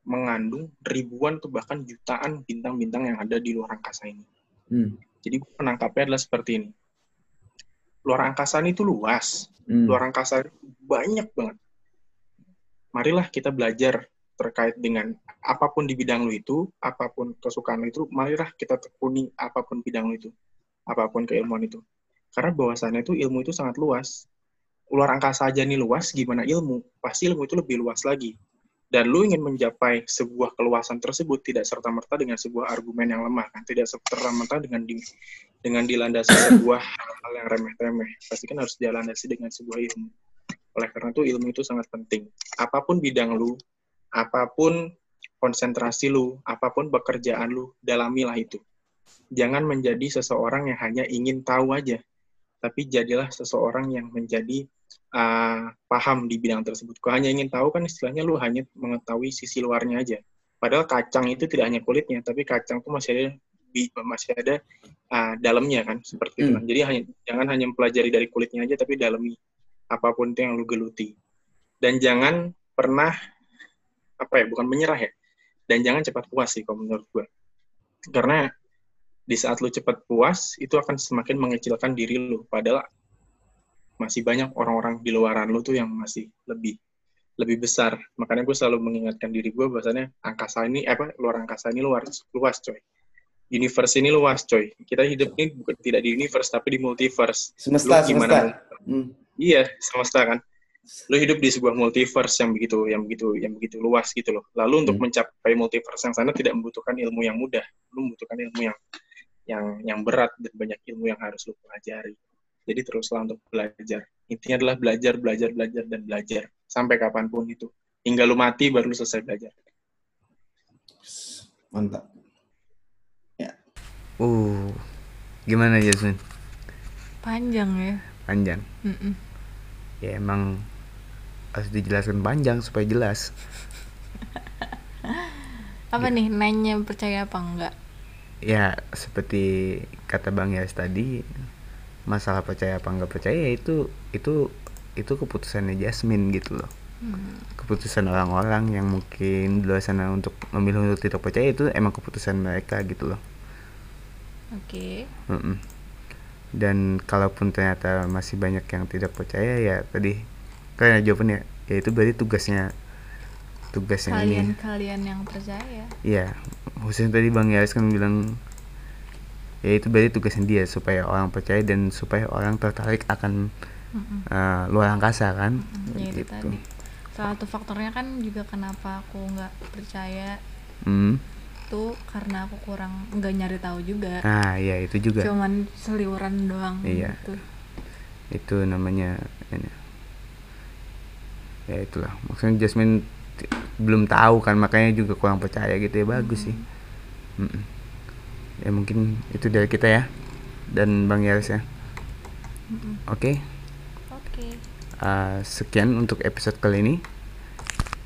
mengandung ribuan atau bahkan jutaan bintang-bintang yang ada di luar angkasa ini. Hmm. Jadi penangkapnya adalah seperti ini. Luar angkasa ini itu luas. Hmm. Luar angkasa banyak banget. Marilah kita belajar terkait dengan apa pun di bidang lu itu, apa pun kesukaan lu itu, marilah kita tekuni apa pun bidang lu itu, apa pun keilmuan itu. Karena bahwasannya itu ilmu itu sangat luas. Luar angkasa aja nih luas, gimana ilmu? Pasti ilmu itu lebih luas lagi dan lu ingin mencapai sebuah keluasan tersebut tidak serta merta dengan sebuah argumen yang lemah kan tidak serta merta dengan di, dengan dilandasi sebuah hal-hal yang remeh-remeh pasti kan harus dilandasi dengan sebuah ilmu oleh karena itu ilmu itu sangat penting apa pun bidang lu apa pun konsentrasi lu apa pun pekerjaan lu dalamilah itu jangan menjadi seseorang yang hanya ingin tahu aja tapi jadilah seseorang yang menjadi uh, paham di bidang tersebut. Kau hanya ingin tahu kan istilahnya lu hanya mengetahui sisi luarnya aja. Padahal kacang itu tidak hanya kulitnya, tapi kacang itu masih ada masih ada uh, dalamnya kan seperti hmm. itu. Kan. Jadi hanya jangan hanya mempelajari dari kulitnya aja, tapi dalami apa pun itu yang lu geluti. Dan jangan pernah apa ya, bukan menyerah ya. Dan jangan cepat puas sih kalau menurut gue. Karena di saat lu cepat puas, itu akan semakin mengecilkan diri lu. Padahal masih banyak orang-orang di luaran lu tuh yang masih lebih lebih besar. Makanya gue selalu mengingatkan diri gue bahwasannya angkasa ini apa luar angkasa ini luas luas coy. Universe ini luas coy. Kita hidup ini bukan tidak di universe tapi di multiverse.
Semesta, lu gimana? Semesta.
Hmm. Iya, semesta kan. Lu hidup di sebuah multiverse yang begitu yang begitu yang begitu luas gitu loh. Lalu untuk hmm. mencapai multiverse yang sana tidak membutuhkan ilmu yang mudah. Lu membutuhkan ilmu yang yang yang berat dan banyak ilmu yang harus lu pelajari. Jadi teruslah untuk belajar. Intinya adalah belajar, belajar, belajar, dan belajar. Sampai kapan pun itu. Hingga lu mati baru lu selesai belajar.
Mantap.
Ya. Uh, gimana Jasmine?
Panjang ya.
Panjang. Mm -mm. Ya emang harus dijelaskan panjang supaya jelas.
apa ya. nih nanya percaya apa enggak?
Ya seperti kata Bang Yas tadi masalah percaya apa nggak percaya itu itu itu keputusannya Jasmine gitu loh hmm. keputusan orang-orang yang mungkin di luar sana untuk memilih untuk tidak percaya itu emang keputusan mereka gitu loh
oke okay.
mm -mm. Dan kalaupun ternyata masih banyak yang tidak percaya ya tadi kalian jawabannya ya itu berarti tugasnya tugasnya
kalian ini kalian yang percaya
iya khususnya tadi bang Yaris kan bilang ya itu berarti tugasnya dia supaya orang percaya dan supaya orang tertarik akan mm-hmm. uh, luar angkasa kan
mm-hmm. ya, gitu. tadi salah satu faktornya kan juga kenapa aku nggak percaya mm. Itu karena aku kurang nggak nyari tahu juga.
Ah iya itu juga.
Cuman seliuran doang
iya. gitu. itu namanya ini. Ya itulah. Maksudnya Jasmine belum tahu kan makanya juga kurang percaya gitu ya. Bagus mm-hmm. sih mm-mm. Ya mungkin itu dari kita ya dan bang Yaris ya. Oke? Okay?
oke. Okay.
uh, sekian untuk episode kali ini.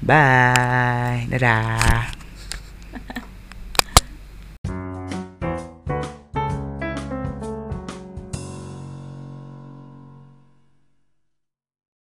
Bye. Dadah